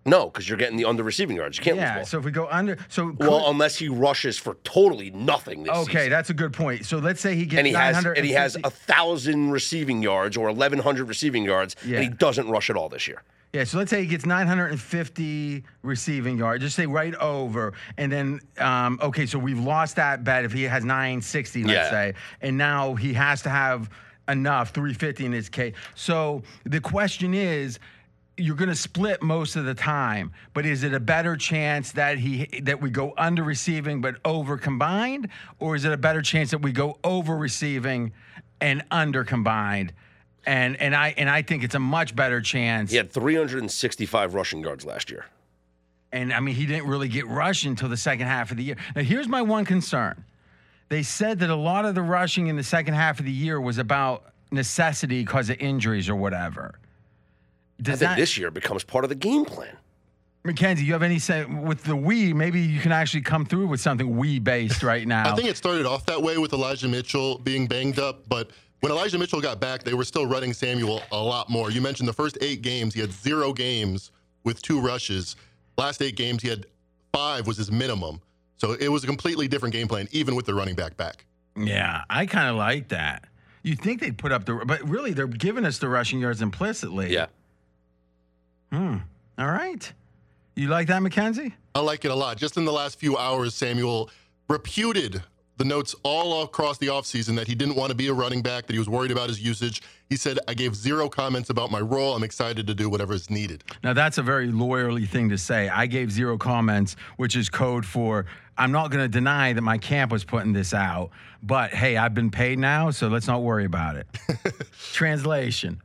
[SPEAKER 2] No, because you're getting the under receiving yards. You can't
[SPEAKER 1] Yeah. So if we go under, so
[SPEAKER 2] both. Well, unless he rushes for totally nothing this
[SPEAKER 1] okay,
[SPEAKER 2] season.
[SPEAKER 1] that's a good point. So let's say he gets
[SPEAKER 2] And he has and he has a thousand receiving yards or 1,100 receiving yards,
[SPEAKER 1] Yeah.
[SPEAKER 2] and he doesn't rush at all this year.
[SPEAKER 1] Yeah, so let's say he gets 950 receiving yards. Just say right over, and then um, okay, so we've lost that bet if he has 960, let's
[SPEAKER 2] Yeah.
[SPEAKER 1] say, and now he has to have enough 350 in his case. So the question is. You're going to split most of the time, but is it a better chance that he that we go under receiving but over combined, or is it a better chance that we go over receiving and under combined? And and I and I think it's a much better chance.
[SPEAKER 2] He had 365 rushing yards last year.
[SPEAKER 1] And I mean, he didn't really get rushed until the second half of the year. Now, here's my one concern. They said that a lot of the rushing in the second half of the year was about necessity because of injuries or whatever.
[SPEAKER 2] I
[SPEAKER 1] Does
[SPEAKER 2] think
[SPEAKER 1] that,
[SPEAKER 2] this year becomes part of the game plan.
[SPEAKER 1] Mackenzie, you have any say with the we? Maybe you can actually come through with something we based right (laughs) now.
[SPEAKER 3] I think it started off that way with Elijah Mitchell being banged up, but when Elijah Mitchell got back, they were still running Samuel a lot more. You mentioned the first eight games, he had zero games with two rushes. Last eight games, he had five was his minimum. So it was a completely different game plan, even with the running back back.
[SPEAKER 1] yeah, I kind of like that. You think they'd put up the, but really they're giving us the rushing yards implicitly.
[SPEAKER 2] Yeah.
[SPEAKER 1] Hmm. All right. You like that, McKenzie?
[SPEAKER 3] I like it a lot. Just in the last few hours, Samuel reputed the notes all across the offseason that he didn't want to be a running back, that he was worried about his usage. He said, I gave zero comments about my role. I'm excited to do whatever is needed.
[SPEAKER 1] Now that's a very lawyerly thing to say. I gave zero comments, which is code for I'm not going to deny that my camp was putting this out, but hey, I've been paid now, so let's not worry about it. (laughs) Translation.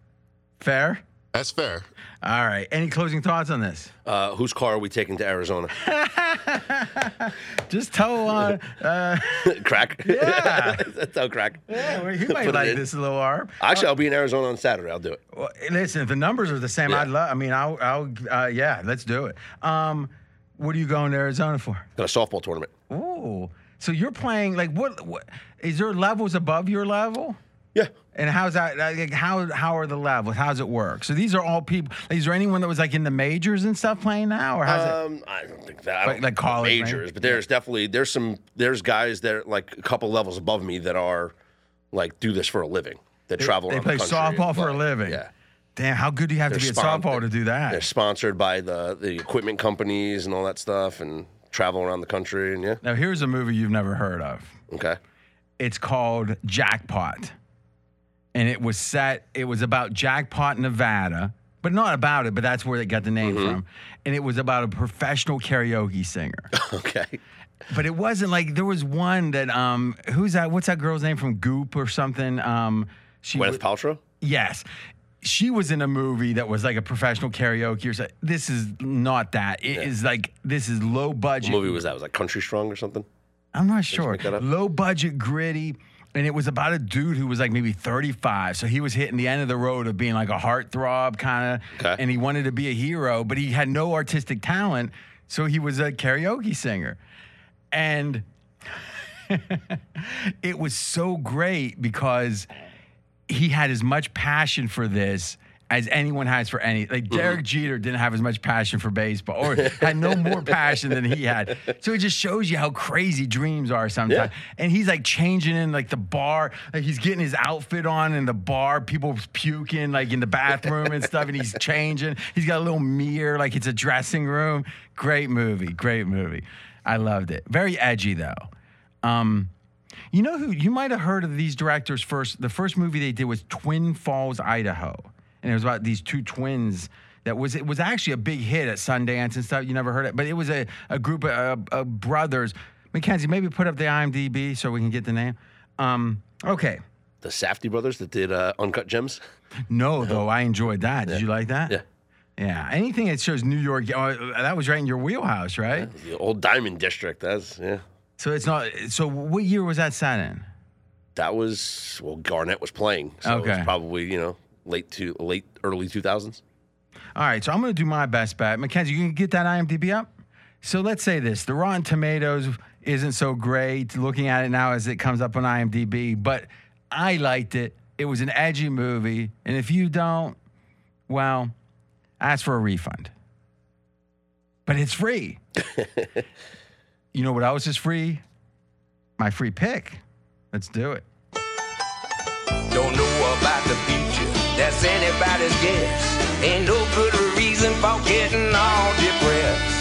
[SPEAKER 1] Fair?
[SPEAKER 3] That's fair.
[SPEAKER 1] All right. Any closing thoughts on this?
[SPEAKER 2] Uh, whose car are we taking to Arizona? (laughs)
[SPEAKER 1] Just tell uh, uh (laughs)
[SPEAKER 2] crack.
[SPEAKER 1] Yeah. (laughs)
[SPEAKER 2] Tell crack.
[SPEAKER 1] yeah, well, he might
[SPEAKER 2] it
[SPEAKER 1] like
[SPEAKER 2] in.
[SPEAKER 1] this little arm.
[SPEAKER 2] Actually, I'll be in Arizona on Saturday. I'll do it.
[SPEAKER 1] Well, listen, if the numbers are the same,
[SPEAKER 2] Yeah.
[SPEAKER 1] I'd love I mean, I'll I'll uh, yeah, let's do it. Um what are you going to Arizona for?
[SPEAKER 2] Got a softball tournament.
[SPEAKER 1] Ooh. So you're playing like what, what is there levels above your level?
[SPEAKER 2] Yeah.
[SPEAKER 1] And how's that? Like, how how are the levels? How's it work? So these are all people. Is there anyone that was like in the majors and stuff playing now, or how's it?
[SPEAKER 2] Um, I don't think that.
[SPEAKER 1] Like- like college, right?
[SPEAKER 2] majors, but there's definitely there's some there's guys that are like a couple levels above me that are like do this for a living. They, travel.
[SPEAKER 1] They
[SPEAKER 2] around
[SPEAKER 1] play
[SPEAKER 2] the country
[SPEAKER 1] They
[SPEAKER 2] play softball
[SPEAKER 1] for a living.
[SPEAKER 2] Yeah.
[SPEAKER 1] Damn, how good do you have to
[SPEAKER 2] They're
[SPEAKER 1] be at softball to do that?
[SPEAKER 2] They're sponsored by the the equipment companies and all that stuff, and travel around the country. And yeah,
[SPEAKER 1] Now, here's a movie you've never heard of.
[SPEAKER 2] okay.
[SPEAKER 1] It's called Jackpot. And it was set, it was about Jackpot, Nevada, but not about it, but that's where they got the name
[SPEAKER 2] Mm-hmm.
[SPEAKER 1] from. And it was about a professional karaoke singer. (laughs)
[SPEAKER 2] Okay.
[SPEAKER 1] but it wasn't like there was one that um who's that what's that girl's name from Goop or something? Um she
[SPEAKER 2] Gwyneth
[SPEAKER 1] wa-
[SPEAKER 2] Paltrow.
[SPEAKER 1] Yes. She was in a movie that was like a professional karaoke or something. This is not that. It is like this is low budget.
[SPEAKER 2] What movie was that? Was that Country Strong or something?
[SPEAKER 1] I'm not sure.
[SPEAKER 2] make that up?
[SPEAKER 1] Low budget, gritty. And it was about a dude who was like maybe 35. So he was hitting the end of the road of being like a heartthrob kind of.
[SPEAKER 2] Okay.
[SPEAKER 1] And he wanted to be a hero, but he had no artistic talent. So he was a karaoke singer. And (laughs) it was so great because he had as much passion for this as anyone has for any. Like Derek Jeter didn't have as much passion for baseball or had no more passion than he had. So it just shows you how crazy dreams are sometimes. And he's like changing in like the bar, like he's getting his outfit on in the bar, people puking like in the bathroom and stuff, and he's (laughs) changing. He's got a little mirror, like it's a dressing room. Great movie, great movie. I loved it. Very edgy though. Um, you know who you might have heard of these directors first. The first movie they did was Twin Falls, Idaho, and it was about these two twins. That was it was actually a big hit at Sundance and stuff. You never heard it, but it was a, a group of, uh, of brothers. Mackenzie, maybe put up the IMDb so we can get the name. Um, okay,
[SPEAKER 2] The Safdie brothers that did uh, Uncut Gems.
[SPEAKER 1] no though I enjoyed that. Did you like that?
[SPEAKER 2] Yeah.
[SPEAKER 1] Yeah. Anything that shows New York, oh, that was right in your wheelhouse, right?
[SPEAKER 2] The old Diamond District. That's yeah.
[SPEAKER 1] So it's not. So what year was that set in?
[SPEAKER 2] That was well, Garnett was playing. So it
[SPEAKER 1] Okay.
[SPEAKER 2] was probably you know late to late early two thousands.
[SPEAKER 1] All right, so I'm going to do my best bet. Mackenzie, you can get that IMDb up? So let's say this the Rotten Tomatoes isn't so great looking at it now as it comes up on IMDb, but I liked it. It was an edgy movie. And if you don't, well, ask for a refund. But it's free. (laughs) you know what else is free? My free pick. Let's do it.
[SPEAKER 11] Don't know about the future, that's anybody's guess. Ain't no good reason for getting all depressed.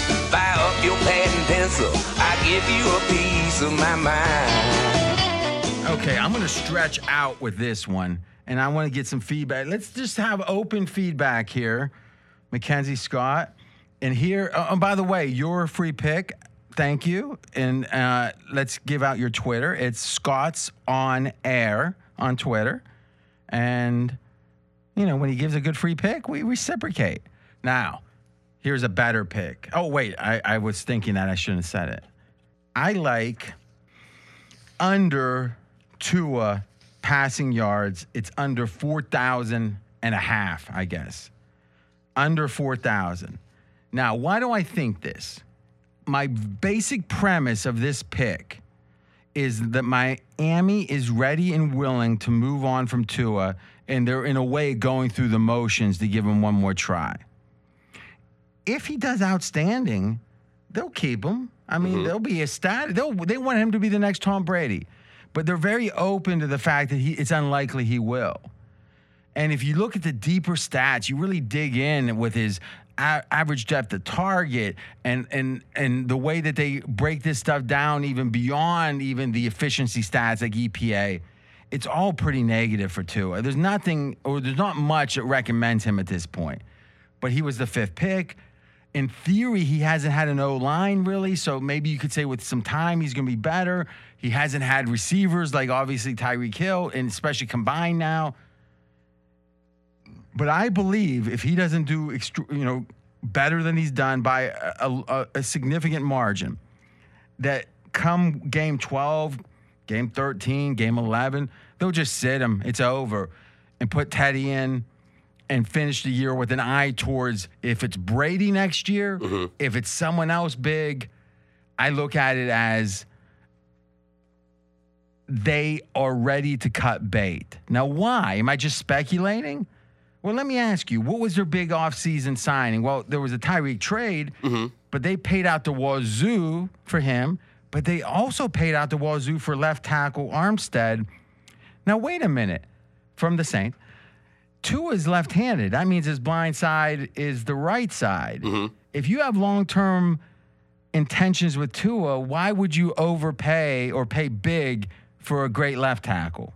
[SPEAKER 11] Up your pad and pencil, I give you a piece of my mind.
[SPEAKER 1] Okay, I'm to stretch out with this one and I want to get some feedback. Let's just have open feedback here, Mackenzie Scott. And here, oh, and by the way, your free pick, thank you. And uh, let's give out your Twitter. It's Scott's on air on Twitter. And, you know, when he gives a good free pick, we reciprocate. Now, here's a better pick. Oh, wait, I, I was thinking that I shouldn't have said it. I like under Tua passing yards. It's under 4,000 and a half, I guess. Under 4,000. Now, why do I think this? My basic premise of this pick is that Miami is ready and willing to move on from Tua, and they're in a way going through the motions to give him one more try. If he does outstanding, they'll keep him. I mean, mm-hmm. they'll be ecstatic. They'll they want him to be the next Tom Brady, but they're very open to the fact that he it's unlikely he will. And if you look at the deeper stats, you really dig in with his a- average depth of target and and and the way that they break this stuff down even beyond even the efficiency stats like EPA. It's all pretty negative for Tua. There's nothing or there's not much that recommends him at this point. But he was the fifth pick. In theory, he hasn't had an O line really, so maybe you could say with some time he's going to be better. He hasn't had receivers like obviously Tyreek Hill, and especially combined now. But I believe if he doesn't do, you know, better than he's done by a, a, a significant margin, that come game 12, game 13, game 11, they'll just sit him. It's over, and put Teddy in, and finish the year with an eye towards if it's Brady next year, mm-hmm. if it's someone else big. I look at it as they are ready to cut bait. Now, why? Am I just speculating? Well, let me ask you, what was their big offseason signing? Well, there was a Tyreek trade, mm-hmm. but they paid out the wazoo for him, but they also paid out the wazoo for left tackle Armstead. Now, wait a minute. from the Saint. Tua is left-handed. That means his blind side is the right side.
[SPEAKER 2] Mm-hmm.
[SPEAKER 1] If you have long-term intentions with Tua, why would you overpay or pay big for a great left tackle?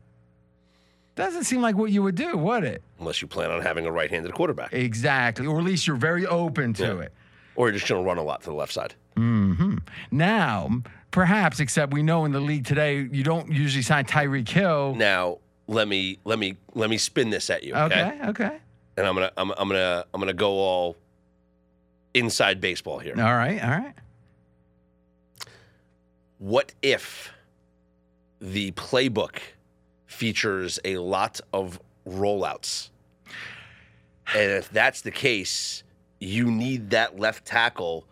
[SPEAKER 1] Doesn't seem like what you would do, would it?
[SPEAKER 2] Unless you plan on having a right-handed quarterback,
[SPEAKER 1] Exactly. Or at least you're very open to
[SPEAKER 2] Yeah.
[SPEAKER 1] it.
[SPEAKER 2] or you're just going to run a lot to the left side.
[SPEAKER 1] Mm-hmm. Now, perhaps, except we know in the league today, you don't usually sign Tyreek Hill.
[SPEAKER 2] Now, let me let me let me spin this at you. Okay.
[SPEAKER 1] Okay, okay.
[SPEAKER 2] And I'm gonna I'm, I'm gonna I'm gonna go all inside baseball here.
[SPEAKER 1] All right, all right.
[SPEAKER 2] What if the playbook features a lot of rollouts? And if that's the case, you need that left tackle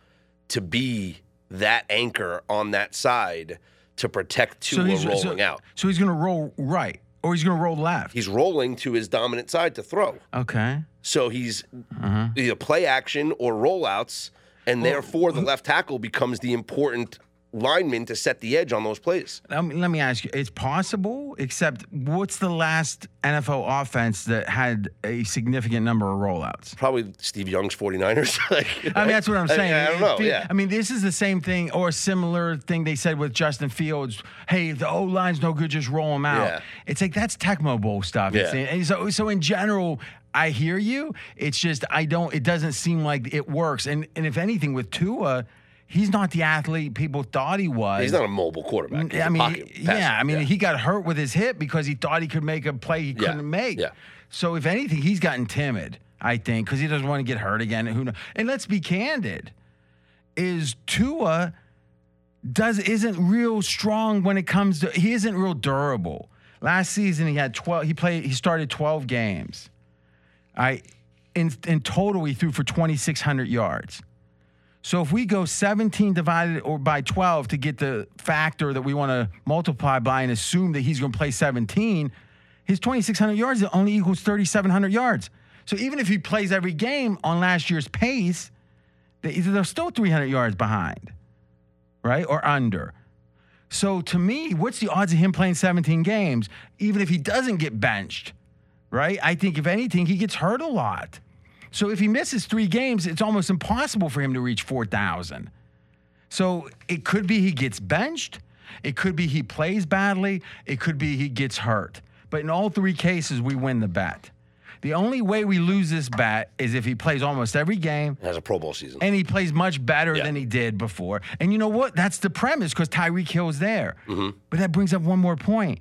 [SPEAKER 2] to be that anchor on that side to protect Tua rolling
[SPEAKER 1] so,
[SPEAKER 2] out.
[SPEAKER 1] So he's going to roll right or he's going to roll left.
[SPEAKER 2] He's rolling to his dominant side to throw.
[SPEAKER 1] Okay.
[SPEAKER 2] So he's
[SPEAKER 1] Uh-huh.
[SPEAKER 2] either play action or rollouts, and therefore the left tackle becomes the important lineman to set the edge on those plays.
[SPEAKER 1] Let me, let me ask you, it's possible, except what's the last NFL offense that had a significant number of rollouts?
[SPEAKER 2] Probably Steve Young's 49ers. (laughs) like,
[SPEAKER 1] I mean, that's what I'm saying.
[SPEAKER 2] I, I don't know.
[SPEAKER 1] It
[SPEAKER 2] Yeah.
[SPEAKER 1] I mean, this is the same thing or a similar thing they said with Justin Fields. Hey, the O line's no good, just roll them out.
[SPEAKER 2] Yeah.
[SPEAKER 1] It's like that's Tecmo Bowl stuff.
[SPEAKER 2] Yeah.
[SPEAKER 1] and so, so in general, I hear you. It's just I don't. It doesn't seem like it works. And and if anything, with Tua, he's not the athlete people thought he was.
[SPEAKER 2] He's not a mobile quarterback. He's
[SPEAKER 1] I mean, yeah. I mean,
[SPEAKER 2] Yeah.
[SPEAKER 1] he got hurt with his hip because he thought he could make a play he couldn't make.
[SPEAKER 2] Yeah.
[SPEAKER 1] So if anything, he's gotten timid. I think because he doesn't want to get hurt again. Who knows? And let's be candid: is Tua does isn't real strong when it comes to he isn't real durable. Last season he had twelve. He played. He started twelve games. I in in total he threw for twenty six hundred yards. So if we go 17 divided or by 12 to get the factor that we want to multiply by and assume that he's going to play 17, his 2,600 yards only equals 3,700 yards. So even if he plays every game on last year's pace, they- they're still 300 yards behind, right? Or under. So to me, what's the odds of him playing 17 games, even if he doesn't get benched, right? I think if anything, he gets hurt a lot. So if he misses three games, it's almost impossible for him to reach 4,000. So it could be he gets benched. It could be he plays badly. It could be he gets hurt. But in all three cases, we win the bet. The only way we lose this bet is if he plays almost every game
[SPEAKER 2] has a Pro Bowl season.
[SPEAKER 1] and he plays much better
[SPEAKER 2] Yeah.
[SPEAKER 1] than he did before. And you know what? That's the premise because Tyreek Hill's there.
[SPEAKER 2] Mm-hmm.
[SPEAKER 1] But that brings up one more point.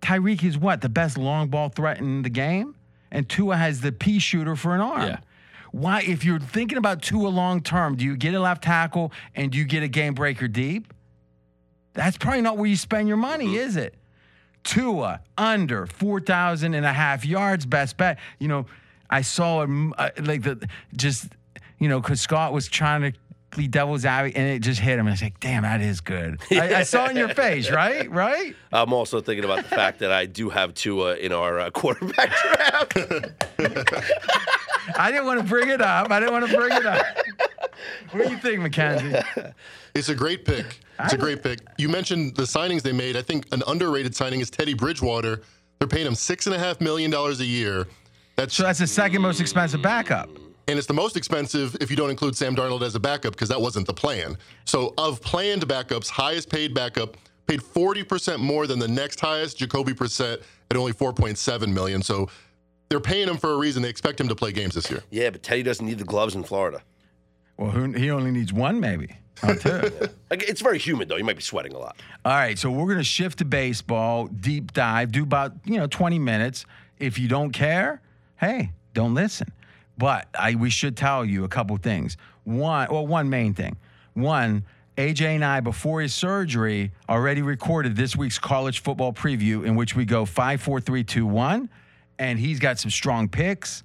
[SPEAKER 1] Tyreek is what? The best long ball threat in the game? And Tua has the pea shooter for an arm.
[SPEAKER 2] Yeah.
[SPEAKER 1] Why, if you're thinking about Tua long term, do you get a left tackle and do you get a game breaker deep? That's probably not where you spend your money,
[SPEAKER 2] Mm-hmm.
[SPEAKER 1] is it? Tua under 4,000 and a half yards, best bet. You know, I saw him uh, like the just, you know, because Scott was trying to play devil's advocate and it just hit him. I was like, damn, that is good. I, I saw in your face, (laughs) right? Right?
[SPEAKER 2] I'm also thinking about the fact that I do have Tua in our uh, quarterback (laughs) draft.
[SPEAKER 1] I didn't want to bring it up. I didn't want to bring it up. What do you think, Mackenzie?
[SPEAKER 3] It's a great pick. It's a great pick. You mentioned the signings they made. I think an underrated signing is Teddy Bridgewater. They're paying him six and a half million dollars a year. That's
[SPEAKER 1] So that's the second most expensive backup.
[SPEAKER 3] And it's the most expensive if you don't include Sam Darnold as a backup because that wasn't the plan. So of planned backups, highest paid backup paid 40% more than the next highest, Jacoby Brissett at only 4.7 million. So they're paying him for a reason. They expect him to play games this year.
[SPEAKER 2] yeah, but Teddy doesn't need the gloves in Florida.
[SPEAKER 1] Well, who, he only needs one, maybe. Or two. (laughs)
[SPEAKER 2] It's very humid though. You might be sweating a lot.
[SPEAKER 1] All right, so we're going to shift to baseball, deep dive, do about, you know, 20 minutes. If you don't care, hey, don't listen. But I we should tell you a couple things. One, well, one main thing. One, AJ and I, before his surgery, already recorded this week's college football preview in which we go five, four, three, two, one. And he's got some strong picks.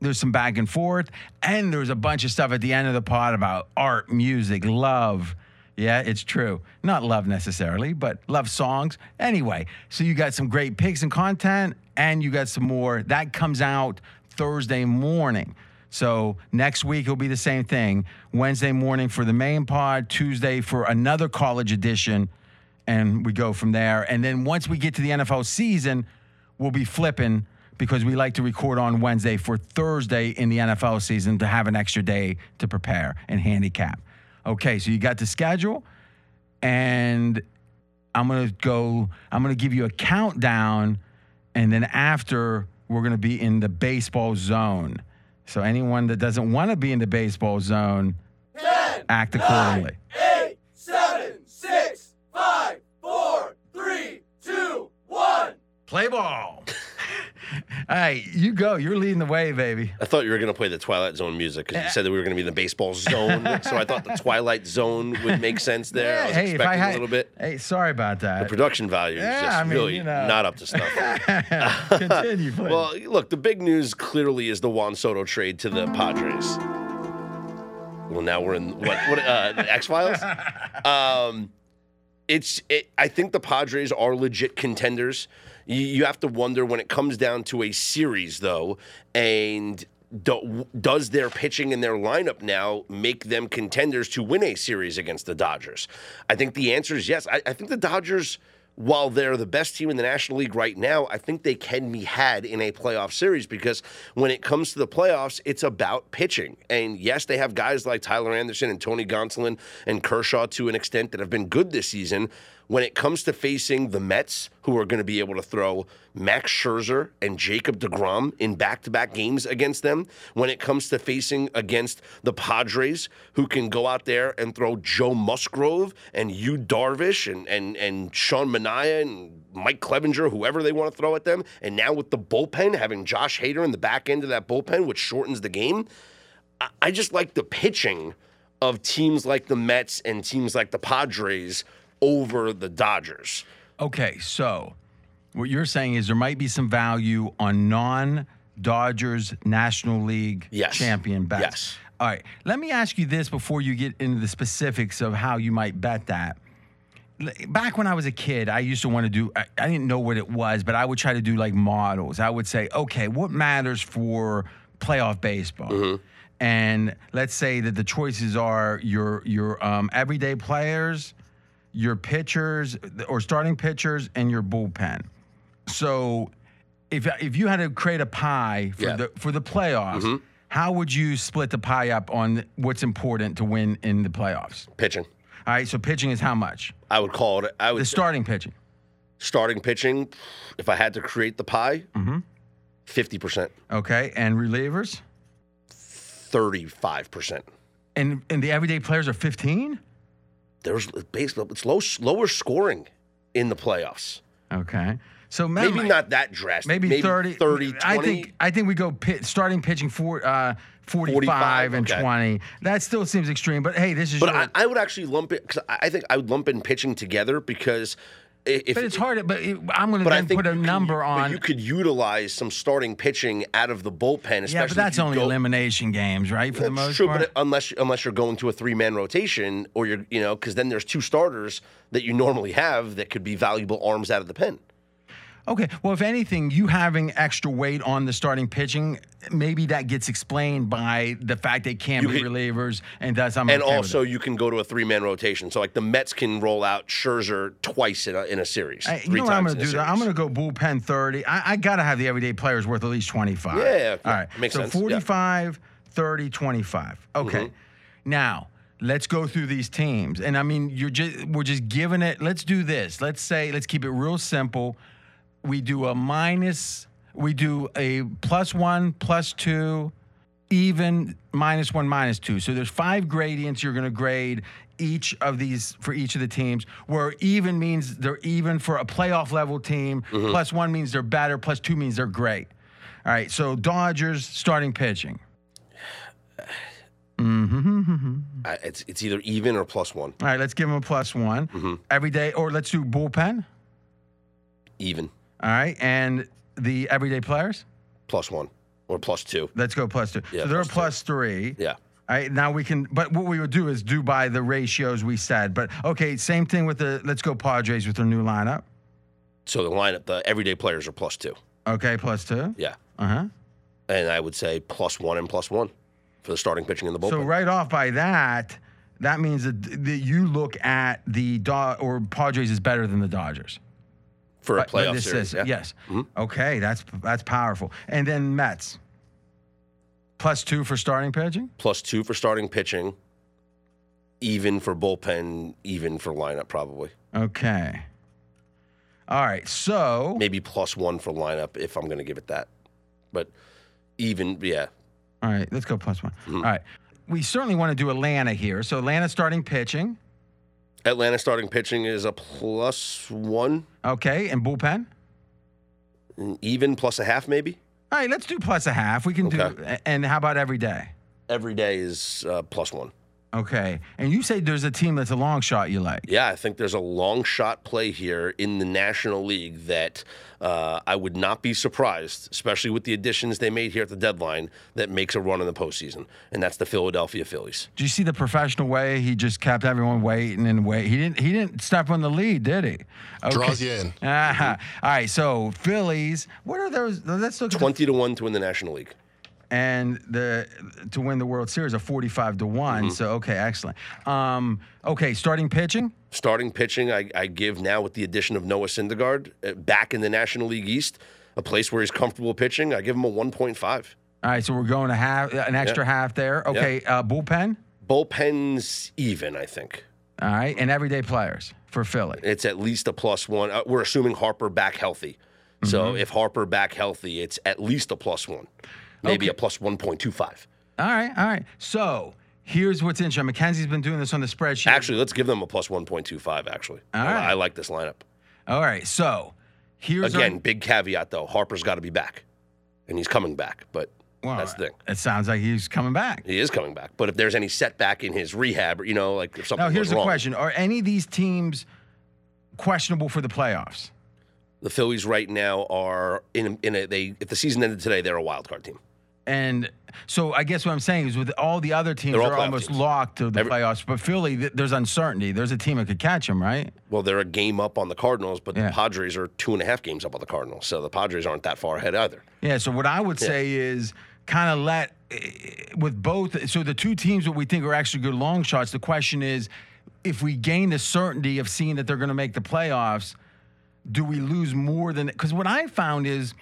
[SPEAKER 1] There's some back and forth. And there's a bunch of stuff at the end of the pod about art, music, love. Yeah, it's true. Not love necessarily, but love songs. Anyway, so you got some great picks and content, and you got some more. That comes out Thursday morning. So next week it'll be the same thing. Wednesday morning for the main pod, Tuesday for another college edition, and we go from there. And then once we get to the NFL season, we'll be flipping because we like to record on Wednesday for Thursday in the NFL season to have an extra day to prepare and handicap. Okay, so you got the schedule, and I'm gonna go. I'm gonna give you a countdown, and then after we're gonna be in the baseball zone. So anyone that doesn't want to be in the baseball zone, act accordingly.
[SPEAKER 12] eight, seven, six, five, four, three, two, one.
[SPEAKER 1] Play ball. All right, you go. You're leading the way, baby.
[SPEAKER 2] I thought you were going to play the Twilight Zone music because you said that we were going to be in the baseball zone. (laughs) so I thought the Twilight Zone would make sense there. I was
[SPEAKER 1] hey, if I
[SPEAKER 2] expecting
[SPEAKER 1] had
[SPEAKER 2] a little bit.
[SPEAKER 1] Hey, sorry about that.
[SPEAKER 2] The production value is just
[SPEAKER 1] I mean,
[SPEAKER 2] really
[SPEAKER 1] you know.
[SPEAKER 2] not up to snuff. (laughs)
[SPEAKER 1] Continue, please.
[SPEAKER 2] well, look, the big news clearly is the Juan Soto trade to the Padres. Well, now we're in what? What? Uh, X Files. (laughs) Um, it's. It, I think the Padres are legit contenders. You, you have to wonder when it comes down to a series, though, and do, does their pitching and their lineup now make them contenders to win a series against the Dodgers? I think the answer is yes. I, I think the Dodgers while they're the best team in the National League right now, I think they can be had in a playoff series because when it comes to the playoffs, it's about pitching. And yes, they have guys like Tyler Anderson and Tony Gonsolin and Kershaw to an extent that have been good this season. When it comes to facing the Mets, who are going to be able to throw Max Scherzer and Jacob DeGrom in back to back games against them, when it comes to facing against the Padres, who can go out there and throw Joe Musgrove and Yu Darvish and, and, and Sean Manaea and Mike Clevinger, whoever they want to throw at them, and now with the bullpen, having Josh Hader in the back end of that bullpen, which shortens the game, I, I just like the pitching of teams like the Mets and teams like the Padres over the Dodgers.
[SPEAKER 1] Okay, so what you're saying is there might be some value on non Dodgers National League
[SPEAKER 2] Yes.
[SPEAKER 1] champion bets.
[SPEAKER 2] Yes.
[SPEAKER 1] All right, let me ask you this before you get into the specifics of how you might bet that. Back when I was a kid, I used to want to do, I, I didn't know what it was, but I would try to do like models. I would say, okay, what matters for playoff baseball? And let's say that the choices are your your um, everyday players, your pitchers or starting pitchers, and your bullpen. So, if if you had to create a pie for
[SPEAKER 2] Yeah.
[SPEAKER 1] the for the playoffs, mm-hmm. how would you split the pie up on what's important to win in the playoffs?
[SPEAKER 2] Pitching.
[SPEAKER 1] All right, so pitching is how much?
[SPEAKER 2] I would call it. I would
[SPEAKER 1] The starting pitching.
[SPEAKER 2] starting pitching. If I had to create the pie, mm-hmm. fifty percent,
[SPEAKER 1] Okay, and relievers,
[SPEAKER 2] thirty-five percent.
[SPEAKER 1] and and the everyday players are fifteen.
[SPEAKER 2] There's basically it's low, lower scoring in the playoffs.
[SPEAKER 1] Okay, so
[SPEAKER 2] Maybe
[SPEAKER 1] maybe
[SPEAKER 2] not that drastic.
[SPEAKER 1] maybe, 30,
[SPEAKER 2] 30, 20.
[SPEAKER 1] I think I think we go pit, starting pitching for uh, 45,
[SPEAKER 2] 45,
[SPEAKER 1] and
[SPEAKER 2] okay.
[SPEAKER 1] 20. That still seems extreme, but hey, this is
[SPEAKER 2] But
[SPEAKER 1] your,
[SPEAKER 2] I, I would actually lump it because I think I would lump in pitching together because if
[SPEAKER 1] but it's hard. But it, I'm going to then put a
[SPEAKER 2] can-
[SPEAKER 1] number
[SPEAKER 2] but
[SPEAKER 1] on.
[SPEAKER 2] you could utilize some starting pitching out of the bullpen, especially
[SPEAKER 1] yeah, but that's only
[SPEAKER 2] go-
[SPEAKER 1] elimination games, right? For the most
[SPEAKER 2] true,
[SPEAKER 1] part.
[SPEAKER 2] but unless unless you're going to a three man rotation or you're you know because then there's two starters that you normally have that could be valuable arms out of the pen.
[SPEAKER 1] Okay. Well, if anything, you having extra weight on the starting pitching, maybe that gets explained by the fact they can't
[SPEAKER 2] You
[SPEAKER 1] be
[SPEAKER 2] could-
[SPEAKER 1] relievers, and that's I'm
[SPEAKER 2] and
[SPEAKER 1] okay
[SPEAKER 2] also you can go to a three man rotation. So like the Mets can roll out Scherzer twice in a, in a series.
[SPEAKER 1] Hey, you know what I'm going to do? I'm going to go bullpen 30. I, I got to have the everyday players worth at least 25.
[SPEAKER 2] Yeah,
[SPEAKER 1] All right.
[SPEAKER 2] makes
[SPEAKER 1] so
[SPEAKER 2] sense, yeah.
[SPEAKER 1] 45, 30, 25. Okay.
[SPEAKER 2] Mm-hmm.
[SPEAKER 1] Now, let's go through these teams. And I mean, you're just we're just giving it. Let's do this. Let's say let's keep it real simple. We do a minus, we do a plus 1, plus 2, even minus 1, minus 2. So there's five gradients you're going to grade each of these for each of the teams where even means they're even for a playoff level team
[SPEAKER 2] Mm-hmm.
[SPEAKER 1] plus 1 means they're better plus 2 means they're great all right so dodgers starting pitching
[SPEAKER 2] I- it's it's either even or plus one.
[SPEAKER 1] all right let's give them a plus one
[SPEAKER 2] Mm-hmm.
[SPEAKER 1] every day or let's do bullpen
[SPEAKER 2] Even
[SPEAKER 1] all right and the everyday players
[SPEAKER 2] plus one or plus two.
[SPEAKER 1] let's go plus two
[SPEAKER 2] Yeah,
[SPEAKER 1] so they're a plus three
[SPEAKER 2] Yeah.
[SPEAKER 1] All right, now we can, but what we would do is do by the ratios we said. But okay, same thing with the, let's go Padres with their new lineup.
[SPEAKER 2] So the lineup, the everyday players are plus two.
[SPEAKER 1] Okay, plus two.
[SPEAKER 2] Yeah.
[SPEAKER 1] Uh huh.
[SPEAKER 2] And I would say plus one and plus one for the starting pitching in the bullpen.
[SPEAKER 1] So right off by that, that means that, that you look at the Do- or Padres is better than the Dodgers.
[SPEAKER 2] For a playoff
[SPEAKER 1] this
[SPEAKER 2] series,
[SPEAKER 1] is-
[SPEAKER 2] yeah.
[SPEAKER 1] Yes.
[SPEAKER 2] Mhm.
[SPEAKER 1] Okay, that's that's powerful. And then Mets plus two for starting pitching.
[SPEAKER 2] Plus two for starting pitching, even for bullpen, even for lineup, probably.
[SPEAKER 1] Okay. All right. So
[SPEAKER 2] Maybe plus one for lineup if I'm going to give it that. But even, yeah.
[SPEAKER 1] all right, let's go plus one.
[SPEAKER 2] Mm-hmm.
[SPEAKER 1] All right. We certainly want to do Atlanta here. So Atlanta starting pitching.
[SPEAKER 2] Atlanta starting pitching is a plus one,
[SPEAKER 1] Okay, and bullpen.
[SPEAKER 2] even plus a half, maybe.
[SPEAKER 1] All right, let's do plus a half. We can do.
[SPEAKER 2] Okay.
[SPEAKER 1] And how about every day?
[SPEAKER 2] Every day is uh, plus one.
[SPEAKER 1] Okay. And you say there's a team that's a long shot you like.
[SPEAKER 2] Yeah, I think there's a long shot play here in the National League that uh, I would not be surprised, especially with the additions they made here at the deadline, that makes a run in the postseason, and that's the Philadelphia Phillies.
[SPEAKER 1] Do you see the professional way he just kept everyone waiting and wait? He didn't. He didn't step on the lead, did he? Okay.
[SPEAKER 3] Draws you in.
[SPEAKER 1] Ah, (laughs) all right. So Phillies. What are those? Let's look at the,
[SPEAKER 2] Twenty to one to win the National League.
[SPEAKER 1] And the to win the World Series are forty-five to one.
[SPEAKER 2] Mm-hmm.
[SPEAKER 1] So okay, excellent. Um, okay, starting pitching.
[SPEAKER 2] Starting pitching, I, I give now with the addition of Noah Syndergaard uh, back in the National League East, a place where he's comfortable pitching. I give him a 1.5.
[SPEAKER 1] All right, so we're going to have an extra half there. Okay, uh, bullpen.
[SPEAKER 2] Bullpen's even, I think.
[SPEAKER 1] All right, and everyday players for Philly.
[SPEAKER 2] It's at least a plus one. Uh, we're assuming Harper back healthy. So
[SPEAKER 1] Mm-hmm.
[SPEAKER 2] if Harper back healthy, it's at least a plus one, maybe
[SPEAKER 1] Okay.
[SPEAKER 2] a plus 1.25.
[SPEAKER 1] All right, all right. So here's what's interesting. Mackenzie's been doing this on the spreadsheet.
[SPEAKER 2] Actually, let's give them a plus 1.25, actually.
[SPEAKER 1] All
[SPEAKER 2] I. I like this lineup.
[SPEAKER 1] All right, so here's our-
[SPEAKER 2] Again, big caveat, though. Harper's got to be back, and he's coming back, but
[SPEAKER 1] Well,
[SPEAKER 2] that's the thing.
[SPEAKER 1] It sounds like he's coming back.
[SPEAKER 2] He is coming back. But if there's any setback in his rehab, or, you know, like if something
[SPEAKER 1] Now, here's the
[SPEAKER 2] wrong,
[SPEAKER 1] question: Are any of these teams questionable for the playoffs?
[SPEAKER 2] the Phillies right now are in, in a, they, if the season ended today, they're a wild card team.
[SPEAKER 1] And so, I guess what I'm saying is, with all the other teams,
[SPEAKER 2] They're
[SPEAKER 1] they're almost
[SPEAKER 2] teams.
[SPEAKER 1] locked to the
[SPEAKER 2] Every-
[SPEAKER 1] playoffs. But Philly, th- there's uncertainty. There's a team that could catch them, right?
[SPEAKER 2] Well, they're a game up on the Cardinals, but
[SPEAKER 1] Yeah.
[SPEAKER 2] the Padres are two and a half games up on the Cardinals. So the Padres aren't that far ahead either.
[SPEAKER 1] Yeah. So what I would say is kind of let with both. So the two teams that we think are actually good long shots. The question is, if we gain the certainty of seeing that they're going to make the playoffs, do we lose more than? Because what I found is.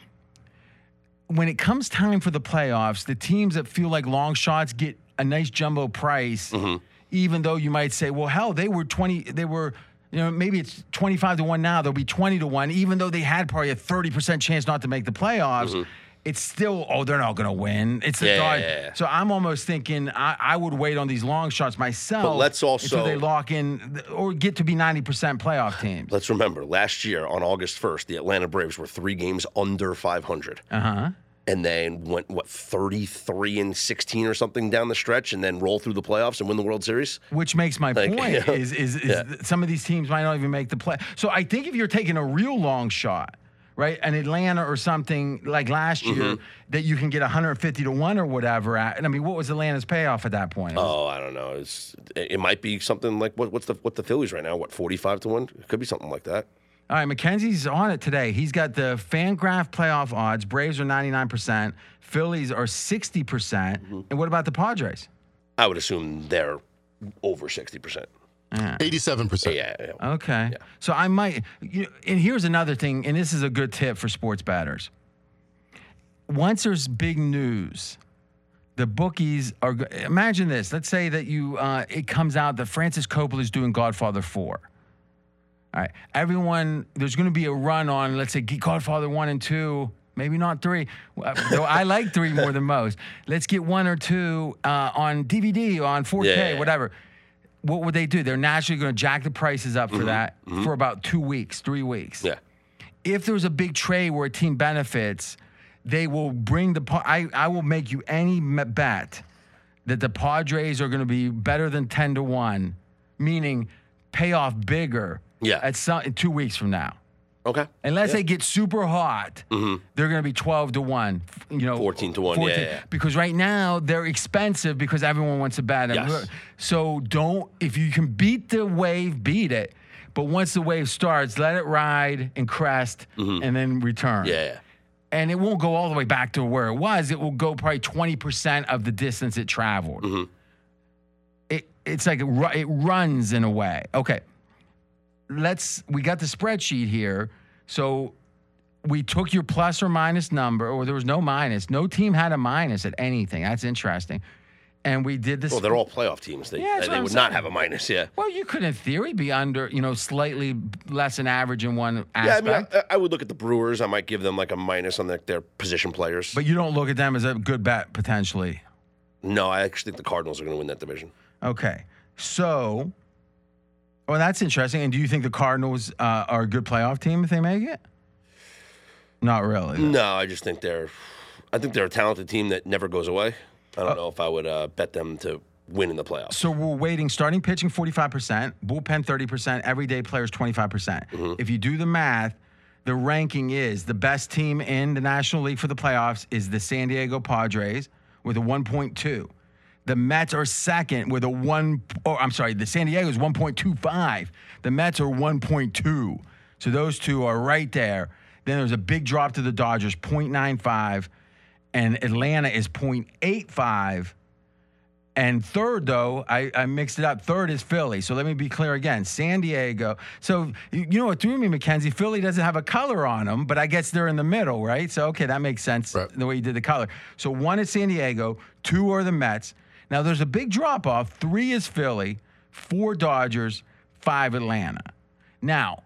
[SPEAKER 1] When it comes time for the playoffs, the teams that feel like long shots get a nice jumbo price, mm-hmm. even though you might say, well, hell, they were 20, they were, you know, maybe it's 25 to 1 now, they'll be 20 to 1, even though they had probably a 30% chance not to make the playoffs. Mm-hmm. It's still, oh, they're not going to win. It's the
[SPEAKER 2] Yeah, yeah.
[SPEAKER 1] So I'm almost thinking I, I would wait on these long shots myself.
[SPEAKER 2] But let's
[SPEAKER 1] until
[SPEAKER 2] also-
[SPEAKER 1] they lock in or get to be 90% playoff teams.
[SPEAKER 2] Let's remember, last year on August 1st, the Atlanta Braves were three games under 500.
[SPEAKER 1] Uh huh.
[SPEAKER 2] And then went, what, 33 and 16 or something down the stretch and then roll through the playoffs and win the World Series?
[SPEAKER 1] Which makes my
[SPEAKER 2] Like,
[SPEAKER 1] point (laughs)
[SPEAKER 2] you know,
[SPEAKER 1] is is, is
[SPEAKER 2] yeah.
[SPEAKER 1] some of these teams might not even make the play. So I think if you're taking a real long shot, right, an Atlanta or something like last year
[SPEAKER 2] Mm-hmm.
[SPEAKER 1] that you can get 150 to one or whatever at. And I mean, what was Atlanta's payoff at that point? Was-
[SPEAKER 2] Oh, I don't know. It's, it might be something like what, what's the what the Phillies right now? What 45 to 1? It could be something like that.
[SPEAKER 1] All right, Mackenzie's on it today. He's got the Fangraph playoff odds. Braves are 99%, Phillies are 60%. percent
[SPEAKER 2] Mm-hmm.
[SPEAKER 1] And what about the Padres?
[SPEAKER 2] I would assume they're over 60%.
[SPEAKER 3] 87%.
[SPEAKER 2] Yeah, yeah.
[SPEAKER 1] Okay. So I might, you know, and here's another thing, and this is a good tip for sports batters. Once there's big news, the bookies are. go- Imagine this. Let's say that you, uh, it comes out that Francis Coppola is doing Godfather Four. All right. Everyone, there's going to be a run on, let's say, Godfather One and Two. Maybe not three. Well, Though I like three more than most. Let's get one or two uh, on DVD, on 4K,
[SPEAKER 2] Yeah.
[SPEAKER 1] whatever what would they do? They're naturally going to jack the prices up for mm-hmm. that mm-hmm. for about two weeks, three weeks.
[SPEAKER 2] Yeah.
[SPEAKER 1] If there's a big trade where a team benefits, they will bring the. I I will make you any bet that the Padres are going to be better than ten to one, meaning pay off bigger.
[SPEAKER 2] Yeah.
[SPEAKER 1] At some two weeks from now.
[SPEAKER 2] Okay.
[SPEAKER 1] Unless they get super hot, they're going to be 12 to 1. You know,
[SPEAKER 2] 14 to 1, yeah, yeah, yeah.
[SPEAKER 1] Because right now they're expensive because everyone wants to bet them.
[SPEAKER 2] Yes.
[SPEAKER 1] So don't, if you can beat the wave, beat it. But once the wave starts, let it ride and crest and then return.
[SPEAKER 2] Mm-hmm. Yeah, yeah.
[SPEAKER 1] And it won't go all the way back to where it was. It will go probably 20% of the distance it traveled.
[SPEAKER 2] Mm-hmm.
[SPEAKER 1] It, it's like it, it runs in a way. Okay let's we got the spreadsheet here So we took your plus or minus number, or there was no minus. No team had a minus at anything. That's interesting. And we did this.
[SPEAKER 2] Well, they're all playoff teams. They,
[SPEAKER 1] Yeah,
[SPEAKER 2] they
[SPEAKER 1] I'm
[SPEAKER 2] would not have a minus. Yeah.
[SPEAKER 1] Well, you could, in theory, be under, you know, slightly less than average in one
[SPEAKER 2] Yeah, I mean,
[SPEAKER 1] aspect.
[SPEAKER 2] I, I would look at the Brewers. I might give them like a minus on their, their position players.
[SPEAKER 1] but you don't look at them as a good bet potentially.
[SPEAKER 2] no, I actually think the Cardinals are going to win that division.
[SPEAKER 1] Okay. So, well, that's interesting. And do you think the Cardinals uh, are a good playoff team if they make it? Not really.
[SPEAKER 2] No, I just think they're. I think they're a talented team that never goes away. I
[SPEAKER 1] Uh,
[SPEAKER 2] don't know if I would uh, bet them to win in the playoffs.
[SPEAKER 1] So we're waiting starting pitching 45%, bullpen 30%, everyday players 25%. percent
[SPEAKER 2] Mm-hmm.
[SPEAKER 1] If you do the math, the ranking is the best team in the National League for the playoffs is the San Diego Padres with a 1.2. The Mets are second with a 1 oh, I'm sorry, the San Diego is 1.25. The Mets are 1.2. So those two are right there. Then there's a big drop to the Dodgers 0.95 and Atlanta is 0.85. And third, though, I, I mixed it up. Third is Philly. So let me be clear again. San Diego. So you you know what threw me, Mackenzie? Philly doesn't have a color on them, but I guess they're in the middle, right? So okay, that makes sense the way you did the color. So one is San Diego, two are the Mets. Now there's a big drop off. Three is Philly, four Dodgers, five Atlanta. Now,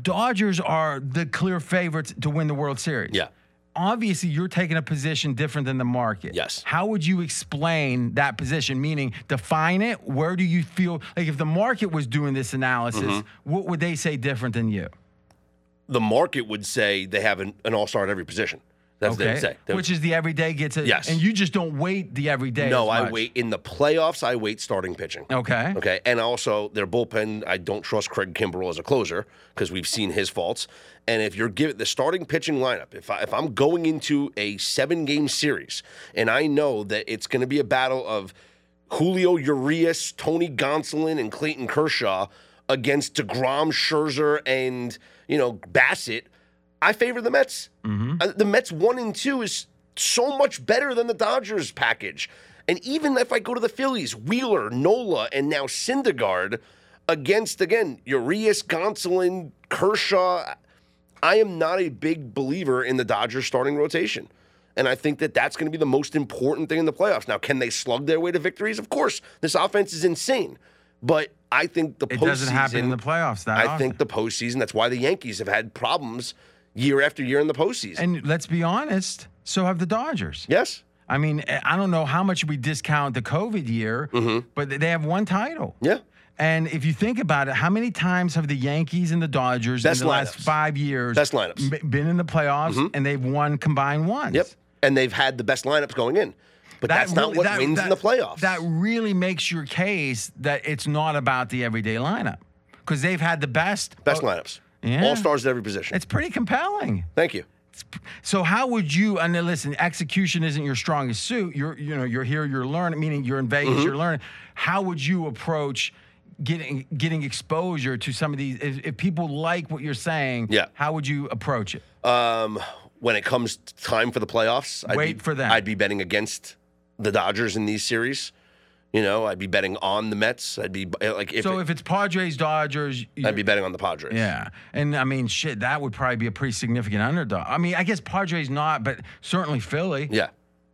[SPEAKER 1] Dodgers are the clear favorites to win the World Series.
[SPEAKER 2] Yeah.
[SPEAKER 1] Obviously, you're taking a position different than the market.
[SPEAKER 2] Yes.
[SPEAKER 1] How would you explain that position? Meaning, define it. Where do you feel like if the market was doing this analysis,
[SPEAKER 2] Mhm.
[SPEAKER 1] what would they say different than you?
[SPEAKER 2] The market would say they have an, an all star at every position. That's what they say. They would-
[SPEAKER 1] Which is the everyday gets it.
[SPEAKER 2] Yes.
[SPEAKER 1] And you just don't wait the everyday.
[SPEAKER 2] no, I wait in the playoffs. I wait starting pitching.
[SPEAKER 1] Okay.
[SPEAKER 2] Okay, and also their bullpen. I don't trust Craig Kimbrel as a closer because we've seen his faults. And if you're giving the starting pitching lineup, if I, if I'm going into a seven game series and I know that it's going to be a battle of Julio Urias, Tony Gonsolin, and Clayton Kershaw against Degrom, Scherzer, and you know Bassitt, I favor the Mets. Uh, the Mets one and two is so much better than the Dodgers package. And even if I go to the Phillies, Wheeler, Nola, and now Syndergaard against again Urias, Gonsolin, Kershaw, I am not a big believer in the Dodgers starting rotation. And I think that that's going to be the most important thing in the playoffs. Now, can they slug their way to victories? Of course. This offense is insane. But I think the
[SPEAKER 1] It
[SPEAKER 2] postseason.
[SPEAKER 1] doesn't happen in the playoffs that
[SPEAKER 2] I
[SPEAKER 1] often.
[SPEAKER 2] think the postseason, that's why the Yankees have had problems year after year in the postseason.
[SPEAKER 1] And let's be honest, so have the Dodgers.
[SPEAKER 2] Yes.
[SPEAKER 1] I mean, I don't know how much we discount the COVID year, but they have one title.
[SPEAKER 2] Mm-hmm. Yeah.
[SPEAKER 1] And if you think about it, how many times have the Yankees and the Dodgers
[SPEAKER 2] Best
[SPEAKER 1] in the last five years
[SPEAKER 2] Best lineups.
[SPEAKER 1] been in the playoffs
[SPEAKER 2] Mhm.
[SPEAKER 1] and they've won combined once?
[SPEAKER 2] Yep. And they've had the best lineups going in. But that's not
[SPEAKER 1] really-
[SPEAKER 2] what
[SPEAKER 1] that-
[SPEAKER 2] wins in
[SPEAKER 1] that-
[SPEAKER 2] the playoffs.
[SPEAKER 1] That really makes your case that it's not about the everyday lineup because they've had the best
[SPEAKER 2] best lineups.
[SPEAKER 1] Yeah.
[SPEAKER 2] All stars at every position.
[SPEAKER 1] It's pretty compelling.
[SPEAKER 2] Thank you.
[SPEAKER 1] So how would you? And listen, execution isn't your strongest suit. You're you know you're here, you're learning. Meaning you're in Vegas,
[SPEAKER 2] Mhm.
[SPEAKER 1] you're learning. How would you approach getting getting exposure to some of these? If, if people like what you're saying,
[SPEAKER 2] Yeah.
[SPEAKER 1] How would you approach it?
[SPEAKER 2] Um, when it comes time for the playoffs, I'd
[SPEAKER 1] Wait
[SPEAKER 2] be,
[SPEAKER 1] for them.
[SPEAKER 2] I'd be betting against the Dodgers in these series. You know, I'd be betting on the Mets. I'd be eh, like if,
[SPEAKER 1] so
[SPEAKER 2] it-
[SPEAKER 1] if it's Padres, Dodgers,
[SPEAKER 2] I'd be betting on the Padres.
[SPEAKER 1] Yeah, and I mean, shit, that would probably be a pretty significant underdog. I mean, I guess Padres not, but certainly Philly.
[SPEAKER 2] Yeah.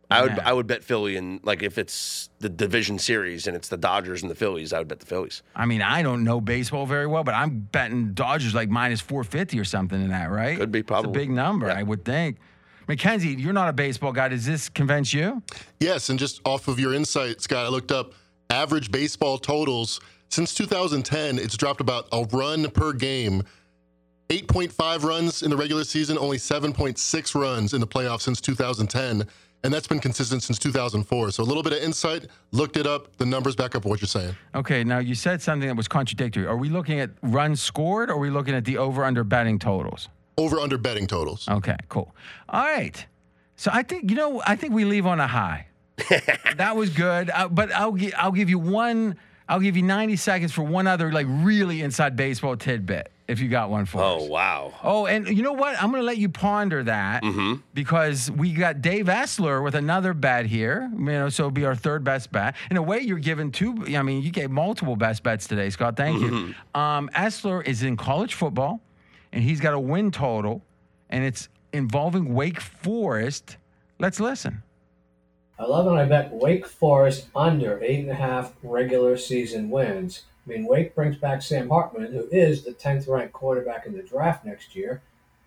[SPEAKER 2] I would
[SPEAKER 1] Yeah.
[SPEAKER 2] I would bet Philly and like if it's the division series and it's the Dodgers and the Phillies, I would bet the Phillies.
[SPEAKER 1] I mean, I don't know baseball very well, but I'm betting Dodgers like minus 450 or something in that, right?
[SPEAKER 2] Could be, probably.
[SPEAKER 1] It's a big number, I would think. Mackenzie, you're not a baseball guy. Does this convince you?
[SPEAKER 3] Yes, and just off of your insight, Scott, I looked up average baseball totals. Since 2010, it's dropped about a run per game. 8.5 runs in the regular season, only 7.6 runs in the playoffs since 2010. And that's been consistent since 2004. So a little bit of insight, looked it up, the numbers back up what you're saying.
[SPEAKER 1] Okay, now you said something that was contradictory. Are we looking at runs scored or are we looking at the over under betting totals?
[SPEAKER 3] Over under betting totals.
[SPEAKER 1] Okay, cool. All right. So I think, you know, I think we leave on a high. (laughs) that was good. Uh, but I'll, gi- I'll give you one, I'll give you 90 seconds for one other, like, really inside baseball tidbit if you got one for us.
[SPEAKER 2] Oh wow.
[SPEAKER 1] Oh, and you know what? I'm going to let you ponder that
[SPEAKER 2] Mm-hmm.
[SPEAKER 1] because we got Dave Essler with another bet here. You know, so it'll be our third best bet. In a way, you're giving two. I mean, you gave multiple best bets today, Scott. Thank you.
[SPEAKER 2] Mm-hmm.
[SPEAKER 1] Um, Essler is in college football, and he's got a win total, and it's involving Wake Forest. Let's listen.
[SPEAKER 13] I love when I bet Wake Forest under eight and a half regular season wins. I mean, Wake brings back Sam Hartman, who is the 10th ranked quarterback in the draft next year.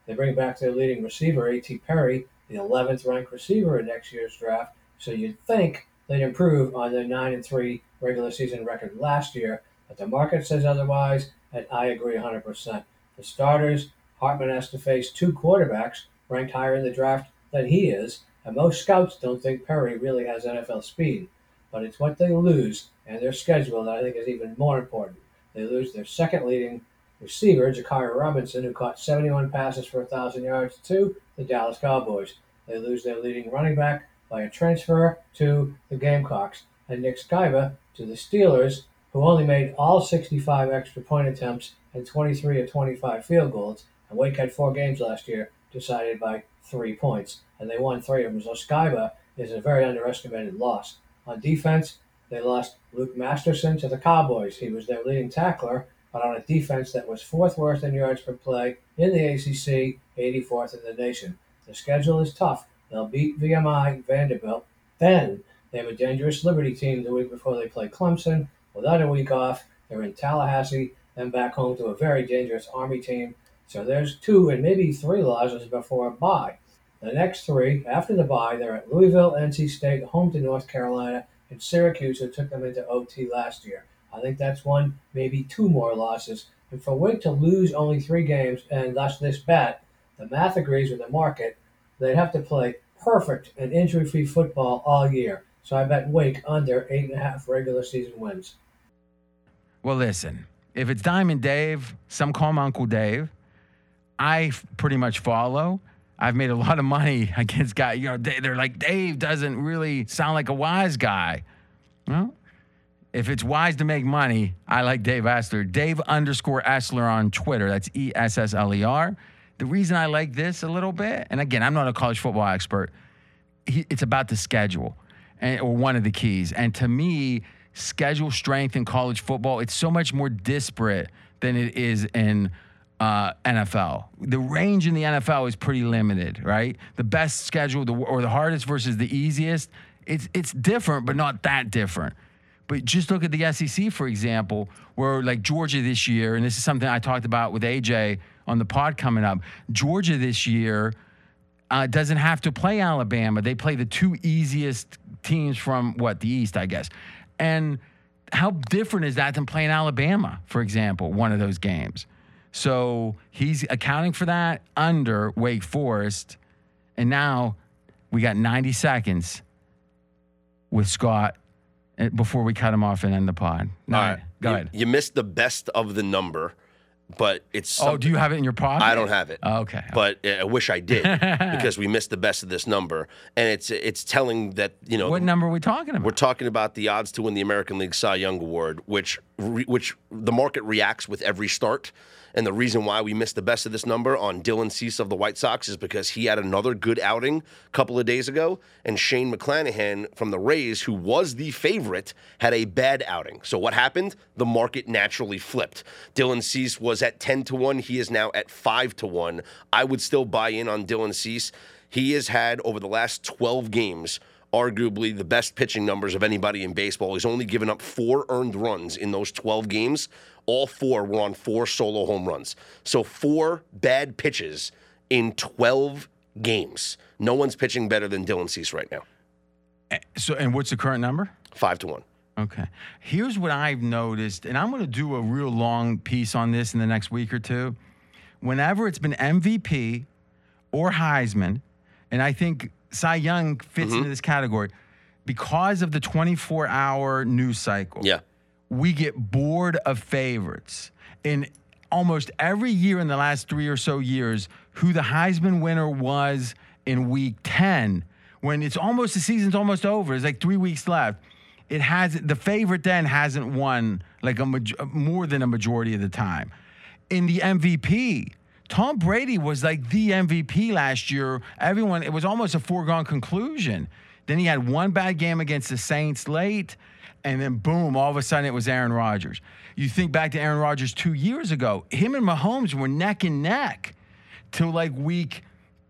[SPEAKER 13] They bring back their leading receiver, A.T. Perry, the 11th ranked receiver in next year's draft. So you'd think they'd improve on their 9 and 3 regular season record last year, but the market says otherwise, and I agree 100%. For starters, Hartman has to face two quarterbacks ranked higher in the draft than he is, and most scouts don't think Perry really has NFL speed. But it's what they lose and their schedule that I think is even more important. They lose their second leading receiver, Jaquarii Roberson, who caught 71 passes for 1,000 yards to the Dallas Cowboys. They lose their leading running back by a transfer to the Gamecocks, and Nick Sciba to the Steelers, who only made all 65 extra point attempts and 23 of 25 field goals. And Wake had four games last year decided by three points, and they won three of them. So Sciba is a very underestimated loss. On defense, they lost Luke Masterson to the Cowboys. He was their leading tackler, but on a defense that was fourth worst in yards per play in the ACC, 84th in the nation. The schedule is tough. They'll beat VMI, Vanderbilt. Then they have a dangerous Liberty team the week before they play Clemson. Without a week off, they're in Tallahassee, and back home to a very dangerous Army team. So there's two and maybe three losses before a bye. The next three, after the bye, they're at Louisville, NC State, home to North Carolina, and Syracuse, who took them into OT last year. I think that's one, maybe two more losses. And for Wake to lose only three games, and thus this bet, the math agrees with the market, they'd have to play perfect and injury free football all year. So I bet Wake under eight and a half regular season wins.
[SPEAKER 1] Well, listen, if it's Diamond Dave, some call him Uncle Dave, I pretty much follow. I've made a lot of money (laughs) against guys. You know, they, they're like, Dave doesn't really sound like a wise guy. Well, if it's wise to make money, I like Dave Essler. Dave underscore Essler on Twitter. That's E S S L E R. The reason I like this a little bit, and again, I'm not a college football expert, it's about the schedule or one of the keys. And to me, schedule strength in college football, it's so much more disparate than it is in uh, NFL. The range in the NFL is pretty limited, right? The best schedule the, or the hardest versus the easiest, it's it's different, but not that different. But just look at the SEC, for example, where like Georgia this year, and this is something I talked about with AJ on the pod coming up. Georgia this year uh, doesn't have to play Alabama. They play the two easiest teams from what the East, I guess. And how different is that than playing Alabama, for example, one of those games? So he's accounting for that under Wake Forest. And now we got 90 seconds with Scott uh, before we cut him off and end the pod. No,
[SPEAKER 2] All right.
[SPEAKER 1] go
[SPEAKER 2] you,
[SPEAKER 1] ahead.
[SPEAKER 2] You missed the best of the number, but it's.
[SPEAKER 1] Oh, do you have it in your pocket?
[SPEAKER 2] I don't have it.
[SPEAKER 1] Oh, okay.
[SPEAKER 2] But uh, I wish I did (laughs) because we missed the best of this number, and it's it's telling that you know
[SPEAKER 1] What number are we talking about?
[SPEAKER 2] we're talking about the odds to win the American League Cy Young Award, which re, which the market reacts with every start. And the reason why we missed the best of this number on Dylan Cease of the White Sox is because he had another good outing a couple of days ago, and Shane McClanahan from the Rays, who was the favorite, had a bad outing. So what happened? The market naturally flipped. Dylan Cease was at ten to one. He is now at five to one. I would still buy in on Dylan Cease. He has had over the last twelve games arguably the best pitching numbers of anybody in baseball. He's only given up four earned runs in those 12 games. All four were on four solo home runs. So, four bad pitches in 12 games. No one's pitching better than Dylan Cease right now.
[SPEAKER 1] So, and what's the current number?
[SPEAKER 2] Five to one.
[SPEAKER 1] Okay. Here's what I've noticed, and I'm going to do a real long piece on this in the next week or two. Whenever it's been MVP or Heisman, and I think Cy Young fits mm-hmm. into this category because of the 24 hour news cycle.
[SPEAKER 2] Yeah.
[SPEAKER 1] We get bored of favorites. In almost every year in the last three or so years, who the Heisman winner was in week 10, when it's almost the season's almost over, it's like three weeks left. It has the favorite then hasn't won like a more than a majority of the time. In the MVP, Tom Brady was like the MVP last year. Everyone, it was almost a foregone conclusion. Then he had one bad game against the Saints late. And then boom, all of a sudden it was Aaron Rodgers. You think back to Aaron Rodgers two years ago, him and Mahomes were neck and neck till like week,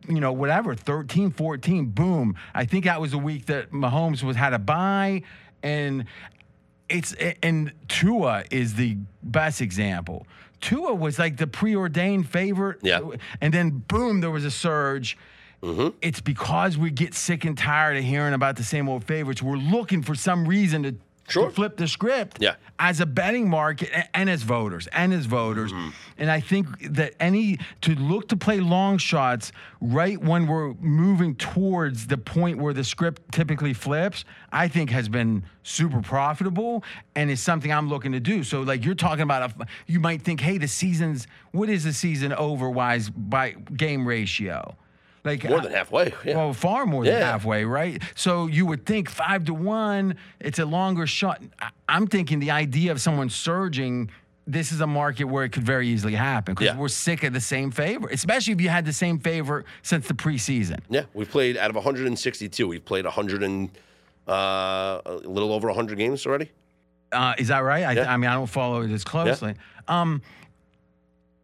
[SPEAKER 1] you know, whatever, 13, 14, boom. I think that was the week that Mahomes was had a bye. And it's and Tua is the best example. Tua was like the preordained favorite.
[SPEAKER 2] Yeah.
[SPEAKER 1] And then boom, there was a surge.
[SPEAKER 2] Mm-hmm.
[SPEAKER 1] It's because we get sick and tired of hearing about the same old favorites. We're looking for some reason to, to flip the script
[SPEAKER 2] Yeah.
[SPEAKER 1] as a betting market and as voters and as voters.
[SPEAKER 2] Mm-hmm.
[SPEAKER 1] And I think that any to look to play long shots right when we're moving towards the point where the script typically flips, I think has been super profitable and is something I'm looking to do. So like you're talking about a, you might think, hey, the season's what is the season over wise by game ratio? Like
[SPEAKER 2] More than halfway. Yeah.
[SPEAKER 1] well, far more than halfway, right? So you would think five to one, it's a longer shot. I'm thinking the idea of someone surging, this is a market where it could very easily happen because
[SPEAKER 2] Yeah.
[SPEAKER 1] we're sick of the same favorite, especially if you had the same favorite since the preseason.
[SPEAKER 2] Yeah, we've played out of 162. We've played 100 and uh, a little over 100 games already.
[SPEAKER 1] Uh, is that right? I,
[SPEAKER 2] Yeah.
[SPEAKER 1] I mean, I don't follow it as closely. Um,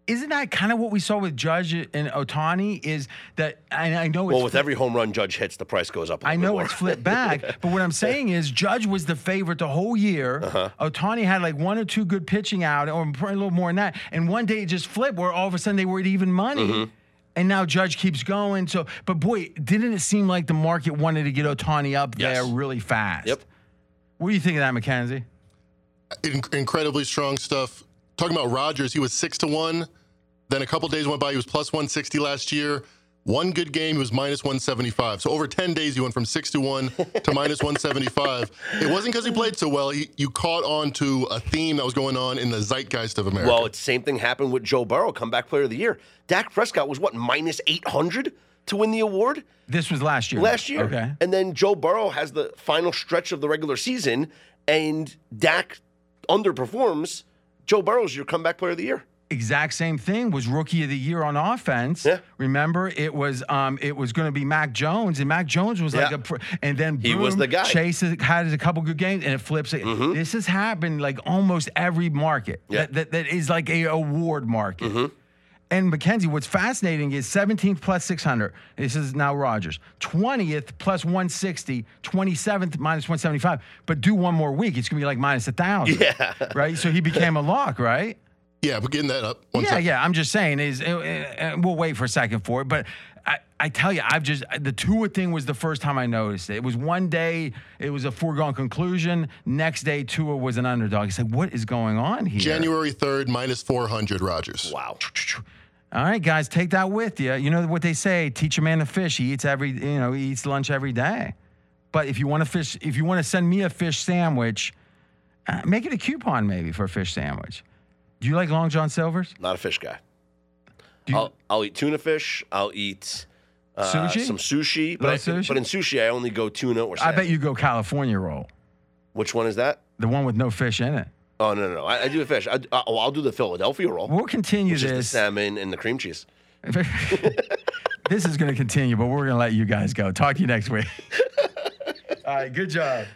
[SPEAKER 1] isn't that kind of what we saw with Judge and Ohtani? Is that and I know it's
[SPEAKER 2] Well, with every home run Judge hits, the price goes up. a
[SPEAKER 1] I
[SPEAKER 2] little bit
[SPEAKER 1] know
[SPEAKER 2] more.
[SPEAKER 1] it's flipped back, (laughs) but what I'm saying is Judge was the favorite the whole year.
[SPEAKER 2] Uh-huh.
[SPEAKER 1] Ohtani had like one or two good pitching out, or a little more than that. And one day it just flipped where all of a sudden they were at even money.
[SPEAKER 2] Mm-hmm.
[SPEAKER 1] And now Judge keeps going. So, but boy, didn't it seem like the market wanted to get Ohtani up
[SPEAKER 2] Yes.
[SPEAKER 1] there really fast?
[SPEAKER 2] Yep.
[SPEAKER 1] What do you think of that, Mackenzie?
[SPEAKER 3] In- incredibly strong stuff. Talking about Rodgers, he was six to one. Then a couple days went by, he was plus 160 last year. One good game, he was minus 175. So over 10 days, he went from six to one to (laughs) minus 175. It wasn't because he played so well. He, you caught on to a theme that was going on in the zeitgeist of America.
[SPEAKER 2] Well, it's the same thing happened with Joe Burrow, comeback player of the year. Dak Prescott was what minus 800 to win the award
[SPEAKER 1] This was last year.
[SPEAKER 2] last year.
[SPEAKER 1] Okay.
[SPEAKER 2] And then Joe Burrow has the final stretch of the regular season, and Dak underperforms. Joe Burrow's your comeback player of the year.
[SPEAKER 1] exact same thing was rookie of the year on offense.
[SPEAKER 2] Yeah.
[SPEAKER 1] Remember, it was um it was going to be Mac Jones, and Mac Jones was like
[SPEAKER 2] Yeah.
[SPEAKER 1] a pr- and then
[SPEAKER 2] He was the guy.
[SPEAKER 1] Chase had a couple good games, and it flips. it. This has happened like almost every market.
[SPEAKER 2] Yeah.
[SPEAKER 1] That, that that is like a award market.
[SPEAKER 2] Mm-hmm.
[SPEAKER 1] And Mackenzie, what's fascinating is 17th plus 600. This is now Rodgers. 20th plus 160. 27th minus 175. But do one more week, it's gonna be like minus a thousand. (laughs)
[SPEAKER 2] Yeah.
[SPEAKER 1] Right. So he became a lock, right?
[SPEAKER 3] yeah, but getting that up. One
[SPEAKER 1] yeah,
[SPEAKER 3] second.
[SPEAKER 1] yeah. I'm just saying is, uh, uh, we'll wait for a second for it, but I, I tell you, I've just the Tua thing was the first time I noticed it. It was one day, it was a foregone conclusion. Next day, Tua was an underdog. It's said, what is going on here?
[SPEAKER 3] January 3rd, minus 400, Rodgers.
[SPEAKER 2] Wow.
[SPEAKER 1] All right, guys, take that with you. You know what they say: teach a man to fish. He eats every, you know, he eats lunch every day. But if you want to fish, if you want to send me a fish sandwich, uh, make it a coupon maybe for a fish sandwich. Do you like Long John Silver's?
[SPEAKER 2] Not a fish guy.
[SPEAKER 1] You-
[SPEAKER 2] I'll, I'll eat tuna fish. I'll eat uh,
[SPEAKER 1] Sushi?
[SPEAKER 2] some sushi. But, I,
[SPEAKER 1] sushi?
[SPEAKER 2] but in sushi, I only go tuna or
[SPEAKER 1] I bet you go California roll,
[SPEAKER 2] Which one is that?
[SPEAKER 1] the one with no fish in it.
[SPEAKER 2] Oh no no no! I, I do the fish. I, uh, oh, I'll do the Philadelphia roll,
[SPEAKER 1] We'll continue
[SPEAKER 2] which is the salmon and the cream cheese. (laughs)
[SPEAKER 1] this is going to continue, but we're going to let you guys go. Talk to you next week. (laughs) All right, good job.